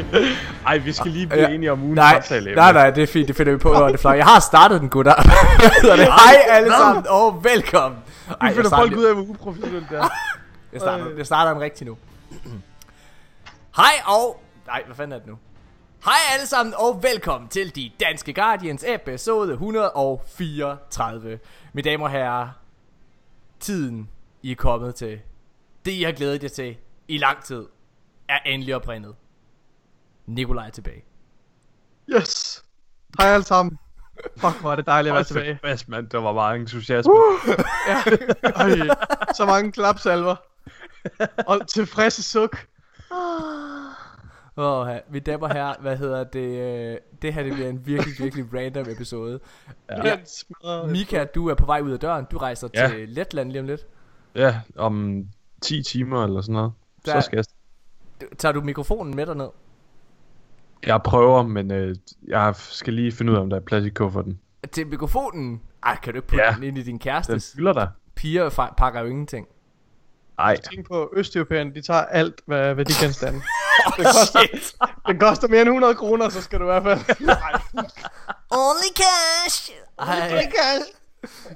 4-3 hurtigt. Ej, vi skal lige blive Ja. enige om ugens Nej, nej, nej, det er fint, det finder vi på under det fly. Jeg har startet den, gutter. Hej alle sammen, og velkommen. Ej, jeg finder folk ud af, hvor uprofessionelt det er. jeg starter, jeg starter den rigtig nu. Hej og... Nej, hvad fanden er det nu? Hej alle sammen, og velkommen til De Danske Guardians episode 134. Mine damer og herrer, tiden I er kommet til, det I har glædet jer til i lang tid, er endelig oprindet. Nikolaj er tilbage. Yes. Hej alle sammen. Fuck, hvor er det dejligt at være tilbage. fast, mand. Der var bare entusiasme. Ja. Øj, så mange klapsalver. Og tilfredse suk. Åh, oh, damer og herrer, hvad hedder det? øh, Det her det bliver en virkelig, virkelig random episode. Ja. Ja. Mika, du er på vej ud af døren. Du rejser Ja. til Letland lige om lidt. Ja, om 10 timer eller sådan noget. Der- Så skal jeg... Tager du mikrofonen med derned? Jeg prøver, men øh, jeg skal lige finde ud af, om der er plads i kufferten. Til mikrofonen? Ej, kan du ikke putte Ja. den ind i din Den kærestes? fylder der. Piger pakker jo ingenting. Ej, Tænk på, Østeuropæerne, de tager alt, hvad, hvad de kan stande. Det koster, det koster mere end 100 kroner, så skal du i hvert fald... Only cash! Ej,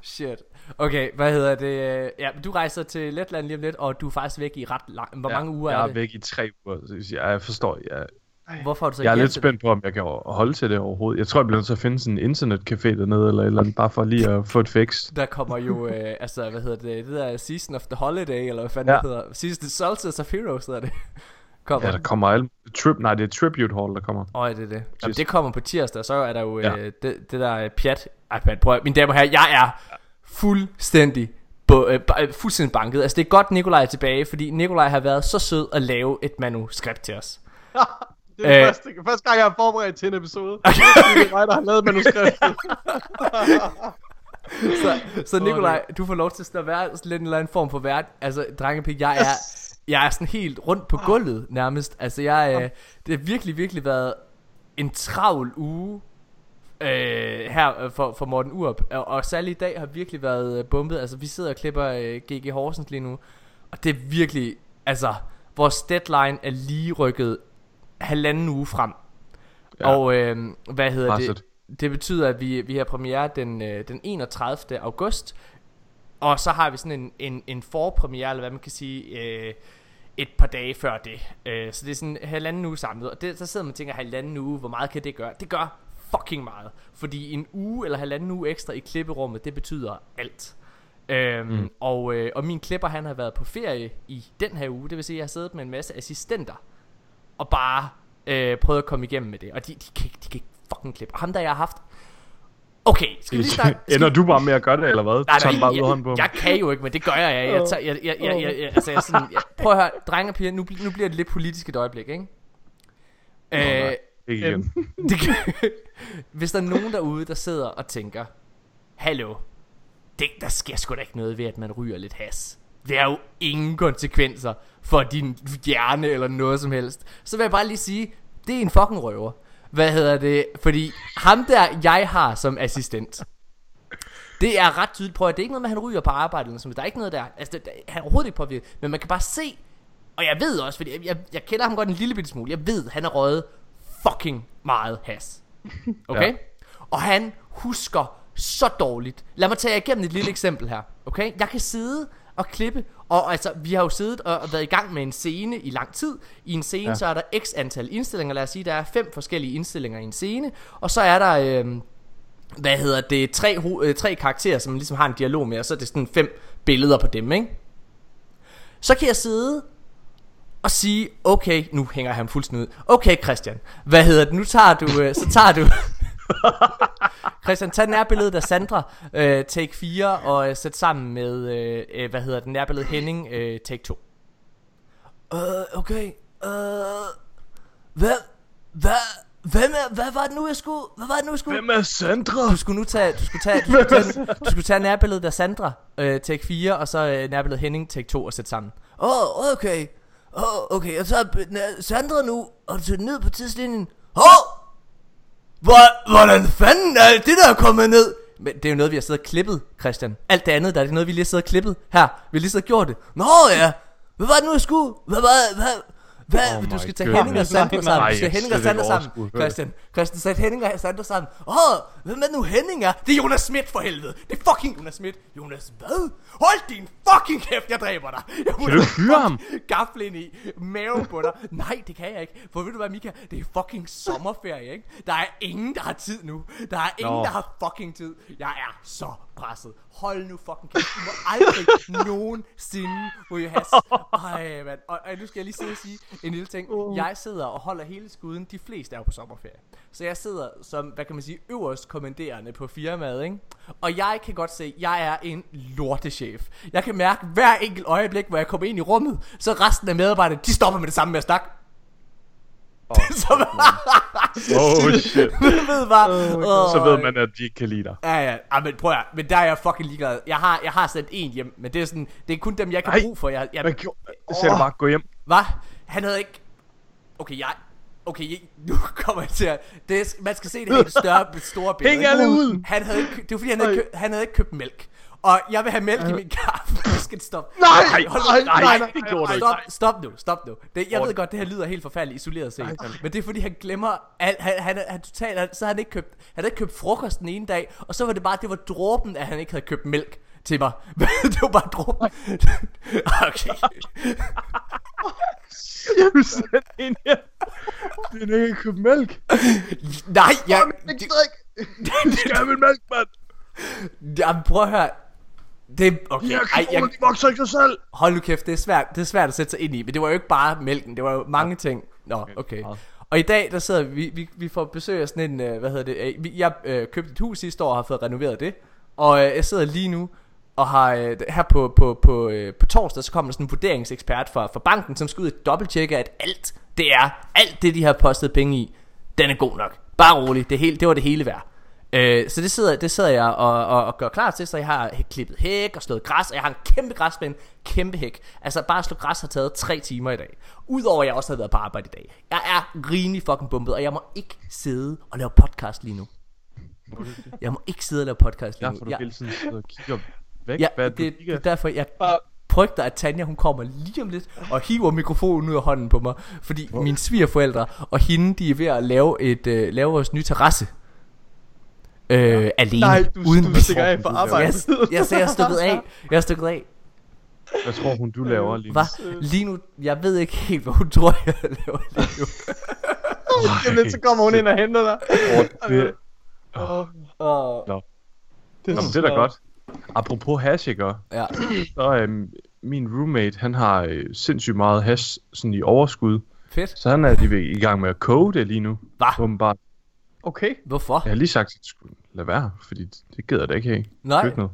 shit. Okay, hvad hedder det? Ja, du rejser til Letland lige om lidt, og du er faktisk væk i ret lang... Hvor mange uger jeg er er det? væk i tre uger. så Jeg, jeg forstår, jeg, Hvorfor har du så jeg er lidt spændt på, om jeg kan holde til det overhovedet. Jeg tror, jeg bliver nødt til at finde sådan en internetcafé dernede, eller eller andet, bare for lige at få et fix. Der kommer jo, øh, altså, hvad hedder det, det der Season of the Holiday, eller hvad fanden Ja. det hedder. Season Solstice of Heroes hedder det. kommer. Ja, der kommer alle... Trip, nej, det er Tribute Hall, der kommer. Åh, oh, det er det. Jamen, det kommer på tirsdag, så er der jo Ja. øh, det, det der øh, pjat. Ej, men prøv mine damer og herrer, jeg er fuldstændig, bu- øh, øh, fuldstændig banket. Altså, det er godt, Nikolaj er tilbage, fordi Nikolaj har været så sød at lave et manuskript til os. Det er Øh. første, første gang, jeg har forberedt til en episode. Det er mig, der har lavet manuskriptet. Så, så Nikolaj, du får lov til at være lidt en eller anden form for vært. Altså, drengepik, jeg er, jeg er sådan helt rundt på gulvet nærmest. Altså, jeg, øh, det har virkelig, virkelig været en travl uge øh, her øh, for, for Morten Urup. Og, og særligt i dag har virkelig været øh, bumpet. Altså, vi sidder og klipper øh, GG Horsens lige nu. Og det er virkelig, altså, vores deadline er lige rykket halvanden uge frem. Ja. Og øh, hvad hedder Presset. det? Det betyder, at vi, vi har premiere den, øh, den 31. august. Og så har vi sådan en, en, en forpremiere, eller hvad man kan sige, øh, et par dage før det. Øh, så det er sådan halvanden uge samlet. Og det, så sidder man og tænker, halvanden uge, hvor meget kan det gøre? Det gør fucking meget. Fordi en uge eller halvanden uge ekstra i klipperummet, det betyder alt. Øhm, mm. og, øh, og min klipper, han har været på ferie i den her uge. Det vil sige, at jeg har siddet med en masse assistenter. Og bare øh, prøvet at komme igennem med det. Og de, de, kan, de kan ikke fucking klippe. Og ham der, jeg har haft... Okay, skal vi lige starte? Skal Ender du bare med at gøre det, eller hvad? Nej, nej, bare ud af hånden på jeg, jeg kan jo ikke, men det gør jeg. Jeg, jeg, tager, jeg, jeg, jeg, jeg, jeg, altså, jeg, sådan, jeg, prøv at høre, drenge og piger, nu, nu bliver det lidt politisk et øjeblik, ikke? Øh, nej. Ikke igen. det kan, hvis der er nogen derude, der sidder og tænker, hallo, det, der sker sgu da ikke noget ved, at man ryger lidt has. Det er jo ingen konsekvenser for din hjerne eller noget som helst. Så vil jeg bare lige sige, det er en fucking røver. Hvad hedder det? Fordi ham der, jeg har som assistent, det er ret tydeligt. Prøv at det er ikke noget med, at han ryger på arbejde eller sådan. Der er ikke noget der. Altså, det, han er overhovedet ikke påvirket. Men man kan bare se, og jeg ved også, fordi jeg, jeg, jeg kender ham godt en lille bitte smule. Jeg ved, han har røget fucking meget has. Okay? Ja. Og han husker så dårligt. Lad mig tage jer igennem et lille eksempel her. Okay? Jeg kan sidde og klippe, og altså, vi har jo siddet og og været i gang med en scene i lang tid. I en scene, Ja. så er der x antal indstillinger. Lad os sige, der er fem forskellige indstillinger i en scene. Og så er der... Øh, hvad hedder det, tre, øh, tre karakterer, som man ligesom har en dialog med, og så er det sådan fem billeder på dem, ikke? Så kan jeg sidde og sige, okay, nu hænger ham fuldstændig ud. Okay, Christian, hvad hedder det, nu tager du, øh, så tager du... Christian, tag nærbilledet af Sandra, øh, take 4, og øh, sæt sammen med, øh, øh, hvad hedder det, nærbilledet Henning, øh, take 2. Øh, okay, øh, hvad, hvad, hvem er, hvad var det nu, jeg skulle, hvad var det nu, jeg skulle? Hvem er Sandra? Du skulle nu tage, du skulle tage, du skulle tage, du skulle tage nærbilledet af Sandra, øh, take 4, og så øh, nærbilledet Henning, take 2 og sætte sammen. Åh, oh, okay. Åh, oh, okay, jeg tager b- næ- Sandra nu, og du ned på tidslinjen. Åh! Oh! Hvor, hvordan fanden er det der er kommet ned? Men det er jo noget, vi har siddet og klippet, Christian. Alt det andet, der er det noget, vi lige har siddet og klippet her. Vi har lige siddet og gjort det. Nå ja, hvad var det nu, jeg skulle? Hvad var hvad? Hvad? Oh du skal tage goodness. Henning og Sandra sammen. Du skal Henning og ikke sammen. Christian, Christian, sæt Henning og Sandra sammen. Åh, hvem er nu Henning er? Det er Jonas Schmidt for helvede. Det er fucking Jonas Schmidt. Jonas hvad? Hold din fucking kæft, jeg dræber dig. Jeg Kan du hyre ham? Gafle ind i maven på dig. Nej, det kan jeg ikke. For ved du hvad, Mika? Det er fucking sommerferie, ikke? Der er ingen, der har tid nu. Der er ingen, Nå. der har fucking tid. Jeg er så presset. Hold nu fucking kæft. Du må aldrig nogensinde ryge has. Ej, mand. Og, og nu skal jeg lige sidde og sige en lille ting. Jeg sidder og holder hele skuden. De fleste er jo på sommerferie. Så jeg sidder som, hvad kan man sige, øverst kommanderende på firmaet, ikke? Og jeg kan godt se, at jeg er en lortechef. Jeg kan mærke hver enkelt øjeblik, hvor jeg kommer ind i rummet, så resten af medarbejderne, de stopper med det samme med at snakke. Oh shit. ved bare, Så ved man, at de ikke kan lide dig. Ja, ja, ja, men prøv at, men der er jeg fucking ligeglad. Jeg har, jeg har sendt en hjem, men det er sådan, det er kun dem, jeg kan Ej, bruge for. Jeg, jeg, Hvad gjorde Så du bare, gå hjem. Hvad? Han havde ikke... Okay, jeg... Okay, nu kommer jeg til at... Det er, man skal se det helt større, store billede. Hæng alle ud! Han havde ikke, det var fordi, han havde, købt, han havde ikke købt mælk. Og jeg vil have mælk i min kaffe. Nu skal stoppe. Nej, nej, nu- nej, nej, nej, det gjorde du ikke. Stop, stop nu, stop nu. Det, jeg ved godt, det her lyder helt forfærdeligt isoleret set. Men det er fordi, han glemmer, at han, han, han totalt, han, så havde han ikke købt, han havde ikke købt frokost den ene dag, og så var det bare, det var dråben, at han ikke havde købt mælk til mig. det var bare dråben. okay. Du sendte en her. Det er ikke købt mælk. Nej, jeg... Ikke Det. Du skal have min mælk, mand. jamen, prøv at høre. Det, okay, Jeg ej, jeg, de vokser ikke sig selv. hold nu kæft, det er, svært, det er svært at sætte sig ind i, men det var jo ikke bare mælken, det var jo mange ting. Nå, okay. Og i dag, der sidder vi, vi, vi får besøg af sådan en, øh, hvad hedder det, øh, jeg øh, købte et hus sidste år og har fået renoveret det, og øh, jeg sidder lige nu og har øh, her på, på, på, øh, på torsdag, så kommer der sådan en vurderingsekspert fra, fra banken, som skal ud og dobbelttjekke, at alt det er, alt det de har postet penge i, den er god nok. Bare rolig, det, hele, det var det hele værd. Øh, så det sidder, det sidder jeg og, og, og gør klar til, så jeg har klippet hæk og slået græs, og jeg har en kæmpe græsplæne, kæmpe hæk. Altså bare at slå græs har taget tre timer i dag. Udover at jeg også har været på arbejde i dag. Jeg er rimelig fucking bumpet, og jeg må ikke sidde og lave podcast lige nu. Jeg må ikke sidde og lave podcast lige Ja, nu. for du Jeg- hele tiden sidder og kigger væk. Ja, Hvad er det, det, er derfor, jeg frygter, at Tanja hun kommer lige om lidt og hiver mikrofonen ud af hånden på mig. Fordi mine svigerforældre og hende, de er ved at lave, et, uh, lave vores nye terrasse. Øh, alene. Nej, du, uden du stikker af for Jeg- arbejde. Jeg, jeg, jeg er stukket af. Jeg er stukket af. Hvad tror hun, du laver lige nu? Hvad? Lige nu, jeg ved ikke helt, hvad hun tror, jeg laver lige nu. Jamen, lidt, så kommer hun ind og henter dig. Åh, det, Åh, Og, Nå. det, Nå, det er da godt. Apropos hash, ikke? ja. Så øhm, min roommate, han har øh, sindssygt meget hash sådan i overskud. Fedt. Så han er lige ved- i gang med at koge det lige nu. Hva? Åbenbart. Okay. Hvorfor? Jeg har lige sagt, at jeg skulle lade være, fordi det- det gider jeg da ikke have. Nej. Køkkenet.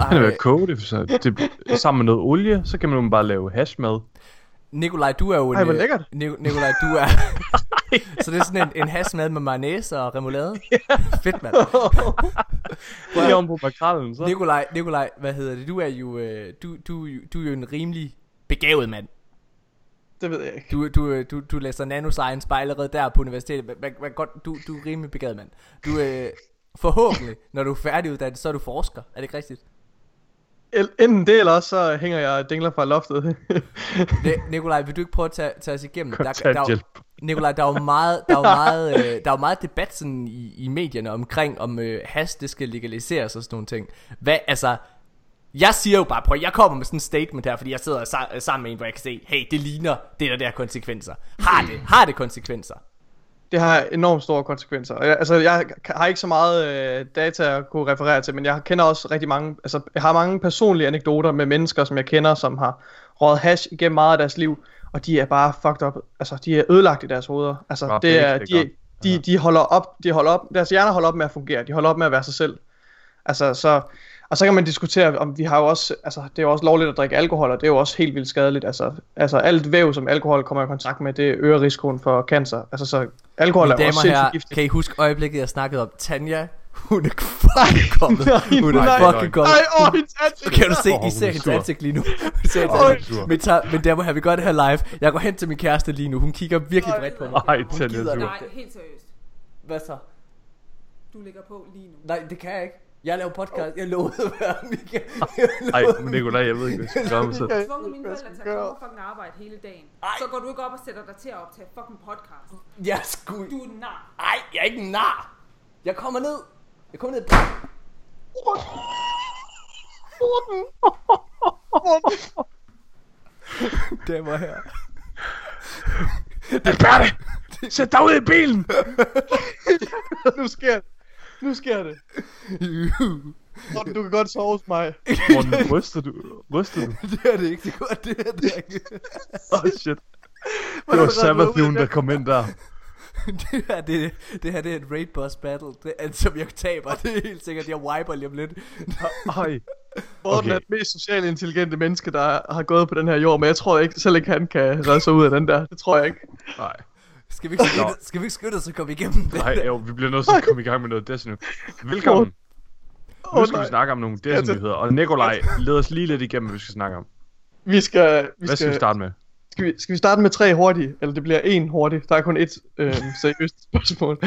Han er ved at koge det, så det, sammen med noget olie, så kan man bare lave hashmad. Nikolaj, du er jo en... Ej, hvor øh, lækkert. Nik- Nikolaj, du er... så det er sådan en, en hasmad med mayonnaise og remoulade? Fedt, mand. Lige om på makrallen, så. Nikolaj, Nikolaj, hvad hedder det? Du er jo, øh, du, du, du er jo en rimelig begavet mand. Det ved jeg ikke. Du, du, øh, du, du læser nanoscience bare allerede der på universitetet. Men, men godt, du, du er rimelig begavet mand. Du øh, forhåbentlig, når du er færdiguddannet, så er du forsker. Er det ikke rigtigt? Enten det, eller også så hænger jeg dingler fra loftet. Det, Nikolaj, vil du ikke prøve at tage, tage os igennem? Der, der, er Kontanthjælp. Nikolaj, der er jo meget, der er jo meget, øh, der er jo meget debat sådan i, i medierne omkring, om øh, hash det skal legaliseres og sådan nogle ting. Hvad, altså, jeg siger jo bare, prøv, jeg kommer med sådan en statement her, fordi jeg sidder sa- sammen med en, hvor jeg kan se, hey, det ligner det der der konsekvenser. Har det, har det konsekvenser? det har enormt store konsekvenser. Jeg, altså, jeg har ikke så meget øh, data at kunne referere til, men jeg kender også rigtig mange, altså, jeg har mange personlige anekdoter med mennesker, som jeg kender, som har røget hash igennem meget af deres liv, og de er bare fucked up. Altså, de er ødelagt i deres hoveder. Altså, Bare det er, de, de, de holder op, de holder op, deres hjerner holder op med at fungere, de holder op med at være sig selv. Altså, så, og så kan man diskutere, om vi har jo også, altså, det er jo også lovligt at drikke alkohol, og det er jo også helt vildt skadeligt. Altså, altså alt væv, som alkohol kommer i kontakt med, det øger risikoen for cancer. Altså, så alkohol Mine er jo også sindssygt her, giftigt. kan I huske øjeblikket, jeg snakkede om? Tanja, hun er fucking kommet. Nej, Hun er nej, fucking kommet. Nej, åh, hendes ansigt. Kan du se, Åh, I hun ser er hendes ansigt lige nu. I ser hendes Øj. ansigt. Men, tager, men der må have vi gør det her live. Jeg går hen til min kæreste lige nu. Hun kigger virkelig bredt på mig. Ej, Hun gider. Nej, helt seriøst. Hvad så? Du ligger på lige nu. Nej, det kan jeg ikke. Jeg laver podcast. Jeg lovede at være Michael. Ej, men Nikolaj, jeg ved ikke, hvad jeg skal gøre med selv. Jeg har tvunget mine forældre til jeg at komme og fucking arbejde hele dagen. Ej. Så går du ikke op og sætter dig til at optage fucking podcast. Jeg skulle... Du er nar. Ej, jeg er ikke en nar. Jeg kommer ned. Jeg kommer ned. Det var her. Alberte! Sæt dig ud i bilen! nu sker det. Nu sker det. Morten, du kan godt sove hos mig. Morten, ryster du? Ryster du? det er det ikke. Det er godt, det er det ikke. Åh, oh, shit. Det var Sabathun, der kom ind der. det her, det, det her det er et raid boss battle, det, er, som jeg taber. Det er helt sikkert, jeg wiper lige om lidt. Ej. Morten Okay. er det mest socialt intelligente menneske, der har gået på den her jord, men jeg tror ikke, selv ikke han kan redde sig ud af den der. Det tror jeg ikke. Nej. Skal vi ikke skynde, skal vi ikke skynde os at komme igennem det? Nej, jo, vi bliver nødt til at komme i gang med noget Destiny. Velkommen. Nu Åh, skal vi nej. snakke om nogle Destiny-nyheder, og Nikolaj, led os lige lidt igennem, hvad vi skal snakke om. Vi skal, vi Hvad skal vi starte med? Skal vi, skal vi starte med tre hurtige? Eller det bliver en hurtig. Der er kun et øh, seriøst spørgsmål.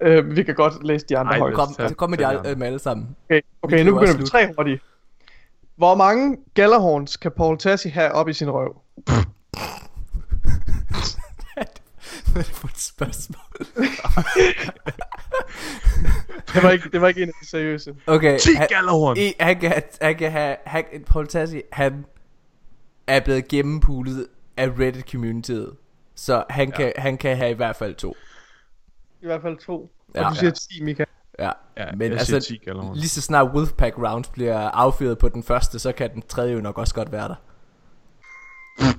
Øh, vi kan godt læse de andre Ej, højt. Kom, Tag- så kom med, de al- det øh, med alle sammen. Okay, okay nu er begynder vi med tre hurtige. Hvor mange gallerhorns kan Paul Tassi have op i sin røv? Hvad er det for et spørgsmål? Det var ikke, det var ikke en af de seriøse. Okay, 10 han, gallerhorn! i, han, kan, han kan have... Han, Paul Tassi, han er blevet gennempulet af Reddit-communityet. Så han, ja. kan, han kan have i hvert fald to. I hvert fald to. Og Ja. du siger 10, Mika. Ja, Ja, men altså, siger 10 gallerhorn. lige så snart Wolfpack Rounds bliver affyret på den første, så kan den tredje jo nok også godt være der.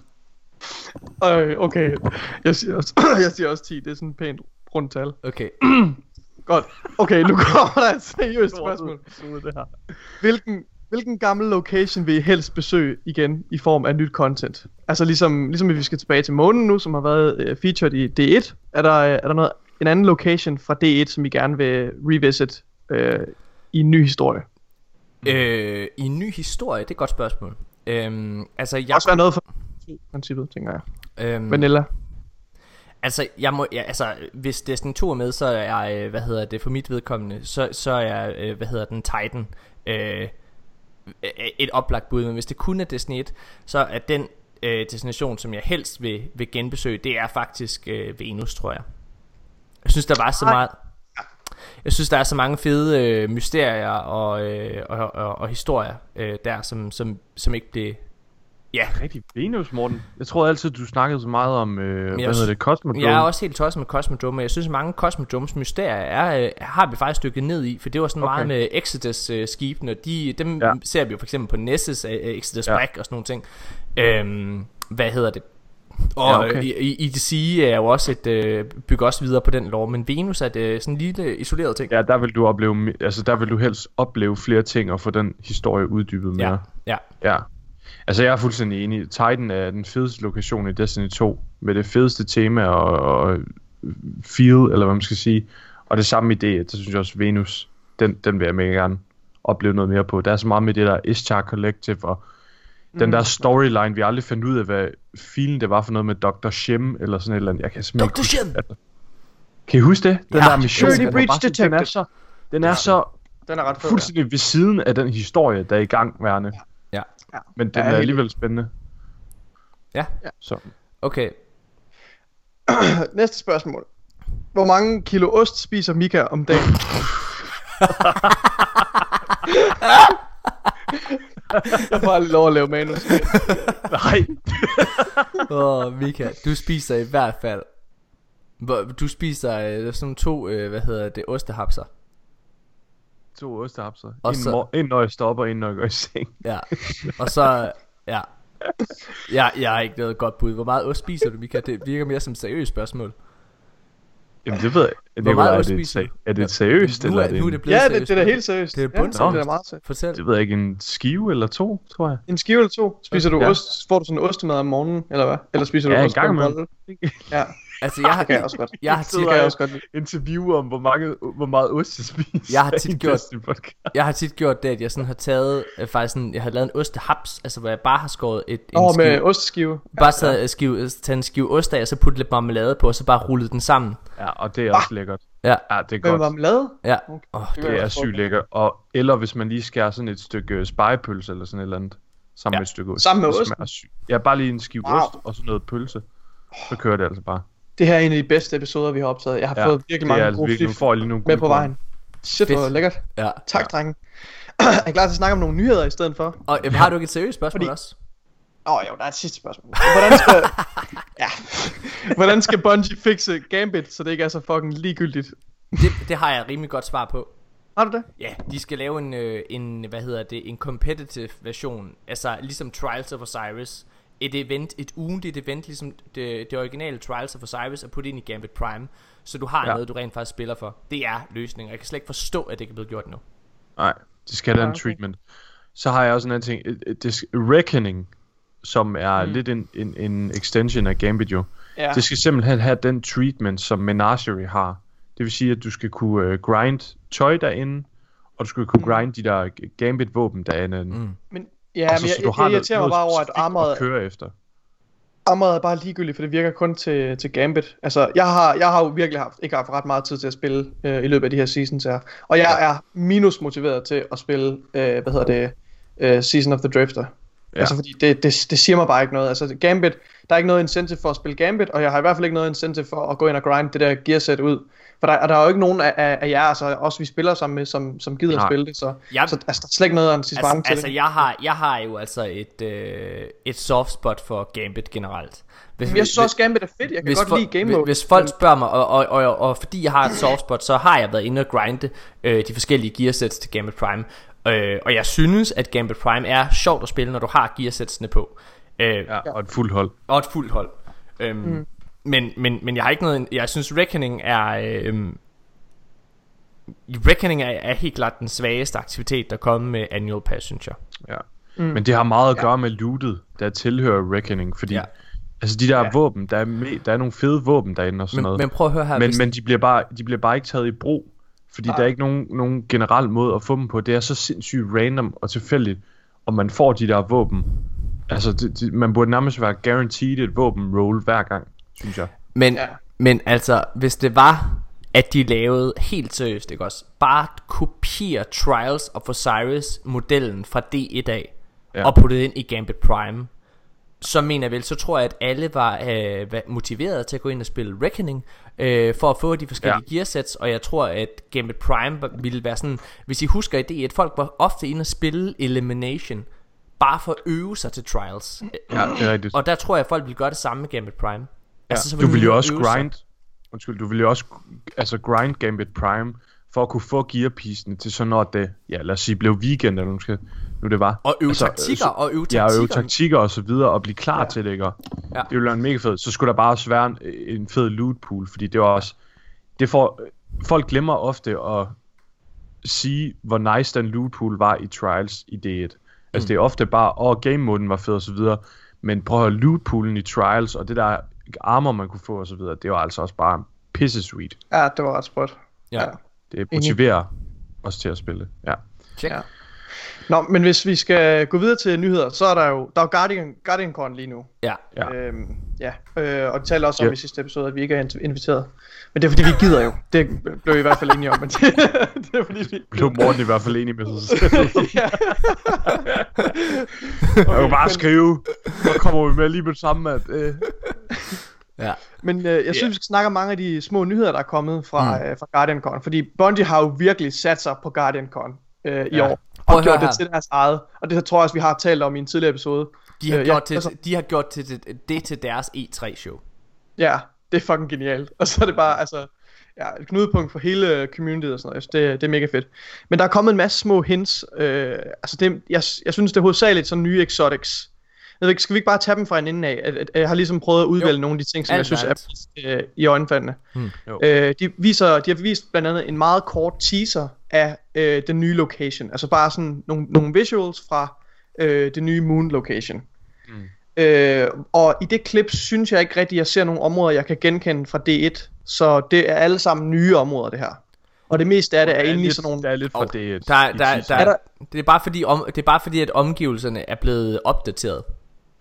Øh, okay, jeg siger, også, jeg siger også 10. Det er sådan et pænt rundt tal. Okay. Godt. Okay, nu kommer der et seriøst spørgsmål. det her. Hvilken, hvilken gammel location vil I helst besøge igen i form af nyt content? Altså ligesom, ligesom hvis vi skal tilbage til månen nu, som har været uh, featured i D1, er der, øh, er der noget, en anden location fra D1, som I gerne vil revisit uh, i en ny historie? Øh, I en ny historie, det er et godt spørgsmål. Øhm, altså, jeg, også være noget for princippet, tænker jeg. øhm, Vanilla. Altså, jeg må, ja, altså, hvis Destiny 2 er med, så er jeg, hvad hedder det, for mit vedkommende, så, så er jeg, hvad hedder den, Titan, øh, et oplagt bud, men hvis det kun er Destiny 1, så er den øh, destination, som jeg helst vil, vil genbesøge, det er faktisk øh, Venus, tror jeg. Jeg synes, der var så meget... Jeg synes, der er så mange fede øh, mysterier og, øh, og, og, og historier øh, der, som, som, som ikke blev... Ja, Rigtig Venus, Morten. Jeg tror altid, du snakkede så meget om, øh, hvad hedder det, Cosmodrome. Jeg er også helt tosset med Cosmodrome, men jeg synes, at mange Cosmodromes mysterier er, øh, har vi faktisk dykket ned i, for det var sådan Okay. meget med Exodus-skibene, de, dem Ja. ja. ser vi jo for eksempel på Nessus, øh, Exodus Ja. ja. Black og sådan nogle ting. Øhm, hvad hedder det? Og Ja, ja, okay. okay. i, i EDC er jo også et, øh, bygger også videre på den lov, men Venus er det sådan en lille isoleret ting. Ja, der vil du opleve, altså der vil du helst opleve flere ting og få den historie uddybet mere. ja. Ja. Altså jeg er fuldstændig enig. Titan er den fedeste lokation i Destiny 2, med det fedeste tema og, og feel, eller hvad man skal sige. Og det samme idé, det synes jeg også Venus, den, den vil jeg mega gerne opleve noget mere på. Der er så meget med det der Ishtar Collective, og den der storyline, vi aldrig fandt ud af, hvad filen det var for noget med Dr. Shem, eller sådan et eller andet. Jeg kan simpelthen Dr. huske- Shem! Altså, Kan I huske det? Den Ja, der mission, er Breach bare sådan- Den er Detective. så, den er så Den er ret fed. fuldstændig ved siden af den historie, der er i gang værende. Ja. Ja. Men den Ja, er helt alligevel spændende. Ja. Så. Okay. ja. Næste spørgsmål. Hvor mange kilo ost spiser Mika om dagen? jeg får aldrig lov at lave manus. Nej. Åh, oh, Mika, du spiser i hvert fald... Du spiser øh, sådan to, øh, hvad hedder det, ostehapser. To ostehapser. Og En, så- mor- en når jeg stopper, en når jeg går i seng. Ja. Og så, ja. Ja, jeg har ikke noget godt bud. Hvor meget ost spiser du, Mika? Det virker mere som et seriøst spørgsmål. Jamen det ved jeg. Hvor Nikolaj, meget er ost det, du? er det seriøst, nu eller er, er det, nu er det blevet Ja, det, seriøst. det er da helt seriøst. Det er ja, bundseriøst. det er meget seriøst. Fortæl. det ved jeg ikke, en skive eller to, tror jeg. En skive eller to? Spiser du Ja. ost? Får du sådan en ostemad om morgenen, eller hvad? Eller spiser du Ja, en ost på gang en bolle? Ja, Altså, jeg har, jeg også godt. jeg har tit, jeg også godt. Interview om, hvor, mange, hvor meget ost jeg spiser. Jeg har tit gjort- jeg har tit gjort det, at jeg sådan har taget, øh, faktisk sådan, jeg har lavet en ostehaps, altså hvor jeg bare har skåret et, en med skive, osteskive. bare taget, ja. skive, taget en skive ost af, og så puttet lidt marmelade på, og så bare rullet den sammen. Ja, og det er også lækkert. Ja, Ja, det er Med godt. marmelade? ja. Okay. Oh, Det Det er sygt lækkert. Og, eller hvis man lige skærer sådan et stykke spejepølse eller sådan et eller andet. Sammen Ja. med et stykke ost. Sammen med sygt. Ja, bare lige en skive Wow. ost og sådan noget pølse. Så kører det altså bare. Det her er en af de bedste episoder, vi har optaget. Jeg har Ja, fået virkelig mange er altså gode virkelig, får jeg lige nogle med på vejen. Shit, hvor lækkert. ja. Tak, drenge. er I klar til at snakke om nogle nyheder i stedet for? Og øh, har du ikke et seriøst spørgsmål Fordi- også? Åh oh, jo, der er et sidste spørgsmål. Hvordan skal, ja. Hvordan skal Bungie fikse Gambit, så det ikke er så fucking ligegyldigt? Det, det har jeg et rimelig godt svar på. Har du det? Ja, de skal lave en, øh, en, hvad hedder det, en competitive version, altså ligesom Trials of Osiris. Et event, et ugentligt event, ligesom det, det originale Trials of Osiris er puttet ind i Gambit Prime. Så du har Ja. noget, du rent faktisk spiller for. Det er løsningen. Jeg kan slet ikke forstå, at det ikke er blevet gjort nu. Nej, det skal have Ja, den okay. treatment. Så har jeg også en anden ting. Et- et- det Reckoning, som er mm. lidt en, en, en extension af Gambit jo. Ja. Det skal simpelthen have den treatment, som Menagerie har. Det vil sige, at du skal kunne uh, grind tøj derinde, og du skal kunne grind de der Gambit-våben derinde. Mm. Men, ja, og så, men jeg, så du har jeg irriterer mig bare over, at armoret, køre efter. armoret er bare ligegyldigt, for det virker kun til, til Gambit. Altså, jeg har, jeg har jo virkelig haft, ikke haft ret meget tid til at spille øh, i løbet af de her seasons her. Og jeg er minus motiveret til at spille, øh, hvad hedder det, øh, Season of the Drifter. Ja. Ja. Altså fordi det, det, det siger mig bare ikke noget. Altså Gambit, der er ikke noget incentive for at spille Gambit, og jeg har i hvert fald ikke noget incentive for at gå ind og grind det der gearset ud. For der, og der er jo ikke nogen af, af, af jer, altså os vi spiller sammen med, som, som gider Nej. at spille det, så, Jeg- så altså, der er slet ikke noget af en Altså, til altså det. jeg, har, jeg har jo altså et, øh, et soft spot for Gambit generelt. Hvis, jeg synes også Gambit er fedt, jeg kan hvis, godt fol- lide game hvis, mode. hvis folk spørger mig, og, og, og, og fordi jeg har et soft spot, så har jeg været inde og grinde øh, de forskellige gearsets til Gambit Prime. Øh, og jeg synes, at Gambit Prime er sjovt at spille, når du har gearsetsene på. Øh, Ja, og et fuldt hold. og et fuldt hold. Øhm, mm. Men, men, men jeg har ikke noget Jeg synes Reckoning er øhm, Reckoning er, er helt klart den svageste aktivitet Der kommer med Annual Pass synes jeg Ja. Mm. Men det har meget at gøre med lootet, der tilhører Reckoning, fordi Ja. ja. altså de der Ja. ja. våben, der er, med, der er nogle fede våben derinde og sådan men, noget. men prøv at høre her men, hvis, men de, bliver bare, de bliver bare ikke taget i brug, fordi Nej. der er ikke nogen, nogen generel måde at få dem på. Det er så sindssygt random og tilfældigt, om man får de der våben. Altså, det, det, man burde nærmest være guaranteed et våben roll hver gang, synes jeg. men, Ja. men altså Hvis det var At de lavede helt seriøst ikke også Bare kopiere Trials of Osiris Modellen fra D1 af Ja. Og putte ind i Gambit Prime så mener jeg vel, så tror jeg, at alle var øh, var motiveret til at gå ind og spille Reckoning, øh, for at få de forskellige ja. gearsets, og jeg tror, at Gambit Prime ville være sådan, hvis I husker i D1, folk var ofte inde og spille Elimination, bare for at øve sig til Trials. Ja, det er rigtigt. Og der tror jeg, at folk vil gøre det samme med Gambit Prime. Ja. så du vil jo også sig. grind, undskyld, du vil jo også altså grind Gambit Prime, for at kunne få gearpiecene til så når det, ja lad os sige, blev weekend, eller nu, skal, nu det var. Og øve Altså, taktikker, så- og øve Ja, og øve taktikker. taktikker og så videre, og blive klar Ja. til det, ikke? Og Ja. Det ville være mega fedt. Så skulle der bare også være en, en fed loot pool, fordi det var også... Det får, folk glemmer ofte at sige, hvor nice den loot pool var i Trials i D1. Altså Mm. det er ofte bare, åh, game moden var fed og så videre, men prøv at høre loot poolen i Trials, og det der armor, man kunne få og så videre, det var altså også bare pisse sweet. Ja, det var ret spot. Ja. Det motiverer os til at spille. Ja. Check. Ja. Nå, men hvis vi skal gå videre til nyheder, så er der jo, der er jo Guardian, GuardianCon lige nu. Ja. Ja. Øhm, ja, øh, og det talte også om Ja. i sidste episode, at vi ikke er in- inviteret. Men det er fordi, vi gider jo. Det blev vi i hvert fald enige om. Men det, det er fordi, vi... Blev Morten i hvert fald enig med sig selv. ja. Jeg kan bare skrive, så kommer vi med lige med det samme, at... Øh, Ja. Men øh, jeg synes, vi skal snakke om mange af de små nyheder, der er kommet fra, mm. øh, fra GuardianCon. Fordi Bungie har jo virkelig sat sig på GuardianCon øh, i Ja. år. Og gjort det til deres eget. Og det tror jeg også, vi har talt om i en tidligere episode. De har, Øh, gjort ja, til, altså- de har gjort til det, det til deres E3-show. Ja, det er fucking genialt. Og så er det bare, altså, ja, et knudepunkt for hele communityet og sådan noget. Det, det er mega fedt. Men der er kommet en masse små hints. Øh, altså, det, jeg, jeg synes, det er hovedsageligt sådan nye exotics. Jeg ved ikke, skal vi ikke bare tage dem fra en ende af? Jeg har ligesom prøvet at udvælge Jo. nogle af de ting, som Alt jeg synes er alt. øh, i øjenfaldende. jo. Øh, de, viser, de har vist blandt andet en meget kort teaser af øh, den nye location. Altså bare sådan nogle, nogle visuals fra øh, det nye moon location. Mm. Øh, og i det klip synes jeg ikke rigtigt, at jeg ser nogle områder, jeg kan genkende fra D1. Så det er alle sammen nye områder, det her. Og det meste af det er Der i lidt, sådan nogle... Der er lidt fra Og det. Der, der, der, Er der- det, er bare fordi om, det er bare fordi, at omgivelserne er blevet opdateret.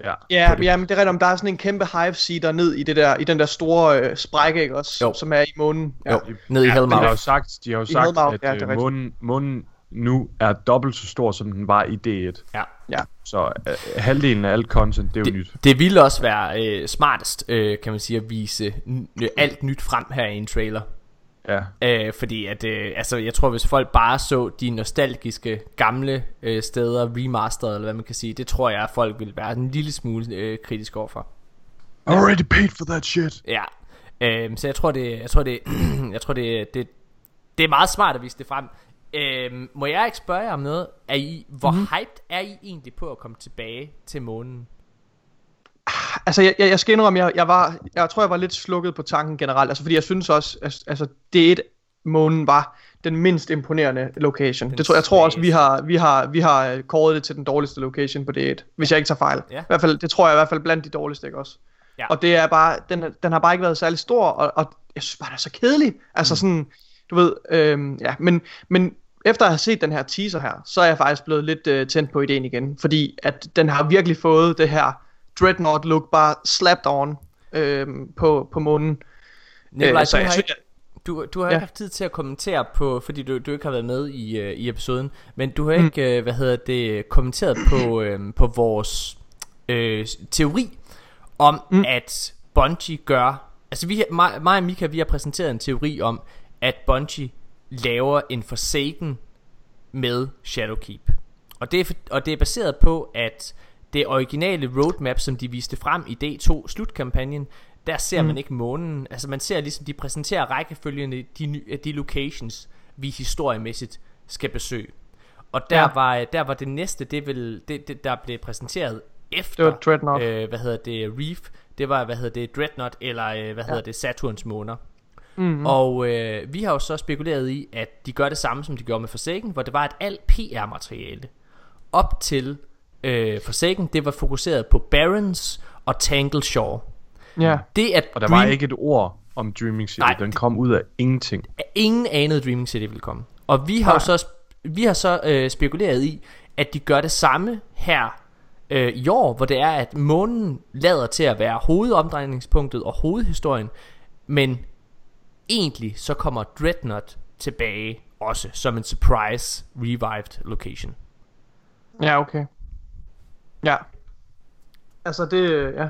Ja. Ja, ja, men det er rigtigt, om der er sådan en kæmpe hive seeder ned i, det der, i den der store øh, sprække, ikke også? Jo. Som er i månen. Ja. Jo, ned i Ja, de har jo sagt, de har jo I sagt at ja, det er øh, rigtigt. månen, månen nu er dobbelt så stor, som den var i D1. Ja. Ja. Så øh, halvdelen af alt content, det er jo nyt. Det, det ville også være øh, smartest, øh, kan man sige, at vise n- alt nyt frem her i en trailer. Ja. Øh, fordi at, øh, altså, jeg tror, hvis folk bare så de nostalgiske gamle øh, steder remastered, eller hvad man kan sige, det tror jeg, at folk vil være en lille smule øh, kritisk overfor. I already paid for that shit. Ja. Øh, så jeg tror, det, jeg tror, det, jeg tror det, det, det er meget smart at vise det frem. Øh, må jeg ikke spørge jer om noget? Er I, hvor mm-hmm. hyped er I egentlig på at komme tilbage til månen? Altså, jeg, jeg, skal indrømme, jeg, jeg, var, jeg tror, jeg var lidt slukket på tanken generelt. Altså, fordi jeg synes også, at altså, D1 månen var den mindst imponerende location. Den det tror, jeg tror også, vi har, vi, har, vi har øh, kåret det til den dårligste location på D1. Hvis jeg ikke tager fejl. Ja. I hvert fald, det tror jeg i hvert fald blandt de dårligste, ikke også? Ja. Og det er bare, den, den har bare ikke været særlig stor, og, og jeg synes bare, den er så kedelig. Altså Mm. sådan, du ved, øhm, ja, men, men efter at have set den her teaser her, så er jeg faktisk blevet lidt øh, tændt på ideen igen, fordi at den har virkelig fået det her Dreadnought look bare slapped on øhm, på, på månen. Nikolaj, så du, jeg har ikke, du, du har Ja. ikke haft tid til at kommentere på, fordi du, du ikke har været med i, øh, i episoden, men du har Mm. ikke, øh, hvad hedder det, kommenteret på, øh, på vores øh, teori om, mm. Mm. at Bungie gør, altså vi, mig, mig og Mika, vi har præsenteret en teori om, at Bungie laver en Forsaken med Shadowkeep. Og det, er, og det er baseret på, at det originale roadmap, som de viste frem i D2 slutkampagnen, der ser mm. man ikke månen. Altså man ser ligesom, de præsenterer rækkefølgende de, de locations, vi historiemæssigt skal besøge. Og der. Ja. var, der var det næste, det, vil, det, det der blev præsenteret efter, Det var Dreadnought. øh, hvad hedder det, Reef, det var, hvad hedder det, Dreadnought, eller øh, hvad Ja. hedder det, Saturns måner. Mm-hmm. Og øh, vi har jo så spekuleret i, at de gør det samme, som de gjorde med Forsaken, hvor det var, at alt PR-materiale op til øh, Forsaken, det var fokuseret på Barons og Tangle Shore. Ja. Det at Og der Dream, var ikke et ord om Dreaming City. Nej. Den kom ud af ingenting. ingen anede Dreaming City ville komme. Og vi har jo Nej. så, vi har så øh, spekuleret i, at de gør det samme her øh, i år, hvor det er, at månen lader til at være hovedomdrejningspunktet og hovedhistorien, men egentlig så kommer Dreadnought tilbage også som en surprise revived location. Ja, okay. Ja. Altså det, ja.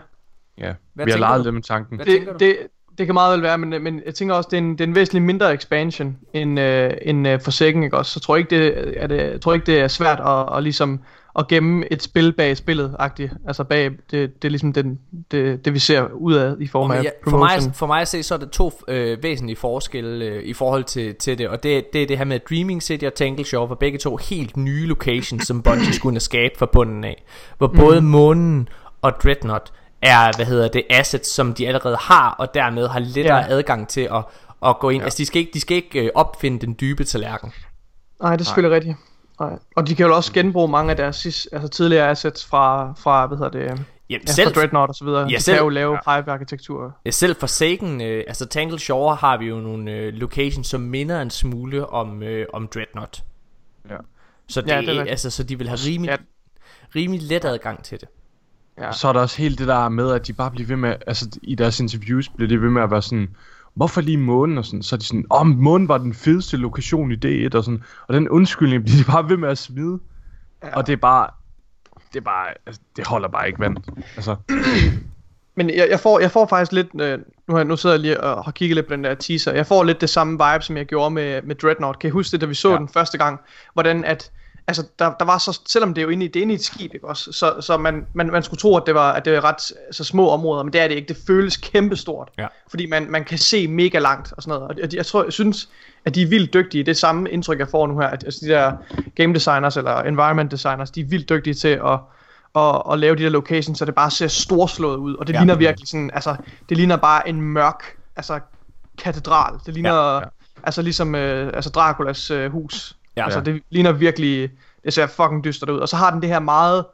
Ja. Hvad vi har leget du? lidt med tanken. Hvad Det, du? det, det kan meget vel være, men, men jeg tænker også, det er en, det er en væsentlig mindre expansion end, øh, end øh, Forsaken, ikke også? Så tror jeg ikke, det er, det, jeg tror ikke, det er svært at, at, ligesom, at gemme et spil bag spillet, agtigt. Altså bag, det, det er ligesom den, det, det, vi ser ud af i form af ja, for, mig, promotion. for mig at se, så er der to øh, væsentlige forskelle øh, i forhold til, til det, og det, det er det her med Dreaming City og Tangle Shore, hvor begge to helt nye locations, som Bungie skulle skabe fra bunden af. Hvor både månen og Dreadnought er, hvad hedder det, assets, som de allerede har, og dermed har lettere Ja. adgang til at, at gå ind. Ja. Altså, de skal ikke, de skal ikke øh, opfinde den dybe tallerken. Nej, det er selvfølgelig rigtigt. Nej. Og de kan jo også genbruge mange af deres sidst, altså tidligere assets fra, fra hvad hedder det, Jamen, ja, selv, fra Dreadnought og så videre. Ja, de selv- kan jo lave pipe-arkitektur. Ja, selv for Sagan, øh, altså Tangle Shore har vi jo nogle øh, locations, som minder en smule om, øh, om Dreadnought. Ja. Så, det, Ja, ja, det er altså, så de vil have rimelig, Ja. rimelig let adgang til det. Ja. Så er der også helt det der med, at de bare bliver ved med, altså i deres interviews bliver de ved med at være sådan, hvorfor lige månen og sådan, så er de sådan, åh, oh, månen var den fedeste lokation i D1 og sådan, og den undskyldning bliver de bare ved med at smide, Ja. og det er bare, det er bare, altså, det holder bare ikke vand, altså, Men jeg, jeg, får, jeg får faktisk lidt, øh, nu, har, nu sidder jeg lige og har kigget lidt på den der teaser, jeg får lidt det samme vibe, som jeg gjorde med, med Dreadnought. Kan I huske det, da vi så ja. den første gang? Hvordan at, altså der, der var så, selvom det er jo inde i, det er inde i et skib, ikke også? Så, så man, man, man skulle tro, at det var, at det var ret altså, små områder, men det er det ikke. Det føles kæmpestort. Ja. Fordi man, man kan se mega langt og sådan noget. Og jeg, tror, jeg synes, at de er vildt dygtige. Det er samme indtryk, jeg får nu her. At, altså de der game designers eller environment designers, de er vildt dygtige til at og, og lave de der locations, så det bare ser storslået ud. Og det Ja. ligner virkelig sådan, altså, det ligner bare en mørk, altså, katedral. Det ligner, ja. ja. altså ligesom, øh, altså Draculas øh, hus. Ja. altså, det ligner virkelig, det ser fucking dystert ud. Og så har den det her meget,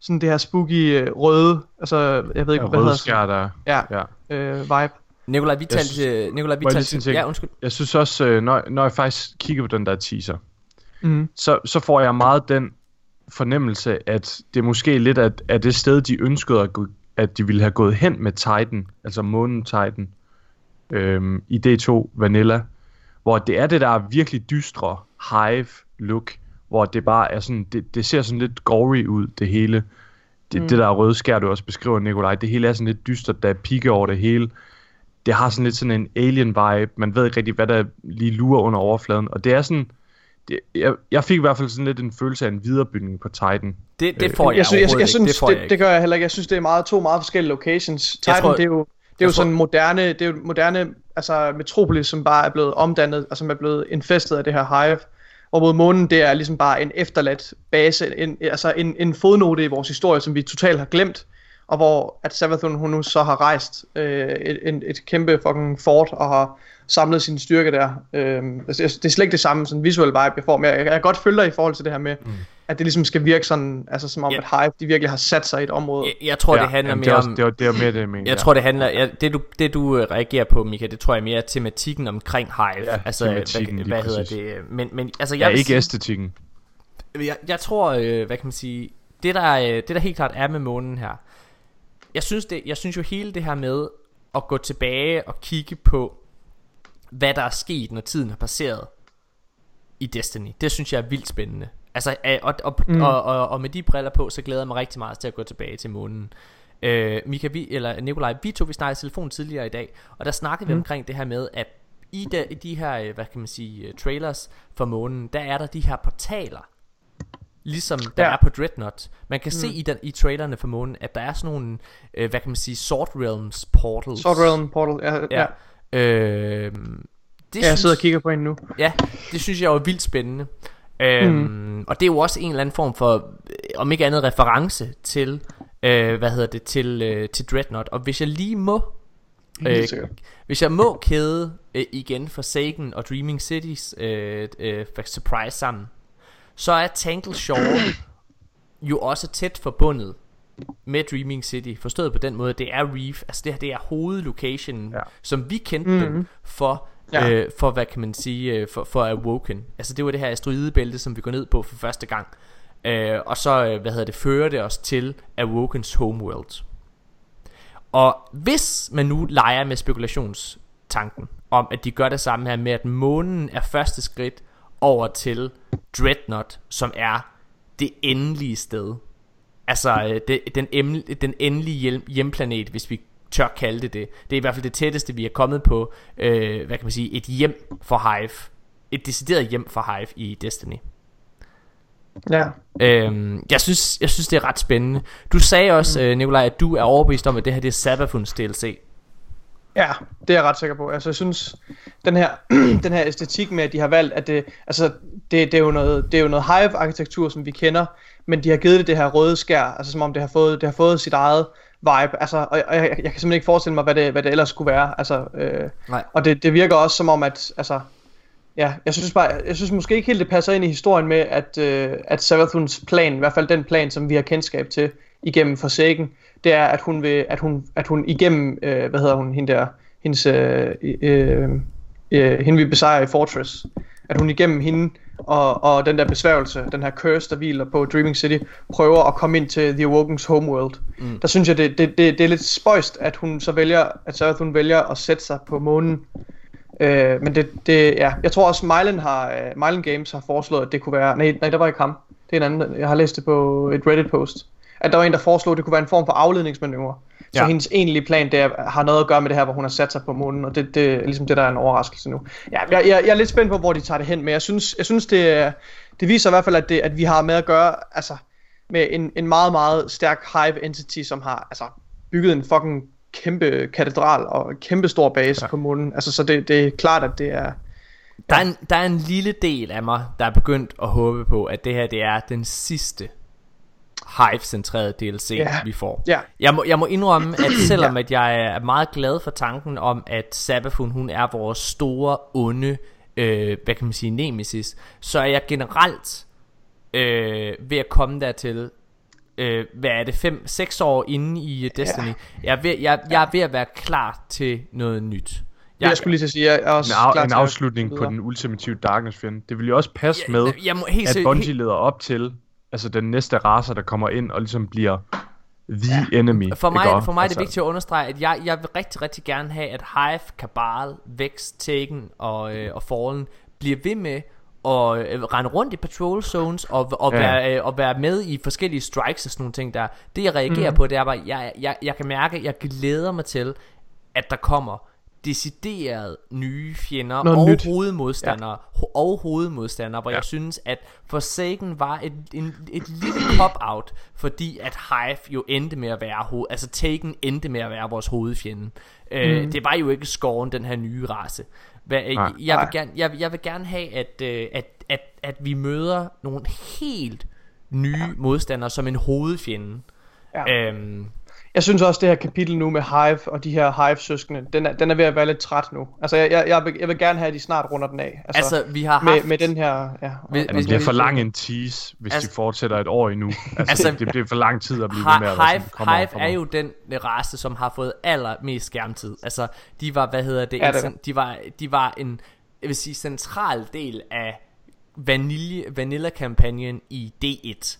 sådan det her spooky øh, røde, altså, jeg ved ikke, ja, hvad hedder Ja, ja. øh, vibe. Nikolaj, vi Jeg talte... Nikolaj, vi talte... Ja, undskyld. Jeg synes også, øh, når, når jeg faktisk kigger på den der teaser, Mm. så, så får jeg meget den fornemmelse, at det måske lidt er, er det sted, de ønskede, at, gå, at de ville have gået hen med Titan, altså månen Titan, øhm, i D2 Vanilla, hvor det er det der virkelig dystre Hive-look, hvor det bare er sådan, det, det ser sådan lidt gory ud, det hele. Det, mm. det der røde skær, du også beskriver, Nikolaj, det hele er sådan lidt dystert, der er pigge over det hele. Det har sådan lidt sådan en alien-vibe. Man ved ikke rigtig, hvad der lige lurer under overfladen. Og det er sådan... Det, jeg, jeg fik i hvert fald sådan lidt en følelse af en viderebygning på Titan. Det, det får jeg, jeg, synes, jeg, jeg, synes, det, får det, det, jeg det ikke. gør jeg heller ikke. Jeg synes, det er meget, to meget forskellige locations. Titan, Jeg tror- det er jo, det er jeg jo tror- sådan moderne, det er jo moderne, altså Metropolis, som bare er blevet omdannet, og som er blevet infestet af det her hive. Hvorimod månen, det er ligesom bare en efterladt base, en, altså en, en fodnote i vores historie, som vi totalt har glemt. Og hvor at Savathun, hun nu så har rejst øh, et, et, et kæmpe fucking fort, og har samlet sin styrke der. Øh, altså, det er slet ikke det samme sådan visual vibe, jeg får, men jeg, jeg kan godt følge dig i forhold til det her med, mm. at det ligesom skal virke sådan, altså som om, Ja. at Hive, de virkelig har sat sig i et område. Jeg, jeg tror, det handler mere det også, om... det er, det er mere det, jeg mener. Jeg tror, det handler... Ja, det, du, det, du øh, reagerer på, Mika, det tror jeg mere er tematikken omkring Hive. Ja, altså, tematikken, hvad, hvad hedder det? Men, men altså, jeg Ja, ikke sige, æstetikken. jeg, jeg tror, øh, hvad kan man sige... Det der, øh, det der helt klart er med månen her... Jeg synes, det, jeg synes jo hele det her med at gå tilbage og kigge på, hvad der er sket, når tiden har passeret i Destiny. Det synes jeg er vildt spændende. Altså, øh, og, og, mm. og, og, og med de briller på, så glæder jeg mig rigtig meget til at gå tilbage til månen. Øh, Mika, vi, eller Nikolaj, vi to vi snakkede i telefon tidligere i dag, og der snakkede mm. vi omkring det her med, at i de, de her, øh, hvad kan man sige, øh, trailers for månen, der er der de her portaler, ligesom der Ja. er på Dreadnought. Man kan mm. se i, den, i trailerne for månen, at der er sådan nogle, øh, hvad kan man sige, Sword Realms portals. Sword Realm Portal, ja. ja. Ja. Øh, det ja jeg sidder og kigger på en nu. Ja, det synes jeg var vildt spændende. Øhm, mm. Og det er jo også en eller anden form for, øh, om ikke andet, reference til, øh, hvad hedder det, til, øh, til Dreadnought. Og hvis jeg lige må, øh, hvis jeg må kæde øh, igen for Sagan og Dreaming Cities øh, øh, Surprise sammen, så er Tangle Shore jo også tæt forbundet med Dreaming City, forstået på den måde, det er Reef, altså det her det er hovedlocationen, ja. Som vi kendte mm-hmm. dem for, ja. Ja. øh, for hvad kan man sige, øh, for, for Awoken. Altså det var det her asteroidebælte, som vi går ned på for første gang. Øh, og så, øh, hvad hedder det, fører det os til Awokens homeworld. Og hvis man nu leger med spekulationstanken om, at de gør det samme her med, at månen er første skridt over til Dreadnought, som er det endelige sted. Altså øh, det, den, den endelige hjem, hjemplanet, hvis vi tør kalde det det. Det er i hvert fald det tætteste, vi er kommet på, øh, hvad kan man sige, et hjem for Hive. Et decideret hjem for Hive i Destiny. Ja. Øhm, jeg, synes, jeg synes, det er ret spændende. Du sagde også, øh, Nikolaj, at du er overbevist om, at det her det er Sabafuns DLC. Ja, det er jeg ret sikker på. Altså, jeg synes, den her, den her æstetik med, at de har valgt, at det, altså, det, det, er jo noget, det er jo noget Hive-arkitektur, som vi kender, men de har givet det det her røde skær, altså som om det har fået, det har fået sit eget vibe, altså, og jeg, jeg, jeg kan simpelthen ikke forestille mig, hvad det, hvad det ellers skulle være, altså, øh, Nej. og det, det virker også som om, at, altså, ja, jeg synes bare, jeg synes måske ikke helt, det passer ind i historien med, at, øh, at Savathuns plan, i hvert fald den plan, som vi har kendskab til igennem Forsaken, det er, at hun vil, at hun, at hun igennem, øh, hvad hedder hun, hende der, hendes, øh, øh, øh, hende vi besejrer i Fortress, at hun igennem hende og, og den der besværgelse, den her curse, der hviler på Dreaming City, prøver at komme ind til The Awoken's homeworld. Mm. Der synes jeg, det, det, det, det er lidt spøjst, at hun så vælger, at Sarathun vælger at sætte sig på månen. Øh, men det, det, ja, jeg tror også, Mylan, har, uh, Mylan Games har foreslået, at det kunne være, nej, nej, der var ikke ham. Det er en anden, jeg har læst det på et Reddit-post. At der var en, der foreslog, at det kunne være en form for afledningsmanøvre. Så Ja. hendes egentlige plan, det er, har noget at gøre med det her, hvor hun har sat sig på månen, og det, det er ligesom det, der er en overraskelse nu. Ja, jeg, jeg, jeg er lidt spændt på, hvor de tager det hen, men jeg synes, jeg synes det, det viser i hvert fald, at, det, at vi har med at gøre, altså, med en, en meget, meget stærk hive entity, som har altså, bygget en fucking kæmpe katedral og en kæmpe stor base ja. på månen. Altså, så det, det er klart, at det er... Der er, en, der er en lille del af mig, der er begyndt at håbe på, at det her det er den sidste Hive-centrerede DLC, Ja. vi får. Ja. Jeg må, jeg må indrømme, at selvom at jeg er meget glad for tanken om, at Sabafun hun er vores store, onde, øh, hvad kan man sige, nemesis, så er jeg generelt øh, ved at komme dertil, øh, hvad er det, 5-6 år inde i Destiny. Jeg, er ved, jeg, jeg er ved at være klar til noget nyt. Jeg, jeg skulle lige til at sige, jeg er også En, af, klar en afslutning på den ultimative Darkness fjende. Det vil jo også passe Jeg- med, jeg må helt at Bungie leder op til altså den næste race, der kommer ind og ligesom bliver the ja. enemy. For mig, for mig er det altså, vigtigt at understrege, at jeg, jeg vil rigtig, rigtig gerne have, at Hive, Kabal, Vex, Taken og, øh, og Fallen bliver ved med at øh, rende rundt i patrol zones og, og, Ja. være, øh, og være med i forskellige strikes og sådan nogle ting der. Det jeg reagerer mm. på, det er bare, jeg, jeg, jeg kan mærke, jeg glæder mig til, at der kommer decideret nye fjender Noget og nyt. hovedmodstandere ja. og hovedmodstandere, hvor ja. Jeg synes at Forsaken var et, en, et lille cop-out, fordi at Hive jo endte med at være hoved, altså Taken endte med at være vores hovedfjende. Mm. Øh, det var jo ikke Scorn, den her nye race. Hvad, øh, Nej. jeg, vil Nej. gerne, jeg, jeg vil gerne have, at, øh, at, at, at vi møder nogle helt nye ja. modstandere som en hovedfjende. Ja. Øhm, Jeg synes også, det her kapitel nu med Hive og de her Hive-søskende, den er, den er ved at være lidt træt nu. Altså, jeg, jeg, jeg, vil, jeg vil gerne have, at de snart runder den af. altså, vi har med, haft... med den her... Ja, Hvis- det bliver for lang en tease, hvis Altså- de fortsætter et år endnu. Altså, Altså- altså det bliver for lang tid at blive ved med at Hive, sådan, kommer, Hive kommer. er jo den race, som har fået allermest skærmtid. Altså, de var, hvad hedder det, Ja, en, det cen- de, var, de var en, jeg vil sige, central del af vanille, Vanilla-kampagnen i D1.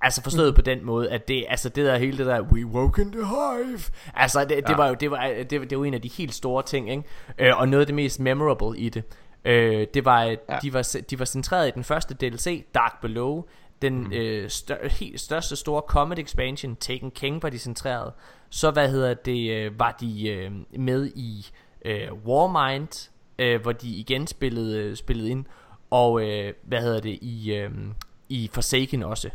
Altså forstået på den måde, at det, altså det der hele det der, we woke in the hive. Altså det, det Ja. var jo, det var, det, det var en af de helt store ting, ikke? Øh, og noget af det mest memorable i det. Øh, det var, ja. De, var, de var centreret i den første DLC, Dark Below, den mm. øh, stør, helt største store Comet Expansion, Taken King var de centreret. Så hvad hedder det, øh, var de øh, med i øh, Warmind, øh, hvor de igen spillede, øh, spillede ind. Og øh, hvad hedder det, i, øh, i Forsaken også.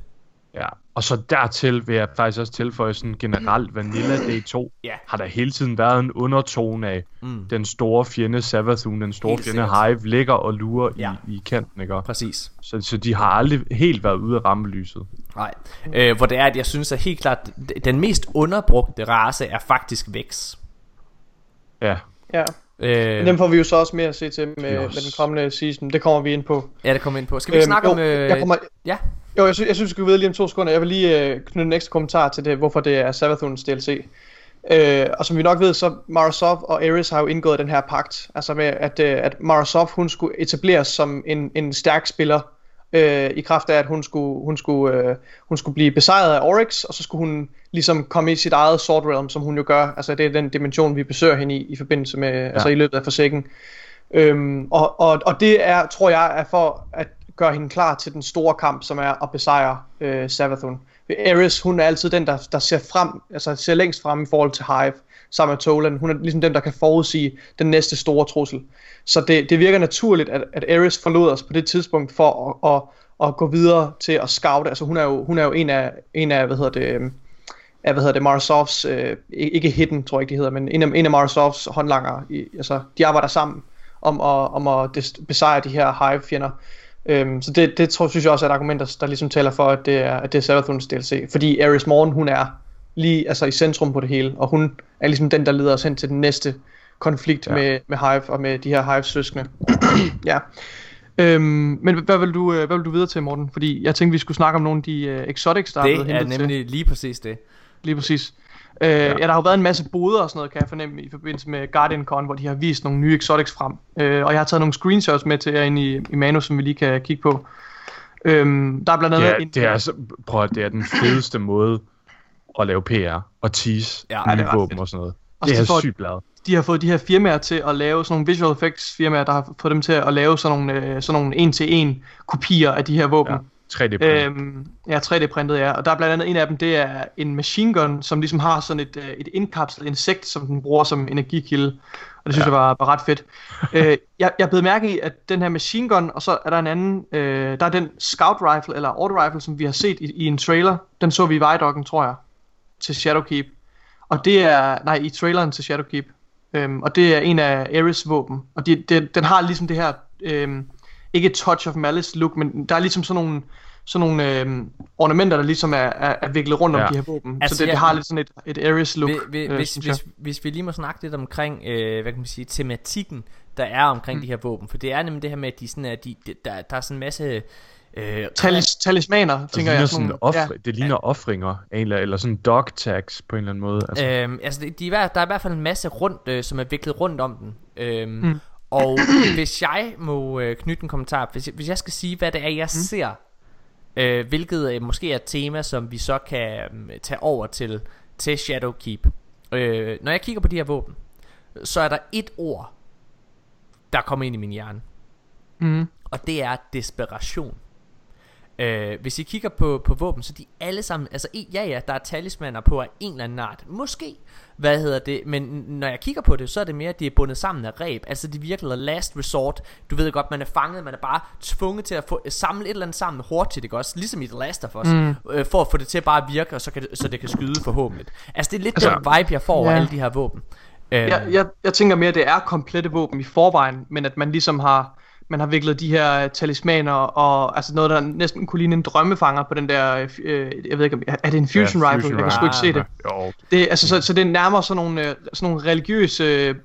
Ja, og så dertil vil jeg faktisk også tilføje sådan generelt Vanilla D2 Ja. har der hele tiden været en undertone af Mm. den store fjende Savathun, den store Helt fjende sikkert. Hive ligger og lurer Ja. i, i kanten, ikke? Præcis. Så, så de har aldrig helt været ude af rammelyset. Nej. Øh, hvor det er, at jeg synes, at helt klart, den mest underbrugte race er faktisk Vex. Ja, Ja. Øh, dem får vi jo så også mere at se til med, Yes. med den kommende season. Det kommer vi ind på. ja, det kommer ind på. Skal vi ikke snakke jo, om... Øh, jeg kommer, Ja, jo, jeg synes, jeg synes, vi skal videre lige om to sekunder. Jeg vil lige øh, knytte en ekstra kommentar til det, hvorfor det er Savathuns DLC. Øh, og som vi nok ved, så Marasov og Ares har jo indgået den her pagt. Altså med, at, øh, at Marasov, hun skulle etableres som en, en stærk spiller. Øh, I kraft af, at hun skulle, hun, skulle, øh, hun skulle blive besejret af Oryx, og så skulle hun ligesom komme i sit eget Sword Realm, som hun jo gør. Altså det er den dimension, vi besøger hende i, i forbindelse med, ja. altså i løbet af forsikken. Øhm, og, og, og det er, tror jeg, er for at gøre hende klar til den store kamp, som er at besejre øh, Savathun. Ares, hun er altid den, der, der ser frem, altså ser længst frem i forhold til Hive, sammen med Tolan. Hun er ligesom den, der kan forudsige den næste store trussel. Så det, det virker naturligt, at, at Ares forlod os på det tidspunkt for at, at, at gå videre til at scoute. Altså hun er jo, hun er jo en af, en af hvad hedder det, øhm, af, hvad hedder det, Marasovs, øh, ikke hidden, tror jeg ikke, det hedder, men en af, en af Marasovs håndlanger, i, altså, de arbejder sammen om at, om at des- besejre de her Hive-fjender. Øhm, så det, det tror, synes jeg også er et argument, der, der ligesom taler for, at det er, at det er Savathuns DLC. Fordi Ares Morn, hun er lige altså i centrum på det hele, og hun er ligesom den, der leder os hen til den næste konflikt ja. Med, med Hive og med de her Hive-søskende. ja. Øhm, men hvad vil, du, øh, hvad vil du videre til, Morten? Fordi jeg tænkte, vi skulle snakke om nogle af de uh, exotics, der er blevet det er hentet til. nemlig lige præcis det. Lige præcis. Øh, ja. ja, der har jo været en masse boder og sådan noget, kan jeg fornemme, i forbindelse med Guardian Con, hvor de har vist nogle nye exotics frem. Øh, og jeg har taget nogle screenshots med til jer ind i, i manus, som vi lige kan kigge på. Øhm, der er blandt andet det er, en... det er, altså, prøv at, det er den fedeste måde at lave PR og tease Ja, ja, det nye er våben fedt. og sådan noget. Og Det er jeg sygt glad. de har fået de her firmaer til at lave sådan nogle visual effects firmaer, der har fået dem til at lave sådan nogle, øh, sådan nogle en-til-en kopier af de her våben. Ja, 3D print. Øhm, ja, 3D-printet, ja. Og der er blandt andet en af dem, det er en machine gun, som ligesom har sådan et, øh, et indkapslet insekt, som den bruger som energikilde. Og det synes ja. jeg var, var ret fedt. øh, jeg, jeg blev mærke i, at den her machine gun, og så er der en anden, øh, der er den scout rifle, eller auto rifle, som vi har set i, i en trailer. Den så vi i Vejdokken, tror jeg, til Shadowkeep. Og det er, nej, i traileren til Shadowkeep. Øhm, og det er en af Ares våben. Og de, de, den har ligesom det her, øhm, ikke touch of malice look, men der er ligesom sådan nogle, sådan nogle øhm, ornamenter, der ligesom er, er, er viklet rundt ja. Ja. om de her våben. Altså, så det, det har lidt sådan et, et Ares look, Hvis, hvis, øh, hvis, hvis, hvis vi lige må snakke lidt omkring, øh, hvad kan man sige, tematikken, der er omkring mm. de her våben. For det er nemlig det her med, at de sådan er, de, de, der, der er sådan en masse... Øh, Talis, talismaner, det tænker ligner, jeg. sådan nogle- offre, det ligner offringer, af en eller, eller sådan dog tags på en eller anden måde. Altså, Øhm, altså, de, de er, der er i hvert fald en masse rundt, øh, som er viklet rundt om den. Øhm, mm. Og hvis jeg må øh, knytte en kommentar, hvis jeg, hvis jeg skal sige, hvad det er, jeg mm. ser Øh, hvilket øh, måske er et tema, som vi så kan øh, tage over til, til Shadowkeep. Øh, når jeg kigger på de her våben, så er der et ord, der kommer ind i min hjerne. Mm. Og det er desperation. Øh, hvis I kigger på, på våben, så de alle sammen, altså ja ja, der er talismaner på af en eller anden art. Måske, hvad hedder det, men når jeg kigger på det, så er det mere, at de er bundet sammen af reb. Altså det virker last resort. Du ved godt, man er fanget, man er bare tvunget til at få, samle et eller andet sammen hurtigt, ikke også? Ligesom i The Last of Us. Mm. Øh, for at få det til at bare virke, og så, kan det, så det kan skyde forhåbentlig. Altså det er lidt Altså, den vibe, jeg får over ja. alle de her våben. Øh, Jeg, jeg, jeg tænker mere, at det er komplette våben i forvejen, men at man ligesom har, man har viklet de her talismaner og altså noget, der næsten kunne ligne en drømmefanger på den der, øh, jeg ved ikke, om, er det en fusion Ja, rifle? fusion jeg kan sgu ikke se det. Jo, det altså, så, så det er nærmere sådan nogle, øh, sådan nogle religiøse øh,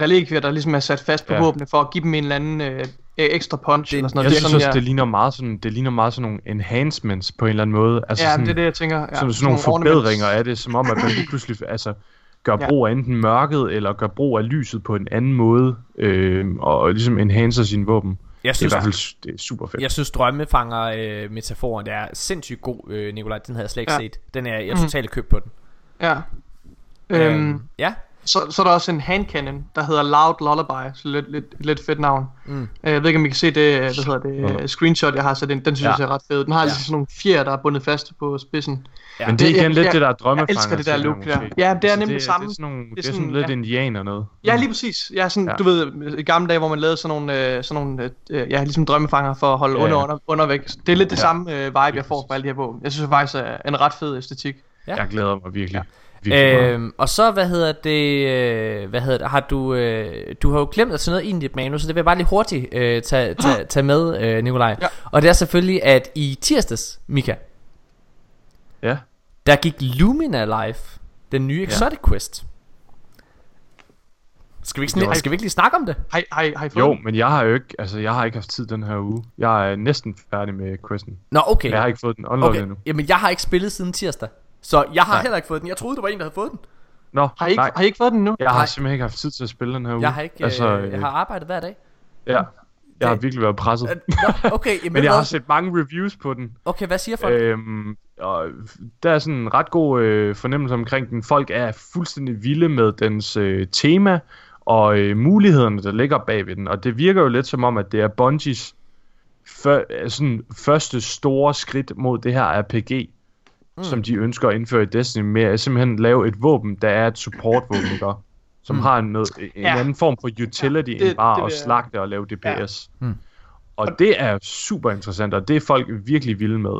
relikvier, der ligesom er sat fast på Ja. ja. våbne for at give dem en eller anden øh, ekstra punch Det- eller sådan noget. jeg Det synes sådan, også, jeg- det ligner meget sådan, det ligner meget sådan nogle enhancements på en eller anden måde. Altså Ja, sådan, det er det, jeg tænker. Ja, sådan, sådan nogle ornaments. forbedringer af det, som om, at man lige pludselig altså, gør brug af enten mørket, eller gør brug af lyset på en anden måde, øh, og ligesom enhancer sine våben. jeg Det er i synes, hvert fald det er super fedt. Jeg synes drømmefanger øh, metaforen der er sindssygt god, øh, Nikolaj. Den havde jeg slet ikke Ja. set. Den er jeg er Mhm. totalt købt på den. Ja. Øhm, ja. Så, så er der også en hand cannon, der hedder Loud Lullaby, så lidt, lidt, lidt fedt navn. Mm. Øh, Jeg ved ikke, om I kan se det, hvad hedder det Ja. ja. screenshot, jeg har sat ind. Den synes Ja. jeg ser ret fed. Den har Ja. ligesom sådan nogle fjer, der er bundet fast på spidsen. Ja. Men det er Det- igen jeg- lidt jeg- det der drømmefanger. Jeg elsker det der look der. Ja, det er Altså, nemlig det, samme. Det er sådan, nogle, det er sådan- sådan lidt ja. indianer noget. Ja, lige præcis. Ja, sådan, Ja. ja. du ved, i gamle dage, hvor man lavede sådan nogle, øh, sådan nogle øh, ja, ligesom drømmefanger for at holde Ja, ja, under, ja. under, under væk. Det er lidt det Ja. samme øh, vibe, jeg får fra alle de her våben. Jeg synes faktisk, er en ret fed æstetik. Ja. Jeg glæder mig virkelig. meget. Øhm, og så, hvad hedder det, øh, hvad hedder det, har du, øh, du har jo glemt at tage noget ind i dit manus, så det vil jeg bare lige hurtigt øh, tage, tage, tage med, øh, Nikolaj. Ja. Og det er selvfølgelig, at i tirsdags, Mika, Ja. der gik Lumina live, den nye Exotic Quest. Skal vi, ikke, sn- skal vi ikke lige snakke om det? Har I fået Jo, men jeg har jo ikke, altså jeg har ikke haft tid den her uge. Jeg er næsten færdig med questen. Nå, okay. Men jeg har ikke fået den unlocked okay. endnu. Jamen, jeg har ikke spillet siden tirsdag. Så jeg har Nej. heller ikke fået den. Jeg troede, det var en, der havde fået den. Nå, Har I, ikke, nej. har I ikke fået den nu? Jeg har Nej. simpelthen ikke haft tid til at spille den her uge. Jeg har ikke, altså, øh, jeg har arbejdet hver dag. Ja, jeg har virkelig været presset. Øh, Nå, okay, jamen, Men jeg har set mange reviews på den. Okay, hvad siger folk? Øhm, og der er sådan en ret god øh, fornemmelse omkring den. Folk er fuldstændig vilde med dens øh, tema og øh, mulighederne, der ligger bag ved den. Og det virker jo lidt som om, at det er Bungies før, øh, sådan første store skridt mod det her RPG, mm. som de ønsker at indføre i Destiny, med at simpelthen lave et våben, der er et supportvåben, ikke? som Mm. har en, noget, en Ja. anden form for utility Ja, ja, det- end bare det at vil jeg- slagte og lave DPS. Ja. Mm. Og det er super interessant, og det er folk virkelig vilde med.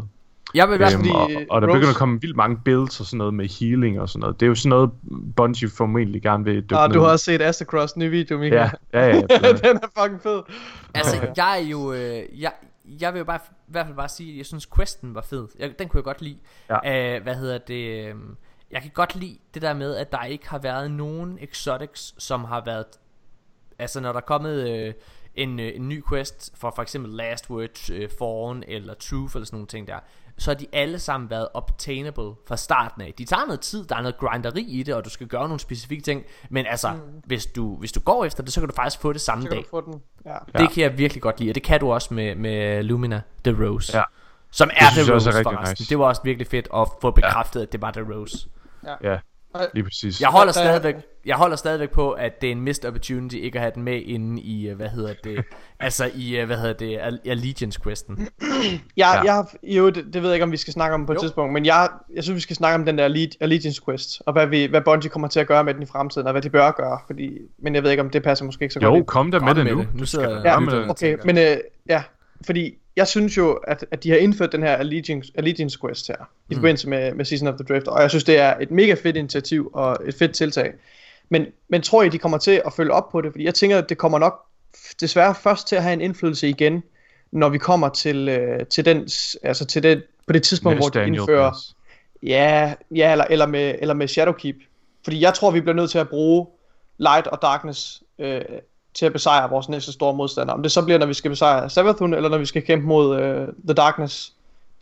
Jeg vil i hvert fald Øhm, fordi, og, og der Rose- begynder at komme vildt mange builds og sådan noget med healing og sådan noget. Det er jo sådan noget, Bungie formentlig gerne vil dykke Ah, du har også set Astacross nye video, Mika. Ja, ja, ja. ja, den er fucking fed. Altså, jeg er jo... Øh, jeg, jeg vil jo bare, i hvert fald bare sige, at jeg synes, questen var fed. Jeg, den kunne jeg godt lide. Ja. Øh, hvad hedder det? Øh, jeg kan godt lide det der med, at der ikke har været nogen exotics, som har været... Altså, når der er kommet øh, en, øh, en ny quest for for eksempel Last Word, øh, Fawn eller Truth eller sådan nogle ting der, så har de alle sammen været obtainable fra starten af. De tager noget tid, der er noget grinderi i det, og du skal gøre nogle specifikke ting, men altså, mm. hvis, du, hvis du går efter det, så kan du faktisk få det samme Så kan dag. du få den. Ja. Ja. Det kan jeg virkelig godt lide, og det kan du også med, med Lumina The Rose. Ja. Som er synes The Rose er rigtig forresten. nice. Det var også virkelig fedt at få bekræftet, at det var The Rose. ja, lige præcis. Jeg holder, Der- stadigvæk, jeg holder stadigvæk på, at det er en missed opportunity ikke at have den med inde i, øh, hvad hedder det, altså i, øh, hvad hedder det, Al- Allegiance-questen. Jeg, Ja. ja. jeg, jo, det, det ved jeg ikke, om vi skal snakke om på et Jo. tidspunkt, men jeg, jeg synes, vi skal snakke om den der Alle- Allegiance Quest, og hvad, vi, hvad Bungie kommer til at gøre med den i fremtiden, og hvad de bør gøre, fordi, men jeg ved ikke, om det passer måske ikke så Jo, godt. ind. kom der med Kom det med nu. det. Nu Du sidder skal jeg- da Ja, med det. Okay, tænker. men øh, ja, fordi jeg synes jo, at, at de har indført den her Allegiance, Allegiance Quest her, i Mm. forbindelse med, med Season of the Drift, og jeg synes, det er et mega fedt initiativ og et fedt tiltag. Men, men tror I, de kommer til at følge op på det? Fordi jeg tænker, at det kommer nok desværre først til at have en indflydelse igen, når vi kommer til, øh, til den, altså til det, på det tidspunkt, hvor Næste de annual indfører, pass. ja, ja eller, eller, med, eller med Shadowkeep. Fordi jeg tror, vi bliver nødt til at bruge Light og Darkness øh, til at besejre vores næste store modstander. Om det så bliver, når vi skal besejre Savathun, eller når vi skal kæmpe mod øh, The Darkness,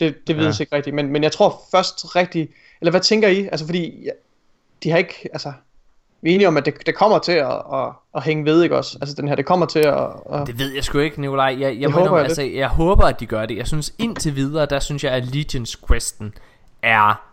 det, det vides Ja. ikke rigtigt. Men, men jeg tror først rigtigt, eller hvad tænker I? Altså fordi, ja, de har ikke, altså, vi er enige om, at det, det kommer til at, at, at hænge ved, ikke også? Altså den her, det kommer til at... at Det ved jeg sgu ikke, Nikolaj. Jeg, jeg, må håber indrømme, jeg altså, jeg håber, at de gør det. Jeg synes indtil videre, der synes jeg, at Legions Questen er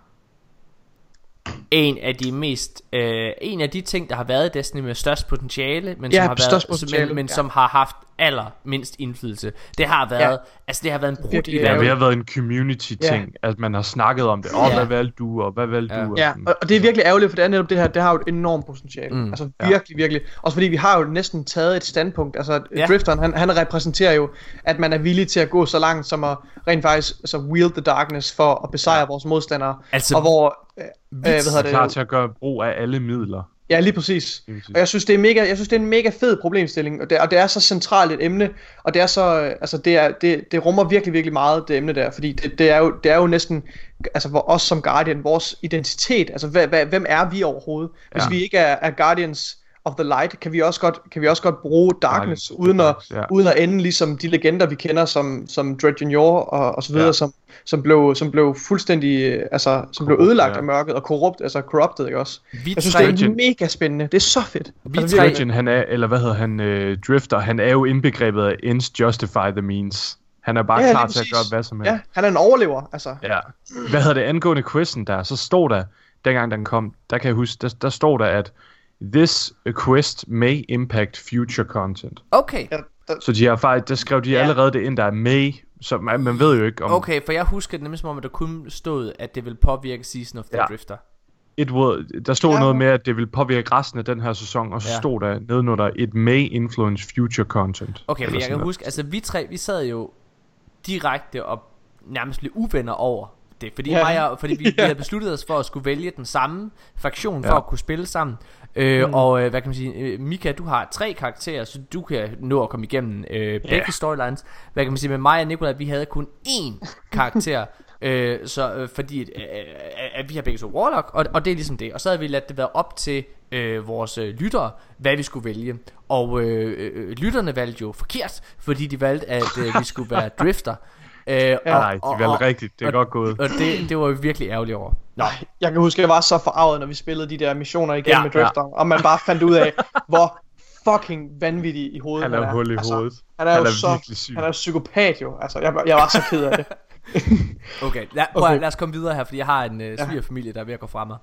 en af de mest øh, en af de ting der har været i Destiny med størst potentiale men Ja, som har været potentiale, men, men ja. som har haft allermindst indflydelse det har været Ja. altså det har været en brud Virkelig, i ja. Ja, det har været en community ting, at man har snakket om det. Åh, oh, Ja. hvad valgte du, og hvad valgte Ja. du? og Ja, og, det er virkelig ærgerligt, for det er netop det her, det har jo et enormt potentiale. Mm, altså ja. virkelig, virkelig. Også fordi vi har jo næsten taget et standpunkt. Altså Ja. ja. Drifteren, han, han repræsenterer jo, at man er villig til at gå så langt, som at rent faktisk altså, wield the darkness for at besejre vores modstandere. Altså, og hvor, øh, øh, hvad Vits- hedder er klar det? til at gøre brug af alle midler. Ja, lige præcis. Lige præcis. Og jeg synes, det er mega, jeg synes, det er en mega fed problemstilling, og det, og det er så centralt et emne, og det er så, øh, altså det, er, det, det rummer virkelig, virkelig meget, det emne der, fordi det, det, er, jo, det er jo næsten, altså for os som Guardian, vores identitet, altså hvad, hvad, hvem er vi overhovedet? Hvis Ja. vi ikke er, er Guardians of the Light, kan vi også godt, kan vi også godt bruge Darkness, the uden at, ja. uden at ende ligesom de legender, vi kender, som, som Dread Junior og, og så videre, Ja. som, som, blev, som blev fuldstændig, altså, som blev Korrupt, ødelagt ja. af mørket, og korrupt, altså corrupted, ikke også? vi Jeg synes, tre, det er mega spændende. Det er så fedt. Vi altså. Virgin, han er, eller hvad hedder han, øh, Drifter, han er jo indbegrebet af ends justify the means. Han er bare Ja, klar til at gøre hvad som helst. Ja, han er en overlever, altså. Ja. Hvad hedder det angående quizzen der, så stod der, dengang den kom, der kan jeg huske, der, der stod der, at this quest may impact future content. okay Ja, der, Så de har faktisk, der skrev de Ja. allerede det ind, der er may, så man, man ved jo ikke om... okay for jeg husker det nemlig som om at der kun stod at det vil påvirke Season of the Ja. Drifter It will, der stod Ja. noget med, at det vil påvirke resten af den her sæson, og så Ja. stod der nedenunder, it may influence future content. Okay, for Eller jeg kan noget. huske, altså vi tre, vi sad jo direkte og nærmest blev uvenner over det, fordi, Ja. mig og, fordi vi, vi Ja. havde besluttet os for at skulle vælge den samme fraktion for Ja. at kunne spille sammen. Øh, Mm. Og øh, hvad kan man sige, øh, Mika, du har tre karakterer, så du kan nå at komme igennem øh, begge Ja. storylines. Hvad kan man sige, med mig og Nikolaj, vi havde kun én karakter, øh, så øh, fordi øh, øh, at vi har begge to Warlock, og, og det er ligesom det. Og så havde vi ladt det være op til øh, vores øh, lyttere, hvad vi skulle vælge. Og øh, øh, lytterne valgte jo forkert, fordi de valgte, at øh, vi skulle være drifter. Øh, ja, Nej, de valgte rigtigt. Det er og- godt gået. Og det, det var vi virkelig ærgerlige over. Nå, Nej, jeg kan huske, at jeg var så forarvet, når vi spillede de der missioner igen Ja, med Drifter, og man bare fandt ud af, hvor fucking vanvittig i hovedet Han er hul i altså, hovedet. Han er Han jo er så, virkelig syg. han er psykopat jo, altså jeg, jeg var så ked af det. okay. Lad, prøv, Okay. lad os komme videre her, fordi jeg har en øh, svigerfamilie, der er ved at gå fra mig.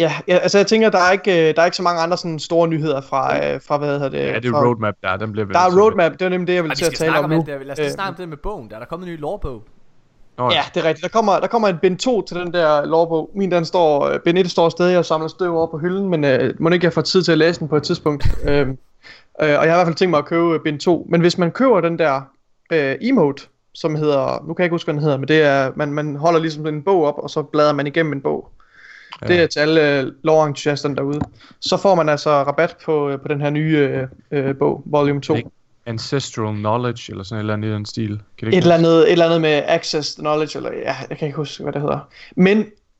Ja, ja, altså jeg tænker, der er ikke, øh, der er ikke så mange andre sådan store nyheder fra, øh, fra hvad hedder det? Ja, det er fra, roadmap der, den bliver vel Der er roadmap, det er nemlig det, jeg vil til at tale om om nu. det. Lad os Øh, snakke om det med bogen. Der er der kommet en ny lovbog. Nå, Ja, det er rigtigt. Der kommer, der kommer en bind 2 til den der lovbog. Min den står, øh, bind 1 står stadig og samler støv over på hylden, men øh, må ikke jeg får tid til at læse den på et tidspunkt. øhm, øh, og jeg har i hvert fald tænkt mig at købe bind 2. Men hvis man køber den der øh, emote, som hedder, nu kan jeg ikke huske, hvad den hedder, men det er, man, man holder ligesom en bog op, og så bladrer man igennem en bog. Det er til alle øh, lore-entusiasterne derude. Så får man altså rabat på, øh, på den her nye øh, øh, bog, volume 2. Ikke? Ancestral knowledge, eller sådan et eller andet i den stil. Kan det Et ikke eller, andet, et eller andet med access knowledge, eller ja, jeg kan ikke huske, hvad det hedder. Men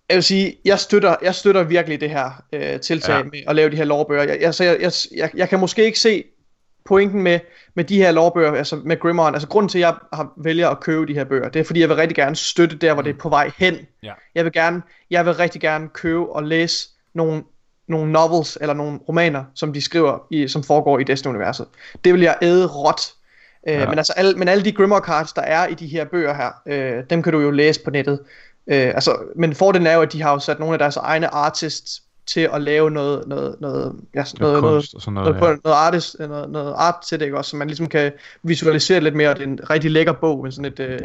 jeg vil sige, jeg støtter, jeg støtter virkelig det her øh, tiltag ja. Med at lave de her lovbøger. Jeg, jeg, så jeg, jeg, jeg, jeg kan måske ikke se pointen med, med de her lovbøger, altså med Grimoire. Altså grunden til, at jeg har, vælger at købe de her bøger, det er fordi, jeg vil rigtig gerne støtte der, hvor det er på vej hen. Ja. Jeg vil gerne, jeg vil rigtig gerne købe og læse nogle, nogle novels eller nogle romaner, som de skriver, i, som foregår i Destiny-universet. Det vil jeg æde råt. Øh, Ja. men, altså alle, men alle de Grimoire cards, der er i de her bøger her, øh, dem kan du jo læse på nettet. Øh, altså, men fordelen er jo, at de har jo sat nogle af deres egne artists til at lave noget, noget, noget, ja, noget, noget, kunst og sådan noget. noget, ja. noget, artist, noget, noget art til det, ikke også, så man ligesom kan visualisere lidt mere, og det er en rigtig lækker bog med sådan et, øh,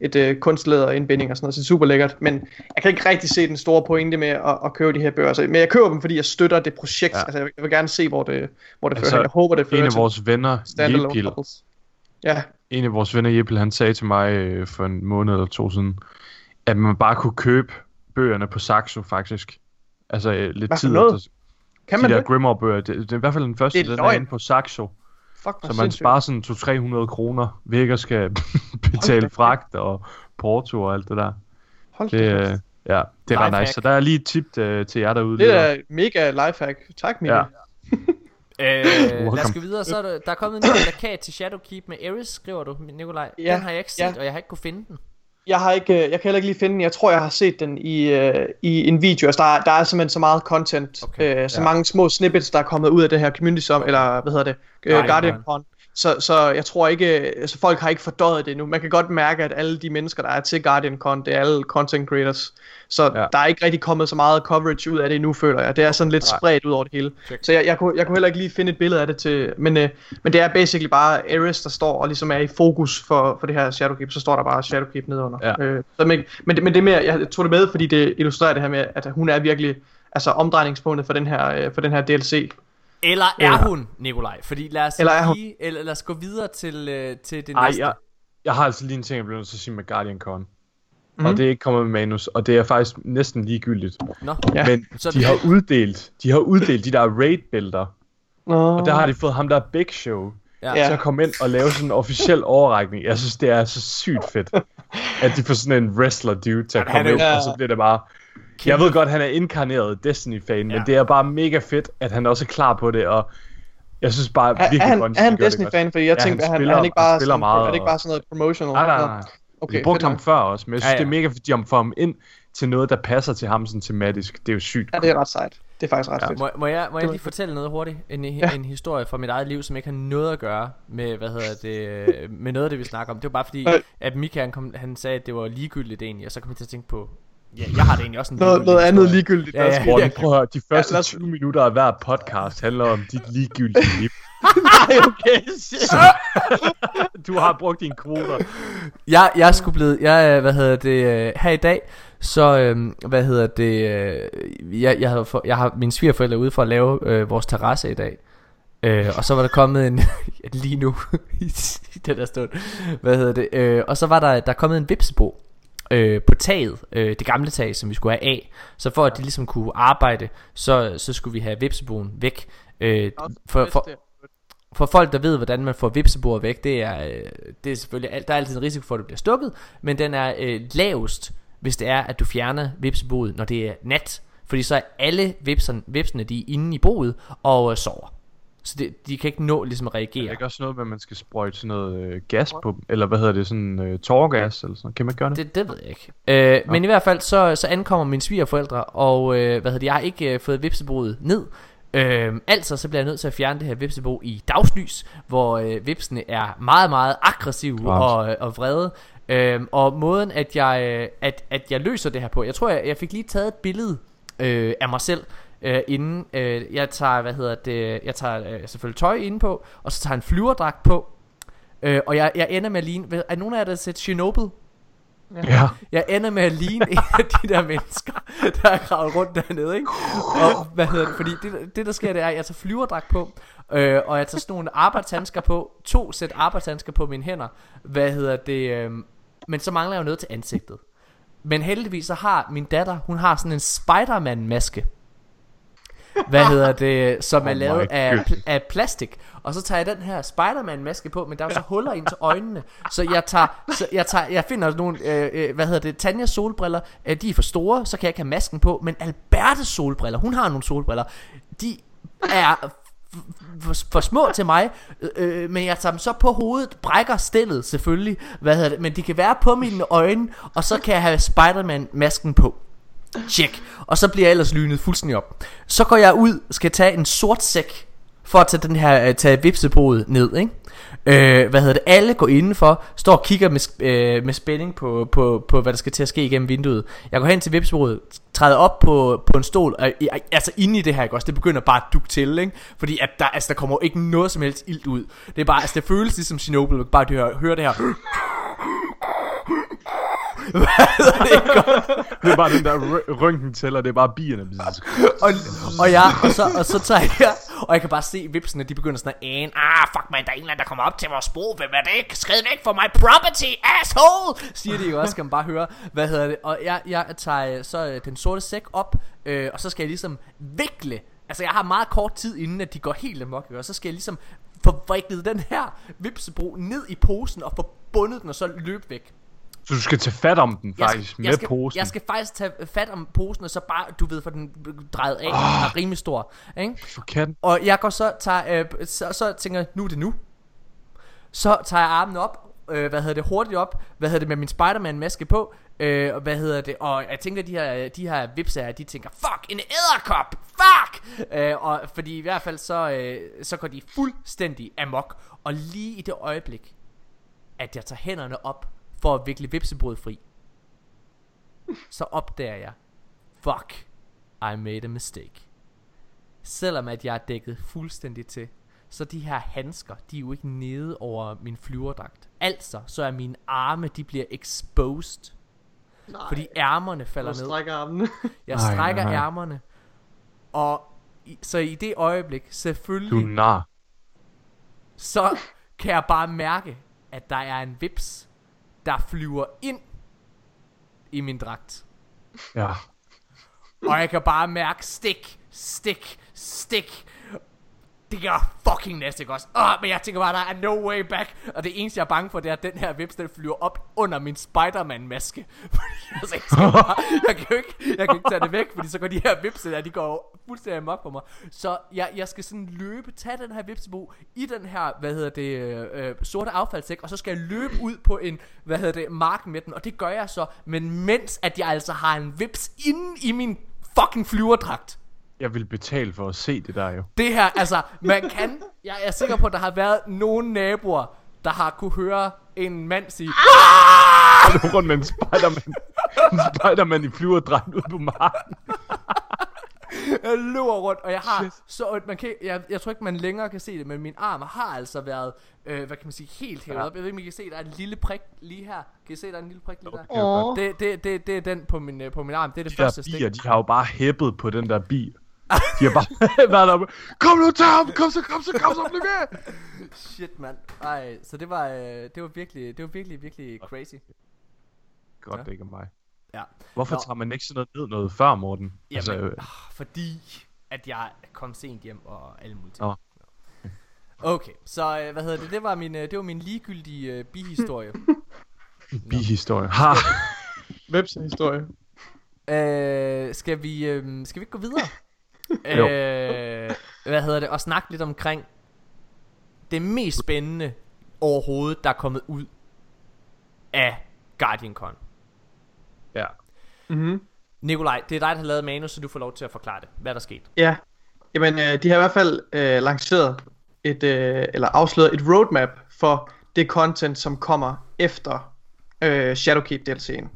et øh, kunstlæder indbinding og sådan noget, så det er super lækkert, men jeg kan ikke rigtig se den store pointe med at, at købe de her bøger, altså, men jeg køber dem, fordi jeg støtter det projekt, ja. Altså jeg vil, jeg vil gerne se, hvor det, hvor det Altså, fører jeg håber det fører En af vores venner, Jepil. Ja, en af vores venner Jepil, han sagde til mig øh, for en måned eller to siden, at man bare kunne købe bøgerne på Saxo faktisk. Altså øh, lidt tid noget? efter kan de man der det? Grimoire-bøger. Det, det, er i hvert fald den første, Det er den er inde på Saxo. Fuck, Så man sindssygt. sparer sådan 200-300 kroner, ved ikke at skal betale fragt og porto og alt det der. Hold Det, øh, ja, det er ret nice. Så der er lige et tip øh, til jer derude. det er mega lifehack. Tak, Mikkel. Ja. Øh, lad os gå videre, så er der, der er kommet en ny plakat til Shadowkeep med Eris, skriver du, Nikolaj. Ja, Den har jeg ikke set, ja. og jeg har ikke kunne finde den. Jeg har ikke, øh, jeg kan heller ikke lige finde den. Jeg tror, jeg har set den i, øh, i en video. Altså, der, er, der er simpelthen så meget content. Okay, øh, så ja. mange små snippets, der er kommet ud af det her community som, eller hvad hedder det, øh, Guardian Con. Så, så jeg tror ikke, altså folk har ikke fordøjet det endnu. Man kan godt mærke, at alle de mennesker, der er til Guardian Con, det er alle content creators. Så Ja. der er ikke rigtig kommet så meget coverage ud af det endnu, føler jeg. Det er sådan lidt Nej. spredt ud over det hele. Check. Så jeg, jeg, kunne, jeg kunne heller ikke lige finde et billede af det til, men, øh, men det er basically bare Ares, der står og ligesom er i fokus for, for det her Shadowkeep. Så står der bare Shadowkeep nedenunder. Ja. Øh, så, men, men, det, men det er mere, jeg tog det med, fordi det illustrerer det her med, at hun er virkelig altså omdrejningspunktet for den her, øh, for den her DLC. Eller er Ja. hun, Nikolaj? Fordi lad os, Eller er hun? lige, eller lad os gå videre til, øh, til det Ej, næste. jeg, jeg har altså lige en ting, jeg bliver nødt til at sige med Guardian Con. Mm. Og det er ikke kommet med manus, og det er faktisk næsten ligegyldigt. Nå, Ja. Men Så de det- har uddelt, de har uddelt de der raid-bælter, Nå. og der har de fået ham der Big Show ja. Til at komme ind og lave sådan en officiel overrækning. Jeg synes, det er så sygt fedt, at de får sådan en wrestler dude til at komme ind, og så bliver det bare... Jeg ved godt, han er inkarneret Destiny-fan, Ja. men det er bare mega fedt, at han også er klar på det, og jeg synes bare er, virkelig, er han, er han Destiny-fan? Fordi jeg Ja, tænkte, han er han, spiller- er han ikke bare han spiller sådan, meget, er det ikke bare sådan noget promotional? Nej, nej, nej. Okay, de brugte ham nok. før også, men jeg synes, Ja, ja, det er mega fedt, de har fået ham ind til noget, der passer til ham sådan tematisk. Det er jo sygt. Ja, det er ret sejt. Det er faktisk ret Ja. fedt. Må, må, jeg, må jeg lige fortælle noget hurtigt? En, Ja. en historie fra mit eget liv, som ikke har noget at gøre med, hvad hedder det, med noget af det, vi snakker om. Det var bare fordi, Øh. at Mika han, kom, han sagde, at det var ligegyldigt egentlig, og så kom jeg til at tænke på, ja, jeg har det egentlig også en Noget, noget andet ligegyldigt. Ja, der ja. Morten, prøv at høre, de første os- 20 minutter af hver podcast handler om dit ligegyldige liv. Nej, okay, shit. Du har brugt dine kvoter. Jeg, jeg er sgu blevet, jeg, hvad hedder det, øh, her i dag, så, øh, hvad hedder det, øh, jeg, jeg, havde for, jeg har mine svigerforældre ude for at lave øh, vores terrasse i dag. Øh, og så var der kommet en lige nu i, den der stund. Hvad hedder det? Øh, og så var der der er kommet en vipsebo øh, på taget, øh, det gamle tag, som vi skulle have af. Så for at de ligesom kunne arbejde, så så skulle vi have vipseboen væk. Øh, for, for, for folk der ved hvordan man får vipseboer væk Det er, øh, det er selvfølgelig alt, Der er altid en risiko for at det bliver stukket Men den er øh, lavest Hvis det er at du fjerner vipseboet Når det er nat Fordi så er alle vipserne, vipsene de er inde i boet Og øh, sover Så det, de kan ikke nå ligesom at Er reagere der ikke også noget med, at man skal sprøjte sådan noget øh, gas på dem? Eller hvad hedder det, sådan øh, tårgas eller sådan noget? Kan man gøre det? Det, det ved jeg ikke. Øh, Men i hvert fald så, så ankommer mine svigerforældre, og øh, hvad hedder det, jeg har ikke øh, fået vipseboet ned. Øh, altså så bliver jeg nødt til at fjerne det her vipsebo i dagslys, hvor øh, vipsene er meget, meget aggressive og, øh, og vrede. Øh, og måden at jeg, øh, at, at jeg løser det her på, jeg tror jeg, jeg fik lige taget et billede øh, af mig selv, øh, inden øh, jeg tager, hvad hedder det, jeg tager øh, selvfølgelig tøj inde på, og så tager jeg en flyverdragt på, øh, og jeg, jeg ender med at ligne, er nogen af jer, der har set Chernobyl? Ja. Jeg ender med at ligne en af de der mennesker, der er gravet rundt dernede, ikke? Og hvad hedder det? Fordi det, det der sker, det er, at jeg tager flyverdragt på, øh, og jeg tager sådan nogle arbejdshandsker på, to sæt arbejdshandsker på mine hænder, hvad hedder det, øh, men så mangler jeg jo noget til ansigtet. Men heldigvis så har min datter, hun har sådan en Spider-Man-maske. Hvad hedder det, som er Oh lavet af, pl- af plastik. Og så tager jeg den her Spider-Man maske på, men der er så huller ind til øjnene. Så jeg tager, så jeg tager, jeg finder nogle, øh, øh, hvad hedder det, Tanjas solbriller, øh, de er for store, så kan jeg ikke have masken på. Men Albertes solbriller, hun har nogle solbriller, de er for, for små til mig, øh, øh, men jeg tager dem så på hovedet, brækker stillet selvfølgelig, hvad hedder det, men de kan være på mine øjne, og så kan jeg have Spider-Man-masken på. Tjek. Og så bliver jeg ellers lynet fuldstændig op. Så går jeg ud, skal tage en sort sæk, for at tage den her, øh, tage vipseboet ned, ikke? Øh, hvad hedder det? Alle går indenfor, står og kigger med, øh, med spænding på, på, på, hvad der skal til at ske igennem vinduet. Jeg går hen til vipsebordet, træder op på, på en stol, og, øh, altså inde i det her, ikke også? Det begynder bare at dukke til, ikke? Fordi at der, altså, der kommer ikke noget som helst ilt ud. Det er bare, altså det føles ligesom Chernobyl, bare at bare høre, høre det her. Det er bare den der ry- røntgen tæller, det er bare bierne. og, og, jeg, og, så, og så tager jeg, og jeg kan bare se vipsene, de begynder sådan at ane, ah, fuck man, der er en eller anden, der kommer op til vores bro, hvem er det? Skrid væk for my property, asshole! Siger de jo også, kan man bare høre, hvad hedder det, og jeg, jeg tager øh, så øh, den sorte sæk op, øh, og så skal jeg ligesom vikle, altså jeg har meget kort tid inden, at de går helt amok, og så skal jeg ligesom få den her vipsebro ned i posen, og få bundet den, og så løbe væk. Så du skal tage fat om den Jeg faktisk, skal, med jeg skal, posen. Jeg skal faktisk tage fat om posen, og så bare, du ved, for den drejet af, oh. er rimelig stor, ikke? For katten. Og jeg går så, tager, øh, så, så tænker jeg, nu er det nu. Så tager jeg armen op, øh, hvad hedder det, hurtigt op, hvad hedder det, med min Spider-Man-maske på, øh, og hvad hedder det, og jeg tænker, de her, de her vipser, de tænker, fuck, en æderkop, fuck! Øh, og fordi i hvert fald så, øh, så går de fuldstændig amok, og lige i det øjeblik, at jeg tager hænderne op for at vikle vipsebrød fri, så opdager jeg, fuck, I made a mistake. Selvom at jeg er dækket fuldstændig til, så de her handsker, de er jo ikke nede over min flyverdragt. Altså, så er mine arme, de bliver exposed. Nej, Fordi ærmerne falder du ned. strækker armene. Jeg strækker nej, nej. ærmerne. Og i, så i det øjeblik, Du selvfølgelig, nar. så kan jeg bare mærke, at der er en vips, der flyver ind i min dragt. Ja. Og jeg kan bare mærke stik, stik, stik. Det gør fucking næste også. Åh, men jeg tænker bare, der er no way back. Og det eneste, jeg er bange for, det er, at den her vips, den flyver op under min Spider-Man-maske. Altså, jeg, bare, jeg, kan jo ikke, jeg kan ikke tage det væk, fordi så går de her vipse der, de går fuldstændig amok på mig. Så jeg, jeg skal sådan løbe, tage den her vipsebo i den her, hvad hedder det, øh, øh, sorte affaldssæk, og så skal jeg løbe ud på en, hvad hedder det, mark med den, og det gør jeg så, men mens at jeg altså har en vips inde i min fucking flyverdragt. Jeg vil betale for at se det der jo. Det her, altså, man kan, jeg er sikker på, at der har været nogle naboer, der har kunne høre en mand sige, Jeg løber rundt med en Spider-Man. en Spider-Man i flyverdragt ude på marken. jeg løber rundt, og jeg har så ondt, man kan, jeg, jeg tror ikke, man længere kan se det, men min arm har altså været, øh, hvad kan man sige, helt hævet Ja. op. Jeg ved ikke, om I kan se, der er en lille prik lige her. Kan I se, der er en lille prik lige der? Okay. Det, det, det, det er den på min, øh, på min arm, det er det De første stik. bier, de har jo bare hæppet på den der bi. De har bare været oppe. Kom nu, tag ham! Kom så, kom så, kom så, bliv med! Shit, mand. Ej, så det var, øh, det var virkelig, det var virkelig, virkelig crazy. Godt, Ja. det ikke er mig. Ja. Hvorfor Nå. tager man ikke sådan noget ned noget før, Morten? Jamen, altså, øh, ah, fordi at jeg kom sent hjem og alle mulige ting. Nå. Okay, så øh, hvad hedder det? Det var min, øh, det var min ligegyldige øh, bihistorie. bihistorie. Ha! Webs-historie. øh, skal vi øh, skal vi ikke gå videre? Øh, hvad hedder det? Og snakke lidt omkring det mest spændende overhovedet, der er kommet ud af GuardianCon. Ja. Mhm. Nikolaj, det er dig, der har lavet manus, så du får lov til at forklare det. Hvad er der sket? Ja, jamen øh, de har i hvert fald øh, lanceret et, øh, eller afsløret et roadmap for det content, som kommer efter øh, Shadowkeep DLC'en.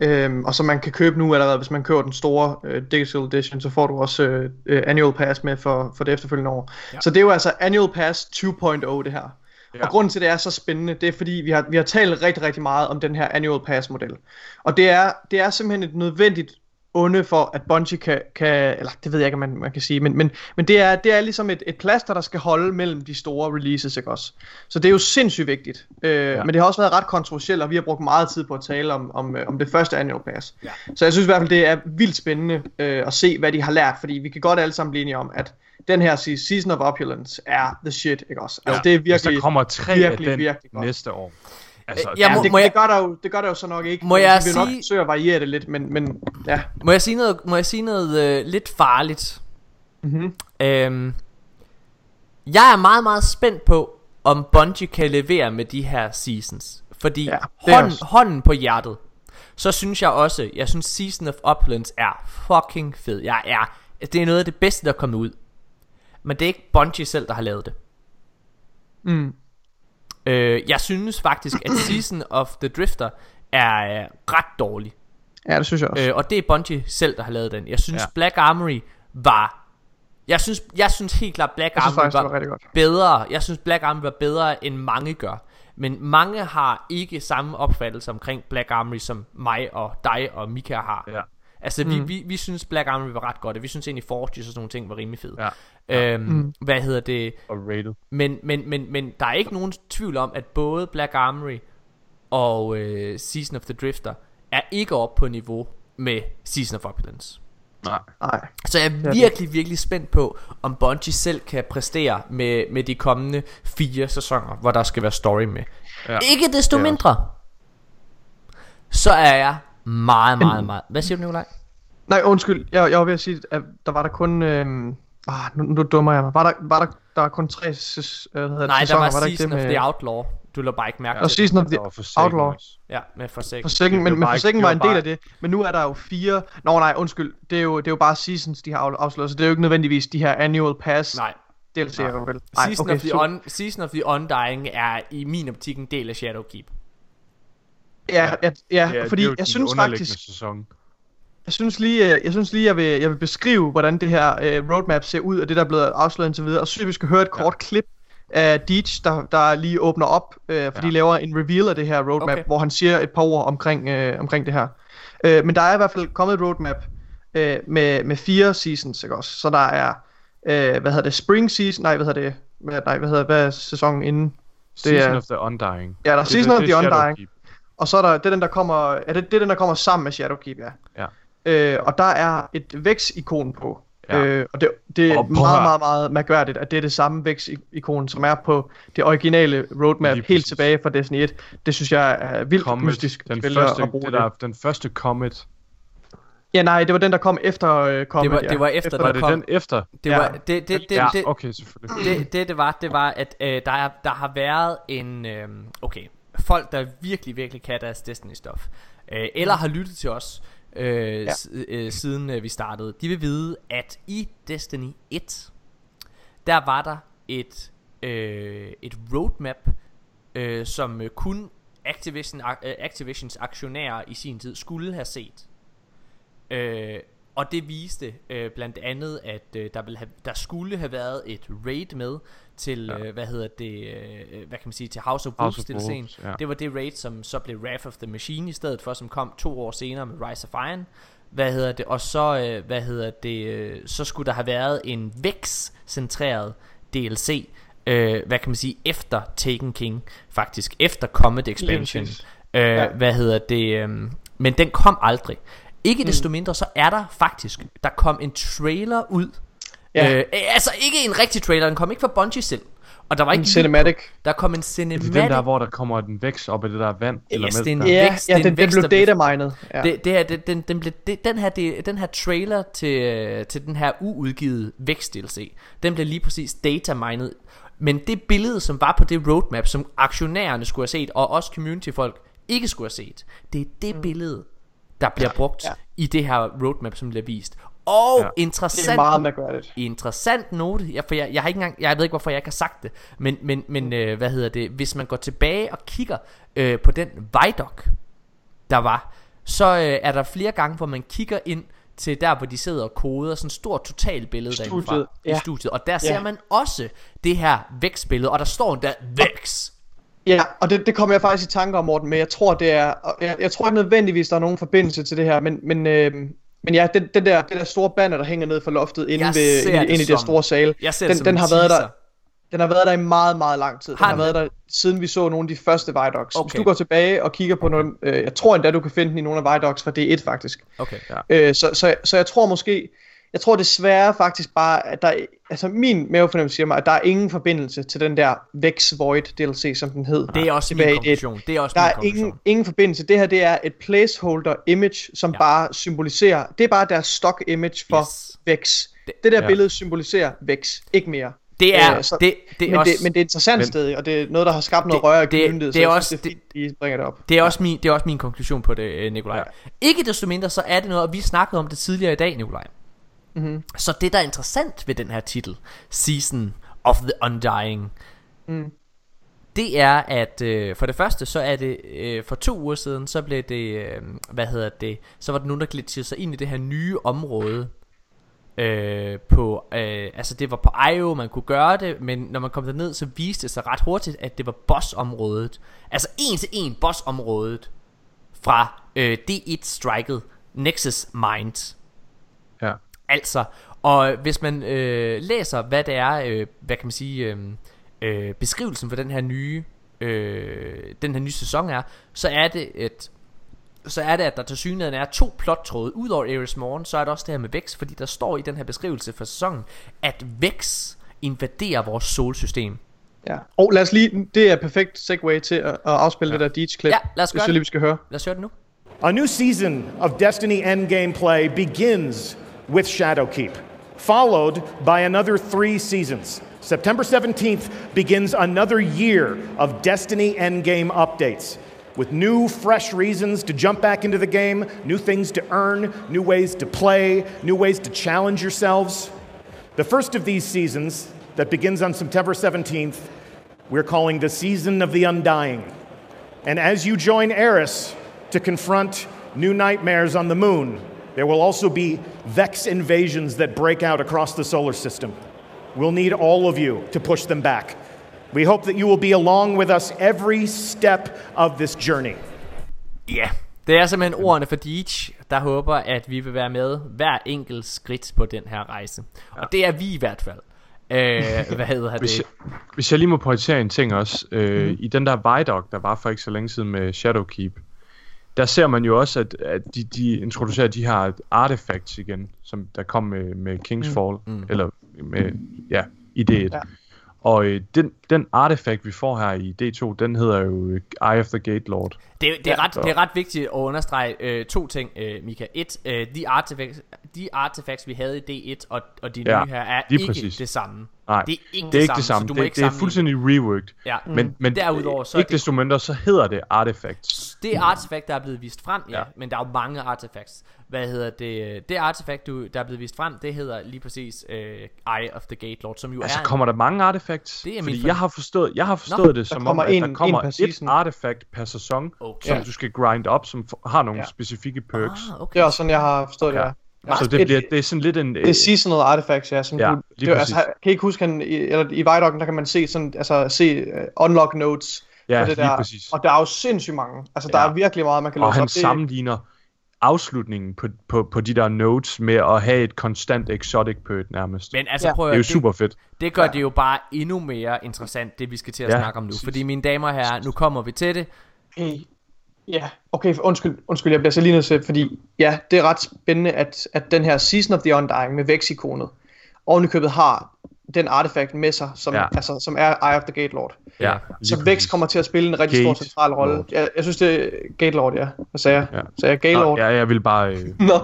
Øhm, og som man kan købe nu allerede, hvis man køber den store øh, Digital Edition, så får du også øh, øh, Annual Pass med for, for det efterfølgende år. Ja. Så det er jo altså Annual Pass 2.0 det her. Ja. Og grunden til, at det er så spændende, det er fordi, vi har, vi har talt rigtig, rigtig meget om den her Annual Pass-model. Og det er, det er simpelthen et nødvendigt onde for, at Bungie kan, kan eller det ved jeg ikke, om man, man kan sige, men, men, men det, er, det er ligesom et, et plaster, der skal holde mellem de store releases, ikke også? Så det er jo sindssygt vigtigt. Øh, ja. Men det har også været ret kontroversielt, og vi har brugt meget tid på at tale om, om, øh, om det første Annual Pass. Ja. Så jeg synes i hvert fald, det er vildt spændende øh, at se, hvad de har lært, fordi vi kan godt alle sammen blive enige om, at den her se- Season of Opulence er the shit, ikke også? Altså, det er Hvis virkelig... der kommer tre virkelig, af den virkelig godt. næste år. Altså, Jeg Ja, må- det, må jeg- det, gør der jo, det gør der jo så nok ikke. Må jeg vi vil nok sige- forsøge at variere det lidt, men, men ja. Må jeg sige noget, må jeg sige noget øh, lidt farligt? Mm-hmm. Øhm, jeg er meget, meget spændt på, om Bungie kan levere med de her seasons. Fordi Ja, hånden, hånden på hjertet, så synes jeg også, jeg synes Season of Opulence er fucking fed. Jeg er, det er noget af det bedste, der er kommet ud. Men det er ikke Bungie selv, der har lavet det. Mm. Øh, jeg synes faktisk, at Season of the Drifter er øh, ret dårlig. Ja, det synes jeg også. Øh, og det er Bungie selv, der har lavet den. Jeg synes, Ja. Black Armory var... Jeg synes, jeg synes helt klart, Black Armory faktisk, var, var godt. bedre. Jeg synes, Black Armory var bedre, end mange gør. Men mange har ikke samme opfattelse omkring Black Armory, som mig og dig og Mika har. Ja. Altså, vi, Mm. vi, vi synes, Black Armory var ret godt, og vi synes egentlig, Forges og sådan nogle ting var rimelig fede. Ja. Øhm, Mm. Hvad hedder det? Og rated. Men, men, men, men der er ikke nogen tvivl om, at både Black Armory og øh, Season of the Drifter er ikke op på niveau med Season of Opulence. Nej. Nej. Så jeg er virkelig, virkelig spændt på, om Bungie selv kan præstere med, med de kommende fire sæsoner, hvor der skal være story med. Ja. Ja. Ikke desto Det er mindre, så er jeg meget, meget, meget... Hvad siger du, Nikolaj? Nej, undskyld. Jeg, jeg var ved at sige, at der var der kun... Øhm, ah, nu, nu dummer jeg mig. Var der, var der, der var kun tre øh, hvad hedder det, Nej, der sæsoner? var der ikke det med- the Outlaw. Du lå bare ikke mærke til det. Season of the var Outlaw. Ja, med Forsaken. Forsaken, Det men, var men Forsaken var var en del bare- af det. Men nu er der jo fire... Nå nej, undskyld. Det er jo, det er jo bare Seasons, de har af- afsløret. Så det er jo ikke nødvendigvis de her Annual Pass Nej, DLC'er. vel? Nej, Season, okay, of the. Un, Season of the Undying er i min optik en del af Shadowkeep. Ja, ja, ja, er- fordi det er jo jeg synes faktisk... Sæson. Jeg synes lige, øh, jeg synes lige, jeg vil, jeg vil beskrive, hvordan det her øh, roadmap ser ud, og det der er blevet afsløret indtil videre. Og så synes vi skal høre et kort klip af Deej, der, der lige åbner op, øh, fordi Ja. de laver en reveal af det her roadmap, Okay. hvor han siger et par ord omkring, øh, omkring det her. Øh, men der er i hvert fald kommet et roadmap øh, med, med fire seasons, ikke også? Så der er, øh, hvad hedder det, spring season, nej, hvad hedder det, hvad, nej, hvad hedder, hvad er sæsonen inden? Season er- of the Undying. Ja, der er Det- Season det- of det the er Undying, og så er der, det er den, der kommer, er det, det er den, der kommer sammen med Shadowkeep, ja. Ja. Øh, og der er et vækst-ikon på. Ja. Ja. Øh, og det, det er Og meget, meget, meget mærkværdigt, at det er det samme vækst-ikon, som er på det originale roadmap Lige helt præcis. tilbage fra Destiny 1. Det synes jeg er vildt Comet, mystisk. den første, at bruge det det. der, den første Comet. Ja, nej, det var den, der kom efter uh, Comet. Det var- ja. det var efter, Var der det kom- den efter? Det Ja. var, det, det, det, ja, det, okay, selvfølgelig. det, det, det var, det var, at øh, der, er, der har været en, øh, okay, folk, der virkelig, virkelig kan deres Destiny-stof, øh, eller har lyttet til os, øh, Ja. s- øh, siden øh, vi startede, de vil vide, at i Destiny 1, der var der et, øh, et roadmap, øh, som øh, kun Activision, øh, Activisions aktionærer i sin tid skulle have set. Øh, og det viste øh, blandt andet, at øh, der, ville have, der skulle have været et raid med til, ja. øh, hvad hedder det, øh, hvad kan man sige, til House of Wolves House of. Wolves, ja. Det var det raid, som så blev Wrath of the Machine i stedet for, som kom to år senere med Rise of Iron. Hvad hedder det, og så, øh, hvad hedder det, øh, så skulle der have været en Vex-centreret DLC, øh, hvad kan man sige, efter Taken King, faktisk, efter Comet Expansion. Øh, Ja. Hvad hedder det, øh, men den kom aldrig. Ikke desto mindre, så er der faktisk, der kom en trailer ud. Ja. Øh, altså ikke en rigtig trailer, den kom ikke fra Bungie selv. Og der var En ikke lyd cinematic. på. Der kom en Det cinematic. er den der, hvor der kommer den vækst op af det der vand. eller Yes, mælk det er en der. Ja, vækst, ja det er en den, den vækst, blev datamined. Ja. Det, det her, det, den, den, blev, det, den, her, det, den her trailer til, til den her uudgivet vækst DLC, den blev lige præcis datamined. Men det billede, som var på det roadmap, som aktionærerne skulle have set, og også community-folk ikke skulle have set, det er det mm. billede, der bliver brugt Ja. i det her roadmap, som bliver vist. Og Ja. ja. det interessant, er meget mærkværdigt. interessant note, ja, for jeg, jeg har ikke engang, jeg ved ikke hvorfor jeg ikke har sagt det, men, men, men øh, hvad hedder det, hvis man går tilbage og kigger øh, på den Vidoc, der var, så øh, er der flere gange, hvor man kigger ind til der, hvor de sidder og koder, sådan et stort totalbillede Studiet, derindefra, i ja. studiet, og der ser Ja. man også det her vækstbillede, og der står der Vex. Ja, og det, det kommer jeg faktisk i tanke om, Morten, men jeg tror, det er, jeg, jeg tror ikke nødvendigvis, der er nogen forbindelse til det her, men, men, øh, men ja, den, den der, det der store banner, der hænger ned fra loftet inde, Jeg ved, inde, i det store sal, Jeg ser den, den en har været der, den har været der i meget, meget lang tid. Den Har har, den været der, siden vi så nogle af de første Vidocs. Okay. Hvis du går tilbage og kigger på nogle, øh, jeg tror endda, du kan finde den i nogle af Vidocs fra D1 faktisk. Okay. Ja. Øh, så, så, så jeg tror måske, jeg tror desværre faktisk bare, at der, altså min mavefornemmelse siger mig, at der er ingen forbindelse til den der Vex Void DLC, som den hed. Det er også min i D1. konklusion. Det er også Der min er konklusion. ingen, ingen forbindelse. Det her, det er et placeholder image, som Ja. bare symboliserer, det er bare deres stock image for Yes. Vex. Det- Det, det der Ja. billede symboliserer Vex, ikke mere. Det er, Øh, så- det, det er men, også... det, men det er interessant Men- stadig, og det er noget, der har skabt noget Det- røre i det- communityet, det så er jeg også- det er fint, I bringer det op. Det er, også min, det er også min konklusion på det, øh, Nikolaj. Ja. Ikke desto mindre, så er det noget, og vi snakkede om det tidligere i dag, Nikolaj. Mm-hmm. Så det, der er interessant ved den her titel, Season of the Undying, Mm. det er, at øh, for det første, så er det øh, for to uger siden, så blev det, øh, hvad hedder det, så var der nogen, der glitchede sig ind i det her nye område, øh, på, øh, altså det var på IO, man kunne gøre det, men når man kom derned, så viste det sig ret hurtigt, at det var bossområdet. Altså en til en bossområdet fra øh, D1-striket Nexus Mind. Altså, og hvis man øh, læser, hvad det er, øh, hvad kan man sige, øh, øh, beskrivelsen for den her nye, øh, den her nye sæson er, så er det et, så er det, at der til synligheden er to plottråde. Udover Ares Morgen, så er der også det her med Vex, fordi der står i den her beskrivelse for sæsonen, at Vex invaderer vores solsystem. Ja. Og lad os lige, det er perfekt segue til at, at afspille ja. det der Deej-klip. Ja, lad os det gøre det. lige, vi skal høre. Lad os høre det nu. A new season of Destiny Endgame play begins with Shadowkeep, followed by another three seasons September 17th begins another year of Destiny Endgame updates. With new, fresh reasons to jump back into the game, new things to earn, new ways to play, new ways to challenge yourselves. The first of these seasons, that begins on September 17th, we're calling the Season of the Undying. And as you join Eris to confront new nightmares on the moon, there will also be Vex invasions that break out across the solar system. We'll need all of you to push them back. We hope that you will be along with us every step of this journey. Ja, det er simpelthen ordene for Deitch, der håber, at vi vil være med hver enkelt skridt på den her rejse. Og det er vi i hvert fald. Øh, hvad hedder Hvis det? jeg, hvis jeg lige må pointere en ting også. Øh, Mhm. I den der Vidoc, der var for ikke så længe siden med Shadowkeep, der ser man jo også, at, at de, de introducerer de her artifacts igen, som der kom med, med Kingsfall, mm. eller med, ja, i D1. Ja. Og øh, den, den artifact, vi får her i D2, den hedder jo øh, Eye of the Gate Lord. Det, det, er ret, det er ret vigtigt at understrege øh, to ting, øh, Mika. Et, øh, de, artifacts, de artifacts, vi havde i D1 og, og de Ja, nye her, er ikke præcis. det samme. Nej, det er ikke det er ikke det samme. du må Det, ikke det er fuldstændig reworked. Ja. Men, men Derudover, så ikke det- desto mindre, så hedder det artifacts. Det er artefakt, der er blevet vist frem, ja, ja. Men der er jo mange artefacts. Hvad hedder det? Det artefakt, du, der er blevet vist frem, det hedder lige præcis uh, Eye of the Gate Lord, som jo Altså, er... en- kommer der mange artifacts? Det er Fordi for- jeg har forstået, jeg har forstået det som kommer om, at en- der kommer per et artifact per sæson, Okay. som Ja. du skal grind op, som har nogle Ja. specifikke perks. Ah, okay. Det er også sådan, jeg har forstået Ja. det. Ja. Så det, bliver, det er sådan lidt en... Det er seasonal artifacts, ja. Som Ja, du, lige det, altså, kan I ikke huske, han, i, eller i Vidocken, der kan man se sådan, altså se uh, unlock notes Ja, det lige der. præcis. Og der er jo sindssygt mange. Altså, der Ja. er virkelig meget, man kan og låse han op. Det- sammenligner afslutningen på, på, på de der notes med at have et konstant exotic perk nærmest. Men altså, Ja. prøv at det er jo super fedt. Det gør det jo bare endnu mere interessant, det vi skal til at Ja, snakke om nu. præcis. Fordi mine damer og herrer, nu kommer vi til det. Hey. Ja, okay, undskyld, undskyld, jeg bliver så lige nødt til, fordi ja, det er ret spændende, at, at den her Season of the Undying med Vex-ikonet, oven i købet har den artefakt med sig, som, ja. Altså, som er Eye of the Gate Lord. Ja, Så Vex kommer til at spille en rigtig stor Gate central rolle. Jeg, jeg synes, det er Gate Lord, ja. Hvad sagde jeg? Ja. Sagde jeg Gate Lord? Nå, ja, jeg vil bare... Øh, Nå.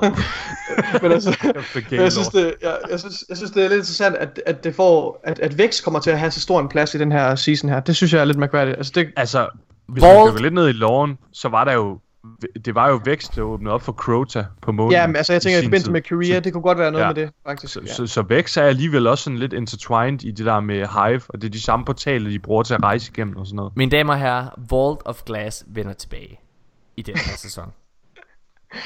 Men altså, men jeg synes, det, jeg, jeg, synes, jeg synes, det er lidt interessant, at, at, det får, at, at Vex kommer til at have så stor en plads i den her season her. Det synes jeg er lidt mærkværdigt. Altså, det, Altså, hvis Vault. man dykker lidt ned i loven, så var der jo... Det var jo vækst, der åbnede op for Crota på månen. ja, men altså, jeg tænker, i forbindelse med Korea, det kunne godt være noget Ja. med det, faktisk. Så, ja. så, så Vex er alligevel også sådan lidt intertwined i det der med Hive, og det er de samme portaler, de bruger til at rejse igennem og sådan noget. Mine damer og herrer, Vault of Glass vender tilbage i den her sæson.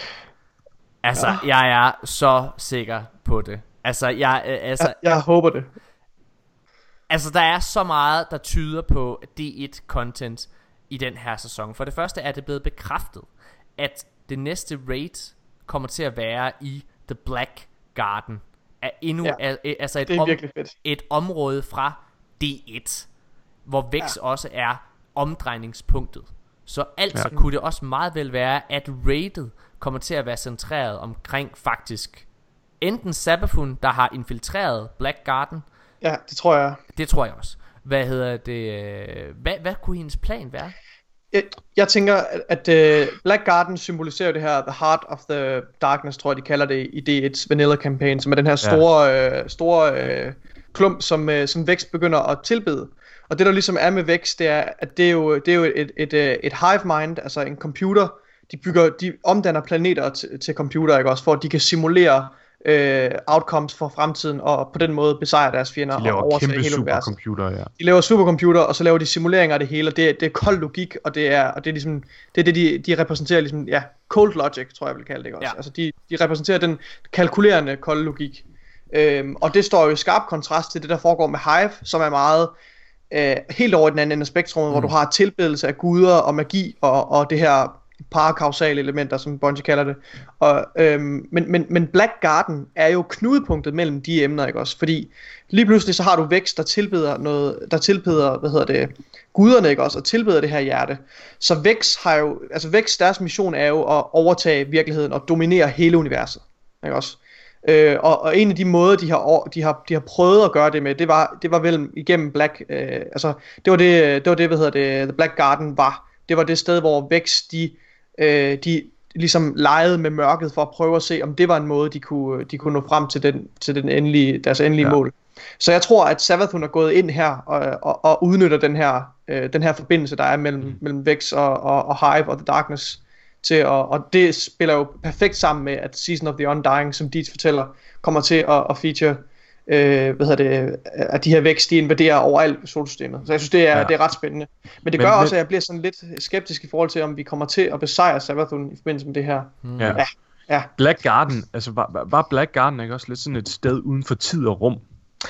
Altså, jeg er så sikker på det. Altså, jeg, øh, altså, Jeg, jeg håber det. Altså, der er så meget, der tyder på D1-content i den her sæson. For det første er det blevet bekræftet, at det næste raid kommer til at være i The Black Garden. Er endnu, Ja, er, altså et, Det er om, et område fra D1, hvor Vex ja. også er omdrejningspunktet. Så altså ja. kunne det også meget vel være, at raidet kommer til at være centreret omkring faktisk enten Sabafun, der har infiltreret Black Garden, Ja, det tror jeg. det tror jeg også. Hvad hedder det? øh, Hvad, hvad kunne hendes plan være? Jeg, jeg tænker, at, at uh, Black Garden symboliserer det her The Heart of the Darkness, tror jeg, de kalder det i D1's Vanilla Campaign, som er den her store, ja. uh, store uh, klump, som, uh, som Vex begynder at tilbede. Og det der ligesom er med Vex, det er, at det er jo, det er jo et, et, et, øh, et hive mind, altså en computer, de bygger, de omdanner planeter til, til computer, ikke også, for at de kan simulere øh, outcomes for fremtiden, og på den måde besejre deres fjender De og laver overtage kæmpe hele universet supercomputer, ja. de laver supercomputer, og så laver de simuleringer af det hele, og det, det er kold logik, og det er, og det er ligesom, det er det, de, de repræsenterer ligesom, ja, cold logic, tror jeg, jeg vil kalde det, også? Ja. Altså, de, de repræsenterer den kalkulerende kolde logik. Øhm, og det står jo i skarp kontrast til det, der foregår med Hive, som er meget øh, helt over i den anden ende af spektrumet, mm. hvor du har tilbedelse af guder og magi, og, og det her parakausale elementer, som Bungie kalder det. Og, øhm, men, men, men Black Garden er jo knudepunktet mellem de emner, ikke også? Fordi lige pludselig så har du vækst, der tilbeder noget, der tilbeder, hvad hedder det, guderne, ikke også? Og tilbeder det her hjerte. Så Vex har jo, altså Vex, deres mission er jo at overtage virkeligheden og dominere hele universet, ikke også? Øh, og, og en af de måder, de har, de, har, de har prøvet at gøre det med, det var, det var vel igennem Black, øh, altså det var det, det var det, hvad hedder det, The Black Garden var. Det var det sted, hvor Vex, de, øh, de ligesom legede med mørket for at prøve at se, om det var en måde, de kunne, de kunne nå frem til, den, til den endelige, deres endelige ja. Mål. Så jeg tror, at Savathun er gået ind her og, og, og udnytter den her, øh, den her forbindelse, der er mellem, mm. mellem Vex og, og, og Hive og The Darkness. Til at, og det spiller jo perfekt sammen med, at Season of the Undying, som Deeds fortæller, kommer til at, at feature øh, hvad hedder det, at de her vækst, de invaderer overalt i solsystemet. Så jeg synes, det er, ja. det er ret spændende. Men det Men- gør men- også, at jeg bliver sådan lidt skeptisk i forhold til, om vi kommer til at besejre Savathun i forbindelse med det her. Ja. Ja, ja. Black Garden, altså var, var- Black Garden ikke også lidt sådan et sted uden for tid og rum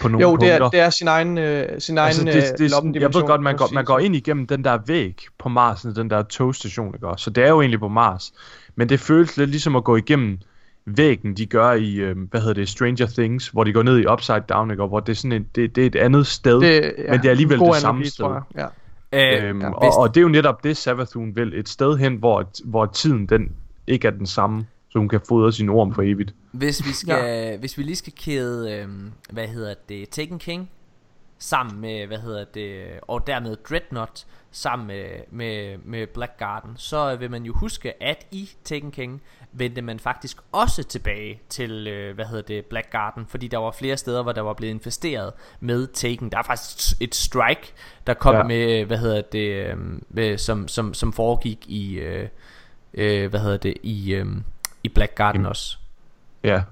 på nogle Jo, det punkter? er, det er sin egen, øh, sin egen altså, det, øh, det, jeg ved godt, man går, man går ind igennem den der væg på Mars, den der togstation, ikke også? Så det er jo egentlig på Mars. Men det føles lidt ligesom at gå igennem væggen, de gør i, øh, hvad hedder det, Stranger Things, hvor de går ned i Upside Down, ikke? Og hvor det er sådan et, det, det er et andet sted. Det, Men det er alligevel det samme analogi, sted. tror jeg. Ja. Øh, Øhm, ja, og, og det er jo netop det, Savathun vil. Et sted hen, hvor, hvor tiden den ikke er den samme, så hun kan fodre sin orm for evigt. Hvis vi skal, ja. hvis vi lige skal kæde, øhm, hvad hedder det, Taken King sammen med, hvad hedder det, og dermed Dreadnought sammen med, med, med Black Garden, så vil man jo huske, at i Taken King vendte man faktisk også tilbage til, øh, hvad hedder det, Black Garden, fordi der var flere steder, hvor der var blevet infesteret med Taken. Der er faktisk et strike, der kom Ja. ja. med, hvad hedder det, øh, med, som, som, som foregik i, øh, øh, hvad hedder det, i, øh, i Black Garden Im- også. Ja.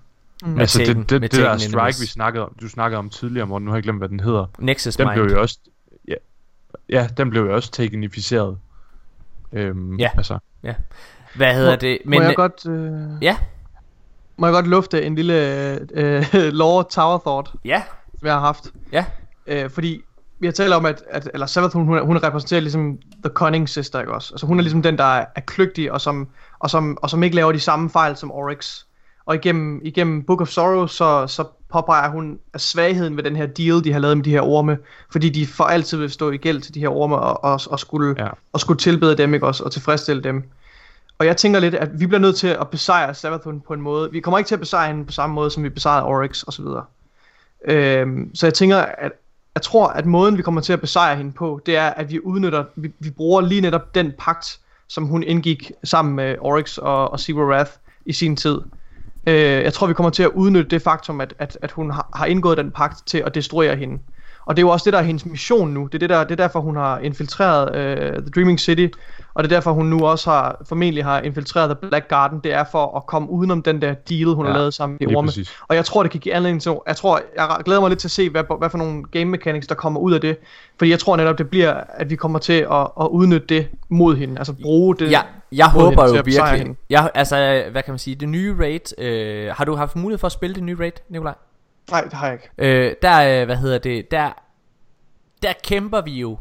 Med altså Taken- det, det, det der strike, enemies. vi snakkede om, du snakkede om tidligere, Morten, nu har jeg glemt, hvad den hedder. Nexus Den Mind. blev jo også, ja, ja den blev jo også teknificeret. Øhm, Ja. Altså, Hvad hedder Må- det? Men, må jeg godt... Øh, Ja, Må jeg godt lufte en lille øh, lore tower thought, ja, som jeg har haft? ja. Øh, fordi vi har talt om, at, at eller Savathun, hun, hun repræsenterer ligesom The Cunning Sister, ikke også? Altså hun er ligesom den, der er, er kløgtig, og som, og, som, og som ikke laver de samme fejl som Oryx. Og igennem, igennem Book of Sorrow, så, så påpeger hun af svagheden ved den her deal, de har lavet med de her orme, fordi de for altid vil stå i gæld til de her orme, og, og, og, skulle, ja. og skulle tilbede dem, ikke også? Og tilfredsstille dem. Og jeg tænker lidt, at vi bliver nødt til at besejre Sabathun på en måde. Vi kommer ikke til at besejre hende på samme måde, som vi besejrede Oryx osv. Øhm, så jeg tænker, at jeg tror, at måden vi kommer til at besejre hende på, det er, at vi udnytter, vi, vi bruger lige netop den pagt, som hun indgik sammen med Oryx og, og Zero Wrath i sin tid. Øh, jeg tror, vi kommer til at udnytte det faktum, at, at, at hun har, har indgået den pagt til at destruere hende. Og det er jo også det, der er hendes mission nu. Det er, det der, det er derfor, hun har infiltreret øh, The Dreaming City. Og det er derfor, hun nu også har, formentlig har infiltreret The Black Garden. Det er for at komme udenom den der deal, hun Ja, har lavet sammen med orme. præcis. Og jeg tror, det kan give anledning til... Jeg tror, jeg glæder mig lidt til at se, hvad, hvad for nogle game mechanics, der kommer ud af det. Fordi jeg tror netop, det bliver, at vi kommer til at, at udnytte det mod hende. Altså bruge det. Jeg, jeg håber hende jo virkelig. hende. Jeg, altså, hvad kan man sige? Det nye raid. Øh, har du haft mulighed for at spille det nye raid, Nikolaj? Nej, det har jeg ikke. Øh, der, øh, hvad hedder det? Der, der kæmper vi jo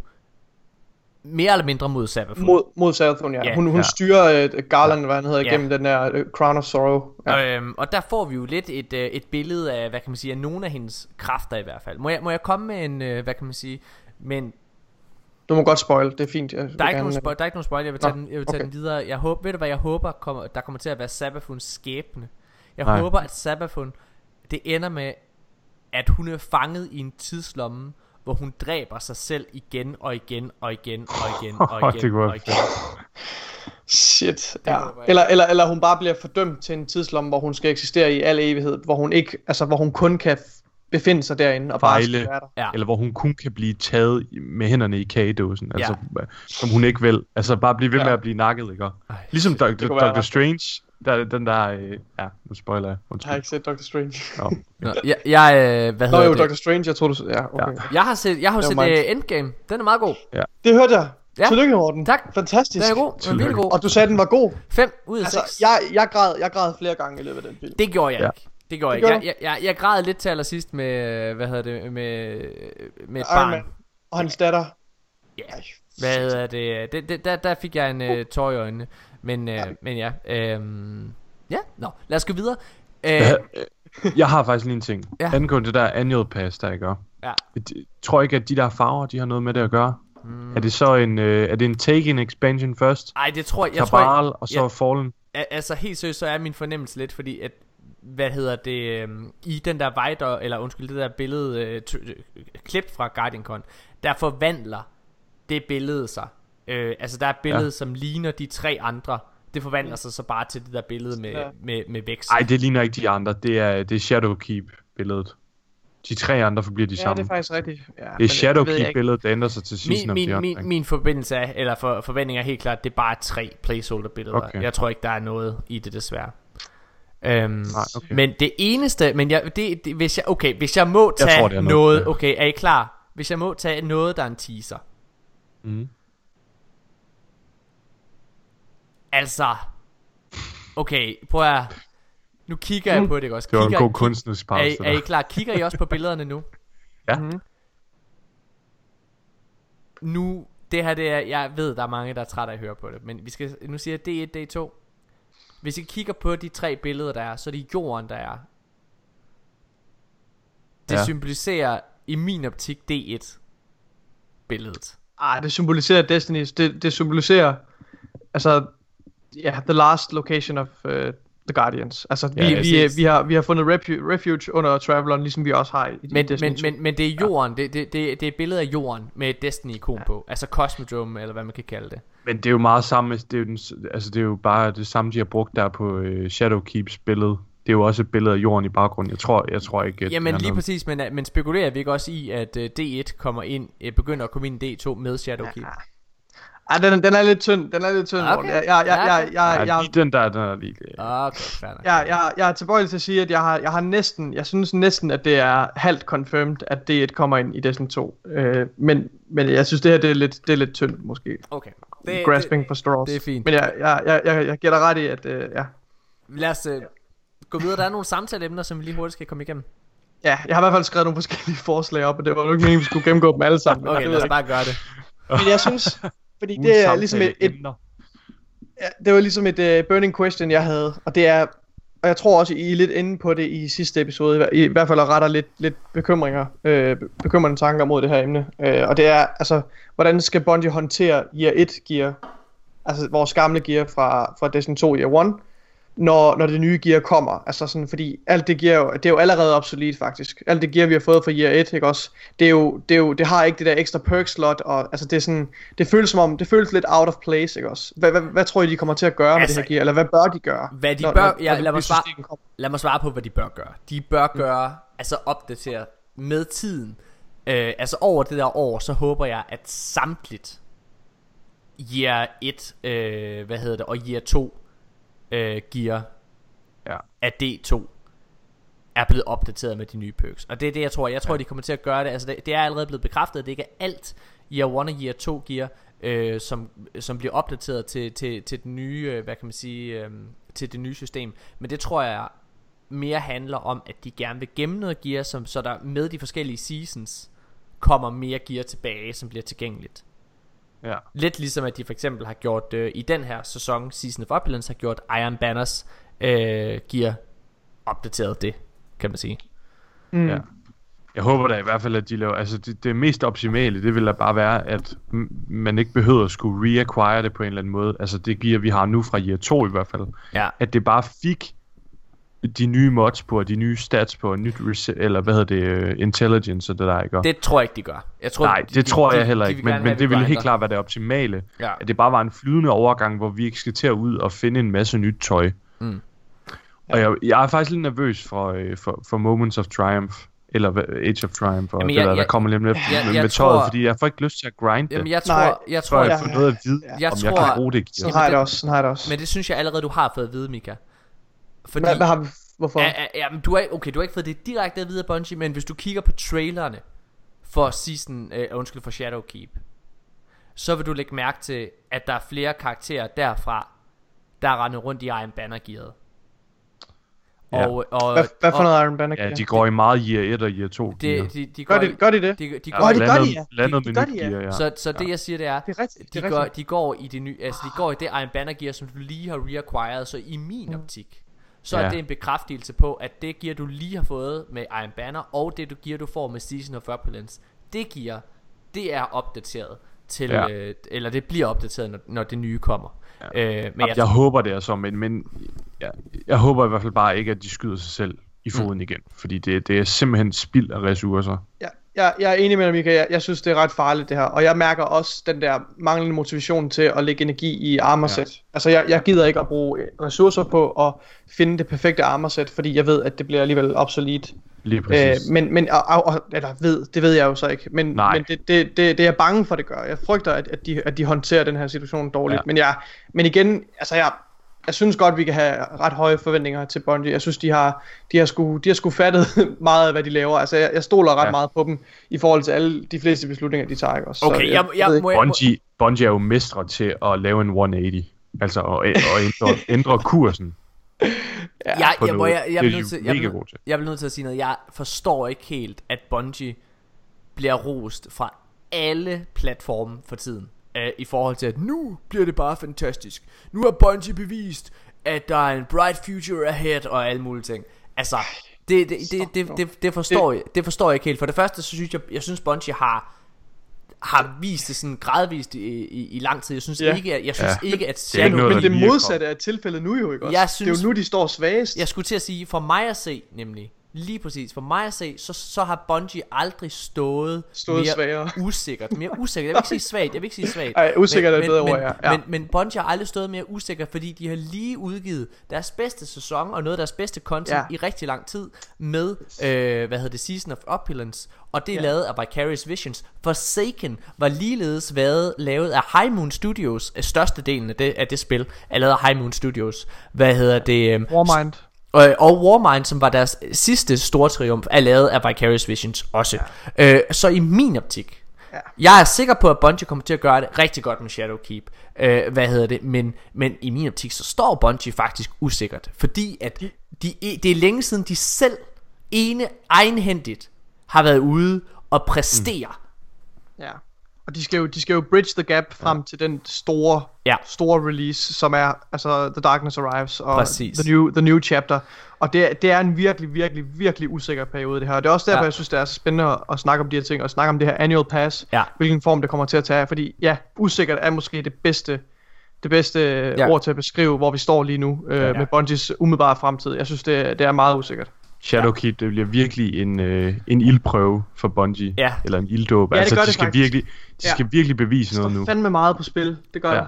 mere eller mindre mod Savathun. Mod, mod Sarathun, ja. Ja, hun hun ja. styrer uh, Garland, hvad han hedder, Ja. gennem den der uh, Crown of Sorrow. Ja. Øhm, og der får vi jo lidt et, øh, et billede af, hvad kan man sige, af nogle af hendes kræfter i hvert fald. Må jeg, må jeg komme med en, øh, hvad kan man sige, men Du må godt spoil, det er fint. Jeg der er, ikke gerne- nogen spoil, der er ikke nogen spoil, jeg vil tage, Nå, den, jeg vil tage okay. den videre. Jeg håber, ved du hvad jeg håber, kommer, der kommer til at være Sabafuns skæbne. Jeg Nej. håber, at Sabafun, det ender med, at hun er fanget i en tidslomme, hvor hun dræber sig selv igen og igen og igen og igen og Det igen kunne og være igen. Shit, ja. Eller, eller, eller hun bare bliver fordømt til en tidslomme, hvor hun skal eksistere i al evighed, hvor hun ikke, altså hvor hun kun kan befinde sig derinde og bare Fejle. være der. Ja. Eller hvor hun kun kan blive taget med hænderne i kagedåsen. Altså, som hun ikke vil. Altså, bare blive ved Ja. med at blive nakket, ikke? Ligesom Dr. være Dr. ret. Strange. Der, den der... Øh, ja, nu spoiler jeg. Jeg har Undskyld. ikke set Doctor Strange. Nå. Nå, jeg, jeg, øh, hvad Nå hedder jo, det? Doctor Strange, jeg tror du... Ja, okay. Ja. Jeg har set, jeg har jo set uh, Endgame. Den er meget god. Det hørte jeg. Ja. Ja. Tillykke, Morten. Tak. Fantastisk. Den er god. Den er virkelig god. Og du sagde, den var god. 5 ud af 6. Altså, jeg, jeg, græd, jeg græd flere gange i løbet af den film. Det gjorde jeg Ja. ikke. Det gjorde jeg Det ikke. Jeg, jeg, jeg, jeg græd lidt til allersidst med, øh, hvad hedder det, med, med et Iron barn. Man. Og hans datter. Ja. Ej, Hvad hedder det? det, det der, der fik jeg en uh, tår i øjnene. Men, uh, men ja. Øhm, ja, nå. Lad os gå videre. Uh, Jeg har faktisk lige en ting. Ja. Angående det der annual pass, der ikke Ja. Jeg tror ikke, at de der farver, de har noget med det at gøre. Mm. Er det så en, øh, er det en take-in expansion først? ej, det tror jeg, jeg tror, jeg, og så ja. Fallen? Al- Altså helt seriøst, så er min fornemmelse lidt, fordi at, hvad hedder det, øhm, i den der Vider, eller undskyld, det der billede, øh, t- øh, klip fra Guardian Con, der forvandler det billede sig. Øh, altså der er et billede, ja. Ja. som ligner de tre andre, det forvandler sig så bare til det der billede med, Ja. med, med vækst. Ej, det ligner ikke de andre. Det er, det er Shadowkeep-billedet. De tre andre forbliver de Ja, samme. det er faktisk rigtigt. Ja, det er Shadowkeep ikke. billedet, der ændrer sig til Season Min, min, min, min forbindelse er, eller for, forventning er helt klart, det er bare tre placeholder billeder. Okay. Jeg tror ikke, der er noget i det desværre. Øhm, Nej, okay. Men det eneste, men jeg, det, det, hvis jeg, okay, hvis jeg må Jeg tage tror, det er noget, noget, ja. okay, er I klar? Hvis jeg må tage noget, der er en teaser. Mhm. Altså, okay, prøv at, nu kigger jeg på det ikke også. Mm. Det var en Kigger, god kunstnerisk er, pause. I- er I klar? Kigger I også på billederne nu? Ja. Mhm. Nu, det her det er, jeg ved, der er mange, der er trætte af at høre på det, men vi skal, nu siger jeg D1, D2. Hvis I kigger på de tre billeder, der er, så er det jorden, der er. Det Ja. symboliserer i min optik D1 billedet. Ah, det symboliserer Destiny. Det, det symboliserer, altså, ja, the last location of uh, the Guardians. Altså, vi, Ja, vi, præcis. vi, har, vi har fundet refuge, refuge under Travelon, ligesom vi også har i, i Men, Destiny men, 2. men, men det er jorden, det, det, det, det er et billede af jorden med et Destiny-ikon ja. på. Altså Cosmodrome, eller hvad man kan kalde det. Men det er jo meget samme, det er jo, den, altså det er jo bare det samme, de har brugt der på øh, Shadowkeeps billede. Det er jo også et billede af jorden i baggrunden. Jeg tror, jeg tror ikke, at Jamen lige er præcis, men, men spekulerer vi ikke også i, at uh, D1 kommer ind, uh, begynder at komme ind i D2 med Shadowkeep? Ja. Ah, den, den er lidt tynd. Den er lidt tynd. Okay. Morten. Jeg, jeg, jeg, jeg, jeg, Ja, jeg, lige den der, den er lige... Okay, fair nok. jeg, jeg, jeg er tilbøjelig til at sige, at jeg har, jeg har næsten, jeg synes næsten, at det er halvt confirmed, at D1 kommer ind i Destiny 2. Øh, men, men jeg synes, det her det er lidt, det er lidt tyndt, måske. Okay. Det, Grasping for straws. det er fint. Men jeg, jeg, jeg, jeg, jeg giver dig ret i, at øh, ja. Lad os uh, gå videre. Der er nogle samtaleemner, som vi lige hurtigt skal komme igennem. Ja, jeg har i hvert fald skrevet nogle forskellige forslag op, og det var jo ikke meningen, vi skulle gennemgå dem alle sammen. men Okay, lad os bare gøre det. Men jeg synes, fordi det er ligesom et, et, ja, det var ligesom et uh, burning question, jeg havde, og det er, og jeg tror også, I er lidt inde på det i sidste episode, i, i hvert fald retter lidt, lidt bekymringer, øh, bekymrende tanker mod det her emne, øh, og det er, altså, hvordan skal Bungie håndtere Year 1 gear, altså vores gamle gear fra, fra Destiny 2 Year 1, når, når det nye gear kommer, altså sådan, fordi alt det gear, jo, det er jo allerede obsolet faktisk, alt det gear vi har fået fra Year 1, ikke også, det er jo, det er jo, det har ikke det der ekstra perk slot, og altså det er sådan, det føles som om, det føles lidt out of place, ikke også, hvad, hvad, hvad tror I, de kommer til at gøre Altså, med det her gear, eller hvad bør de gøre? Hvad de når- bør, når- ja, når lad, mig svare, lad mig svare på, hvad de bør gøre. De bør gøre, altså opdatere med tiden. Øh, altså over det der år, så håber jeg, at samtligt Year 1, øh, hvad hedder det, og Year 2 øh, gear Ja. af D2 er blevet opdateret med de nye perks. Og det er det, jeg tror. Jeg tror, ja. de kommer til at gøre det. Altså, det, det er allerede blevet bekræftet, at det ikke er alt Year 1 og Year 2 gear, øh, som, som bliver opdateret til, til, til den nye, øh, hvad kan man sige, øh, til det nye system. Men det tror jeg mere handler om, at de gerne vil gemme noget gear, som, så der med de forskellige seasons kommer mere gear tilbage, som bliver tilgængeligt. Ja. Lidt ligesom at de for eksempel har gjort øh, i den her sæson, Season of Opulence, har gjort Iron Banners øh, gear opdateret det, kan man sige. Mm. Ja. Jeg håber da i hvert fald, at de laver... Altså, det, det mest optimale, det vil da bare være, at man ikke behøver at skulle reacquire det på en eller anden måde. Altså, det gear, vi har nu fra year 2 i hvert fald. Ja. At det bare fik de nye mods på, og de nye stats på, og nyt rese- eller hvad hedder det, uh, intelligence og det der, ikke? Det tror jeg ikke, de gør. Jeg tror, Nej, de, det tror jeg heller de ikke, vil men, gerne men have, det vi ville helt klart være det optimale. Ja. At det bare var en flydende overgang, hvor vi ikke skal til at ud og finde en masse nyt tøj. Mm. Og jeg, jeg er faktisk lidt nervøs for, øh, for, for Moments of Triumph, eller Age of Triumph, og Jamen, det jeg- der, der jeg- kommer lidt med, jeg- med, jeg med tøjet, tror- fordi jeg får ikke lyst til at grinde Jamen, det, jeg tror, Nej, jeg tror, jeg ja, får noget at vide, jeg om tror- jeg kan bruge det. Sådan har jeg det også, sådan har jeg det også. men det synes jeg allerede, du har fået at vide, Mika. Fordi, Hvad, hvad har vi, hvorfor? Ja, ja, ja, men du har, okay, du har ikke fået det direkte at vide af Bungie, men hvis du kigger på trailerne for season, øh, undskyld, for Shadowkeep, så vil du lægge mærke til, at der er flere karakterer derfra, der er rendet rundt i Iron Banner gearet. Ja. Og, og, Hvad, hvad for og noget Iron Banner Ja, gear? de går i meget year 1 og year 2 gear. det, de, de går, Gør de, gør de det? de, de går, det gør landet, de, ja. landet Det med gør de, ja. gear, ja. Så, så det jeg siger det er, Det er rigtigt, det de er går, rigtigt. de går i det nye, altså de går i det Iron Banner gear, som du lige har reacquired, så i min optik, så er Ja. det en bekræftelse på, at det gear du lige har fået med Iron Banner, og det du gear du får med Season of Opulence, det gear, det er opdateret til, Ja. øh, eller det bliver opdateret, når, når det nye kommer. Ja. Øh, men jeg, jeg, håber det er så, men, men jeg, jeg håber i hvert fald bare ikke, at de skyder sig selv i foden mm. igen. Fordi det, det er simpelthen spild af ressourcer. Ja, jeg, jeg er enig med dig, Mika. Jeg, jeg synes, det er ret farligt, det her. Og jeg mærker også den der manglende motivation til at lægge energi i armorset. Ja. Altså, jeg, jeg gider ikke at bruge ressourcer på at finde det perfekte armorset, fordi jeg ved, at det bliver alligevel obsolet. Lige præcis. Øh, men, men og, og, eller ved, det ved jeg jo så ikke, men, Nej. men det, det, det, det er jeg bange for, det gør. Jeg frygter, at, at, de, at de håndterer den her situation dårligt. Ja. Men, jeg, men igen, altså jeg, jeg synes godt, vi kan have ret høje forventninger til Bungie. Jeg synes, de har, de har, sgu, de har sgu fattet meget af, hvad de laver. Altså, jeg, jeg stoler ret Ja. ja. meget på dem, i forhold til alle de fleste beslutninger, de tager. Også. Okay, jeg, jeg, ikke. må, jeg, må, Bungie, Bungie er jo mestre til at lave en 180. Altså at, at ændre, ændre kursen. jeg, på jeg, må, jeg, jeg, Det er bliver nødt til, jeg, til. jeg bliver nødt til at sige noget. Jeg forstår ikke helt, at Bungie bliver rost fra alle platforme for tiden. Uh, I forhold til, at nu bliver det bare fantastisk. Nu har Bungie bevist, at der er en bright future ahead og alle mulige ting. Altså, det, det, det, det, det, det, forstår, jeg, det forstår jeg ikke helt. For det første, så synes jeg, jeg synes Bungie har har vist det sådan gradvist i, i, i lang tid. Jeg synes Ja. ikke, at, jeg synes Ja. ikke, at Det er Shadow ikke noget, Men det modsatte er tilfældet nu jo, ikke også? Jeg det er synes- jo nu, de står svagest. Jeg skulle til at sige, for mig at se nemlig, lige præcis, for mig at se, så, så har Bungie aldrig stået, Stået mere svagere. usikkert. Mere usikkert. Jeg vil ikke sige svagt, jeg vil ikke sige svagt. Ej, usikkert er et men, bedre men, ord, ja. Ja. Men, men Bungie har aldrig stået mere usikkert, fordi de har lige udgivet deres bedste sæson og noget af deres bedste content Ja. i rigtig lang tid med, øh, hvad hedder det, Season of Opulence, og det er Ja. lavet af Vicarious Visions. Forsaken var ligeledes været, lavet af High Moon Studios, øh, størstedelen af det, af det spil er lavet af High Moon Studios. Hvad hedder det? Øh, Warmind. Og, og Warmind, som var deres sidste store triumf, er lavet af Vicarious Visions også. Ja. Øh, så i min optik, ja. Jeg er sikker på, at Bungie kommer til at gøre det rigtig godt med Shadowkeep. Øh, hvad hedder det? Men, men i min optik, så står Bungie faktisk usikkert. Fordi at de, det er længe siden, de selv ene egenhændigt har været ude og præstere. Ja. Og de skal jo, de skal jo bridge the gap frem ja. til den store, Ja. store release, som er altså The Darkness Arrives og Præcis. the new, the new Chapter. Og det, det er en virkelig, virkelig, virkelig usikker periode det her. Og det er også derfor, Ja. ja. jeg synes, det er så spændende at, snakke om de her ting, og snakke om det her annual pass, Ja. hvilken form det kommer til at tage. Fordi ja, usikkert er måske det bedste, det bedste Ja. ja. ord til at beskrive, hvor vi står lige nu øh, ja. med Bungies umiddelbare fremtid. Jeg synes, det, det er meget usikkert. Shadowkeep, det bliver virkelig en, øh, en ildprøve for Bungie. Ja. Eller en ilddåb. Ja, det altså, gør de det skal faktisk. virkelig, de Ja. skal virkelig bevise Der noget nu. fandme meget på spil. Det gør Ja. ja.